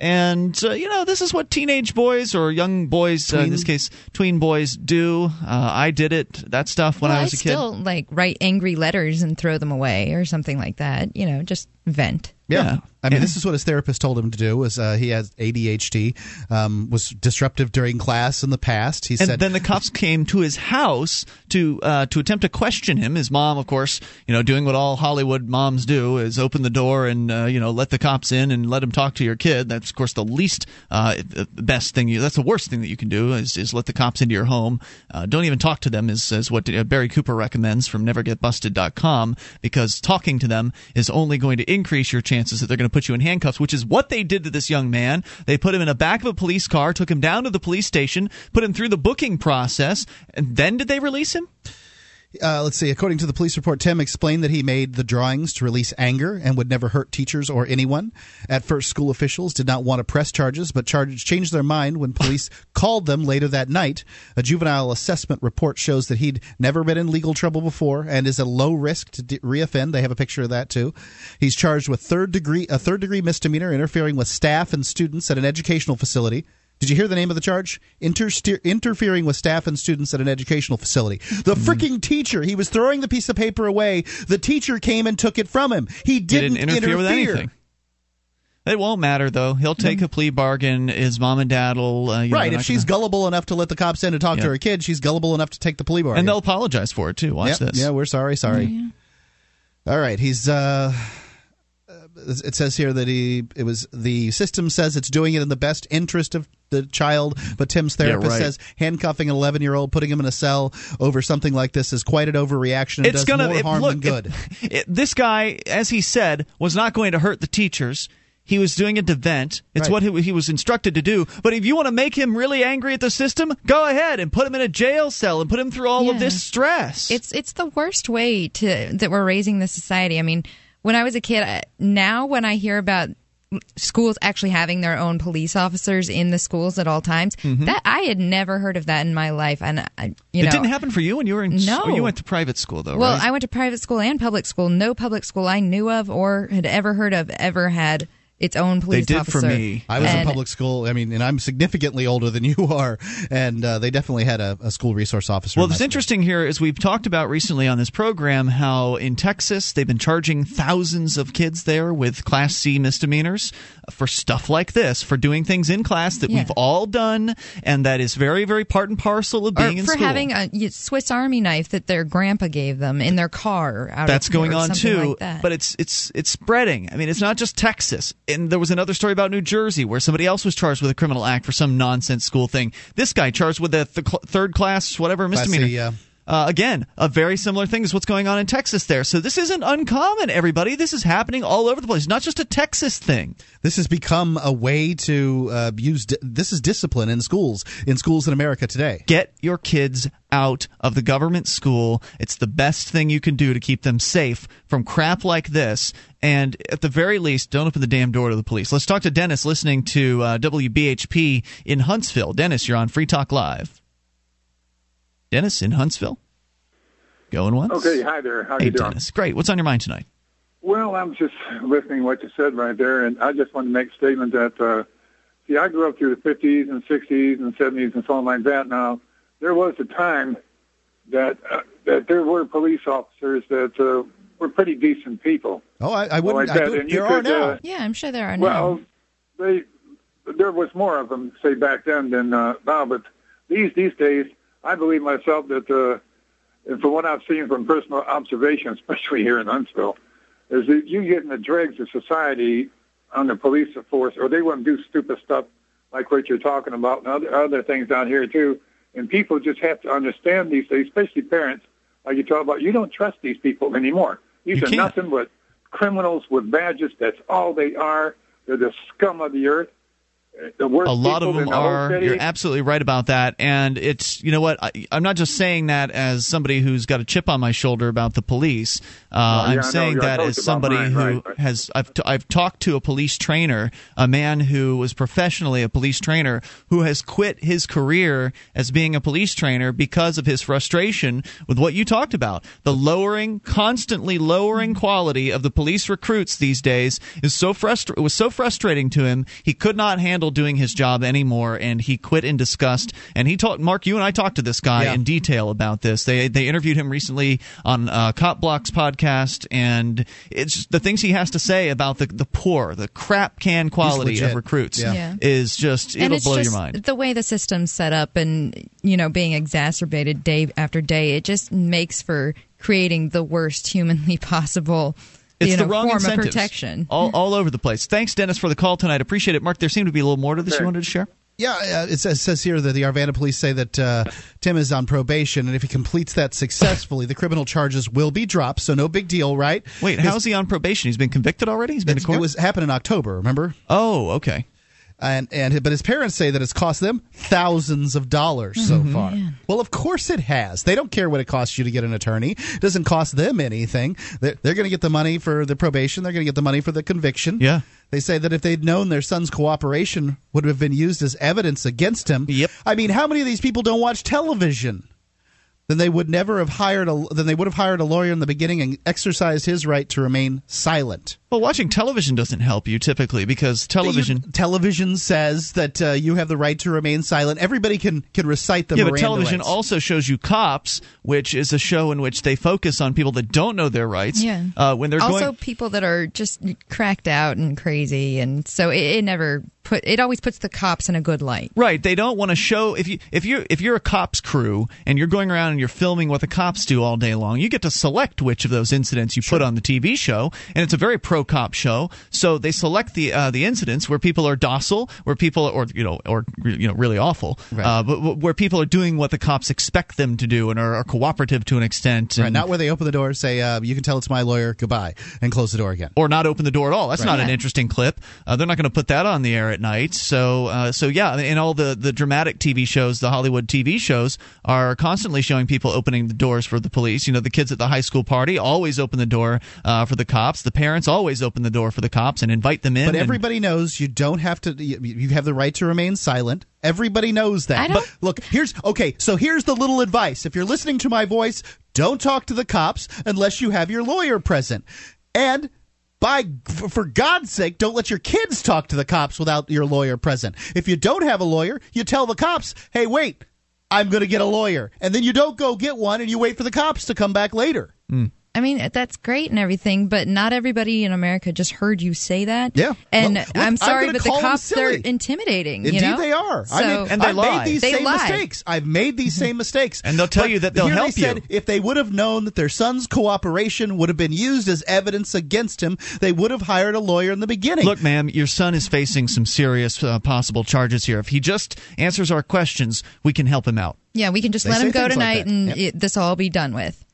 And uh, you know, this is what teenage boys or young boys, uh, in this case, tween boys, do. Uh, I did it. That stuff when well, I was a kid. still like write angry letters and throw them away or something like that. You know, just vent. Yeah. Yeah. I mean, this is what his therapist told him to do. Was uh, he has ADHD, um, was disruptive during class in the past. He and said, then the cops came to his house to uh, to attempt to question him. His mom, of course, you know, doing what all Hollywood moms do is open the door and uh, you know let the cops in and let them talk to your kid. That's of course the least uh, the best thing you. That's the worst thing that you can do is is let the cops into your home. Uh, don't even talk to them is is what uh, Barry Cooper recommends from NeverGetBusted.com because talking to them is only going to increase your chances that they're going to put you in handcuffs, which is what they did to this young man. They put him in the back of a police car, took him down to the police station, put him through the booking process, and then did they release him? Uh, let's see. According to the police report, Tim explained that he made the drawings to release anger and would never hurt teachers or anyone. At first, school officials did not want to press charges, but charges changed their mind when police called them later that night. A juvenile assessment report shows that he'd never been in legal trouble before and is at low risk to de- reoffend. They have a picture of that too. He's charged with third degree a third degree misdemeanor interfering with staff and students at an educational facility. Did you hear the name of the charge? Interste- interfering with staff and students at an educational facility. The Hmm. freaking teacher, he was throwing the piece of paper away. The teacher came and took it from him. He He didn't, didn't interfere, with anything. It won't matter though. He'll take a plea bargain. His mom and dad will. Uh, you know, Right. they're If she's gonna- gullible enough to let the cops in to talk Yeah. to her kid, she's gullible enough to take the plea bargain. and they'll apologize for it too. Watch Yep. this. Yeah, we're sorry. Sorry. All right. He's. uh it says here that he it was the system says it's doing it in the best interest of the child but tim's Yeah, therapist right. says handcuffing an 11 year old putting him in a cell over something like this is quite an overreaction and it's does gonna more it- harm look, than good it- it- this guy, as he said, was not going to hurt the teachers. He was doing it to vent. It's Right. what he, he was instructed to do. But if you want to make him really angry at the system, go ahead and put him in a jail cell and put him through all of this stress. It's it's the worst way to that we're raising the society. I mean, when I was a kid, I- now when I hear about schools actually having their own police officers in the schools at all times, mm-hmm. that I had never heard of that in my life, and I, you it didn't happen for you when you were in. No. you went to private school though, Well, right? I went to private school and public school. No public school I knew of or had ever heard of ever had its own police they did officer. for me. i was in public school i mean and i'm significantly older than you are and uh, they definitely had a, a school resource officer Well, in my what's school. interesting here is we've talked about recently on this program how in Texas they've been charging thousands of kids there with Class C misdemeanors for stuff like this, for doing things in class that Yeah. we've all done, and that is very, very part and parcel of or being in for school. having a Swiss Army knife that their grandpa gave them in their car. Out That's of, going on too, like that. but it's it's it's spreading. I mean, it's not just Texas. And there was another story about New Jersey where somebody else was charged with a criminal act for some nonsense school thing. This guy charged with a th- third class whatever Class C, misdemeanor. yeah. Uh, again, a very similar thing is what's going on in Texas there. So this isn't uncommon, everybody. This is happening all over the place. Not just a Texas thing. this has become a way to uh, use di- this is discipline in schools in schools in america today Get your kids out of the government school. It's the best thing you can do to keep them safe from crap like this. And at the very least, don't open the damn door to the police. Let's talk to Dennis listening to uh, WBHP in Huntsville. Dennis, you're on Free Talk Live. Dennis in Huntsville? Going once? Okay, hi there. How Hey, you doing? Dennis. Great. What's on your mind tonight? Well, I'm just listening to what you said right there, and I just want to make a statement that, uh, see, I grew up through the 50s and 60s and 70s and so on like that. Now, there was a time that uh, that there were police officers that uh, were pretty decent people. oh i, I wouldn't like I that, do- and you there are now uh, yeah, I'm sure there are now. Well, they there was more of them, say back then than uh, now, but these these days, I believe myself that, uh, and from what I've seen from personal observation, especially here in Huntsville, is that you get in the dregs of society on the police force, or they wouldn't do stupid stuff like what you're talking about, and other other things down here too. And people just have to understand these days, especially parents, like you talk about. You don't trust these people anymore. These You are can't. nothing but criminals with badges. That's all they are. They're the scum of the earth. A lot of them the are. You're absolutely right about that. And it's you know what I, I'm not just saying that as somebody who's got a chip on my shoulder about the police. Uh, Oh, yeah, I I'm saying that as somebody mine, who right, right. has I've t- I've talked to a police trainer, a man who was professionally a police trainer who has quit his career as being a police trainer because of his frustration with what you talked about. The lowering, constantly lowering quality of the police recruits these days is so it was so frustrating to him. He could not handle doing his job anymore, and he quit in disgust. And he talked. Mark, you and I talked to this guy Yeah. in detail about this. They they interviewed him recently on uh, Cop Blocks podcast, and it's the things he has to say about the the poor, the crap can quality of recruits Yeah. Yeah. is just and it'll it's blow just your mind. the way the system's set up and you know being exacerbated day after day it just makes for creating the worst humanly possible It's you the know, wrong form incentives of protection all, all over the place. Thanks, Dennis, for the call tonight. Appreciate it. Mark, there seemed to be a little more to this you wanted to share. Yeah, uh, it says, says here that the Arvada police say that uh, Tim is on probation, and if he completes that successfully, the criminal charges will be dropped. So no big deal, right? Wait, how's he on probation? He's been convicted already? He's been to court? It was happened in October. Remember? oh, okay. And and but his parents say that it's cost them thousands of dollars so Mm-hmm. far. Well, of course it has. They don't care what it costs you to get an attorney. It doesn't cost them anything. They're, they're going to get the money for the probation. They're going to get the money for the conviction. Yeah. They say that if they'd known their son's cooperation would have been used as evidence against him. Yep. I mean, how many of these people don't watch television? Then they would never have hired a. Then they would have hired a lawyer in the beginning and exercised his right to remain silent. Well, watching television doesn't help you typically because television. You- television says that uh, you have the right to remain silent. Everybody can can recite the yeah, but television rights. also shows you Cops, which is a show in which they focus on people that don't know their rights. Yeah. Uh, when they're also going. people that are just cracked out and crazy and so it, it never put it always puts the cops in a good light Right, they don't want to show if you if you if you're a cops crew and you're going around and you're filming what the cops do all day long, you get to select which of those incidents you put on the TV show, and it's a very pro cop show. So they select the uh, the incidents where people are docile, where people or you know or you know really awful, uh, but where people are doing what the cops expect them to do and are, are cooperative to an extent. Right, not where they open the door, say, uh, "You can tell it's my lawyer, goodbye," and close the door again. or not open the door at all. That's Right. not an interesting clip. Uh, they're not going to put that on the air at night. So, uh, so yeah, and all the the dramatic TV shows, the Hollywood TV shows, are constantly showing people opening the doors for the police. You know, the kids at the high school party always open the door uh, for the cops. The parents always open the door for the cops and invite them in. But and- everybody knows you don't have to. You, you have the right to remain silent. Everybody knows that. I don't- But look, here's okay. So here's the little advice. If you're listening to my voice, don't talk to the cops unless you have your lawyer present. And by for for God's sake, don't let your kids talk to the cops without your lawyer present. If you don't have a lawyer, you tell the cops, "Hey, wait, I'm going to get a lawyer," and then you don't go get one, and you wait for the cops to come back later. Hmm. I mean, that's great and everything, but not everybody in America just heard you say that. Yeah. And Well, look, I'm I'm sorry, but the cops, they're intimidating. Indeed, you know? they are. So, I made, And they I've lie. made these They same lie. mistakes. I've made these same mistakes. And they'll tell But you that they'll help they said you. If they would have known that their son's cooperation would have been used as evidence against him, they would have hired a lawyer in the beginning. Look, ma'am, your son is facing some serious uh, possible charges here. If he just answers our questions, we can help him out. yeah, we can just They let him go things like tonight and Yep. it, this will all be done with.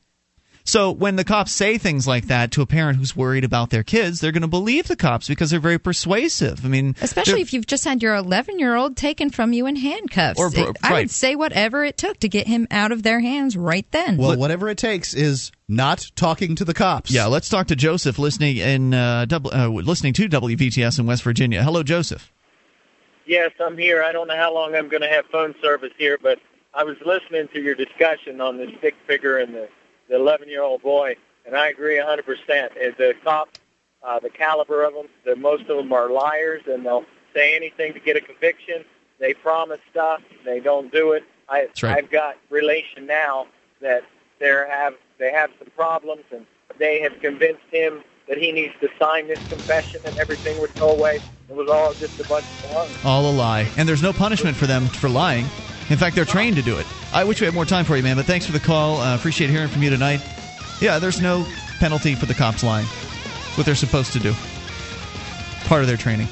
So when the cops say things like that to a parent who's worried about their kids, they're going to believe the cops because they're very persuasive. I mean, Especially if you've just had your 11 year old taken from you in handcuffs. Or bro- It- I right. would say whatever it took to get him out of their hands right then. well, whatever it takes is not talking to the cops. Yeah, let's talk to Joseph listening in uh, double, uh, listening to WVTS in West Virginia. Hello, Joseph. Yes, I'm here. I don't know how long I'm going to have phone service here, but I was listening to your discussion on the stick figure and the the 11 year old boy, and I agree 100%. Uh, The cops, uh, the caliber of them, the, most of them are liars, and they'll say anything to get a conviction. They promise stuff, they don't do it. I, That's right. I've got relation now that they have they have some problems, and they have convinced him that he needs to sign this confession, and everything would go away. It was all just a bunch of fun. All a lie, and there's no punishment for them for lying. In fact, they're trained to do it. I wish we had more time for you, man. But thanks for the call. Uh, appreciate hearing from you tonight. Yeah, there's no penalty for the cops lying. It's what they're supposed to do. Part of their training.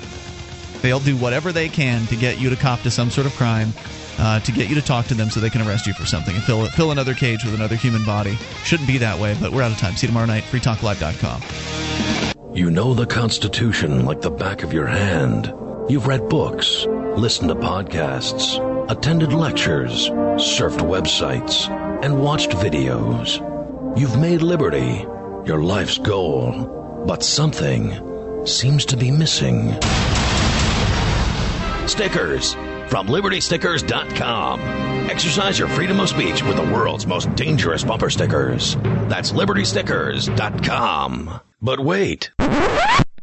They'll do whatever they can to get you to cop to some sort of crime, uh, to get you to talk to them so they can arrest you for something and fill, fill another cage with another human body. Shouldn't be that way, but we're out of time. See you tomorrow night. FreeTalkLive.com. You know the Constitution like the back of your hand. You've read books, listened to podcasts, attended lectures, surfed websites, and watched videos. You've made liberty your life's goal, but something seems to be missing. Stickers from libertystickers.com. Exercise your freedom of speech with the world's most dangerous bumper stickers. That's libertystickers.com. But wait.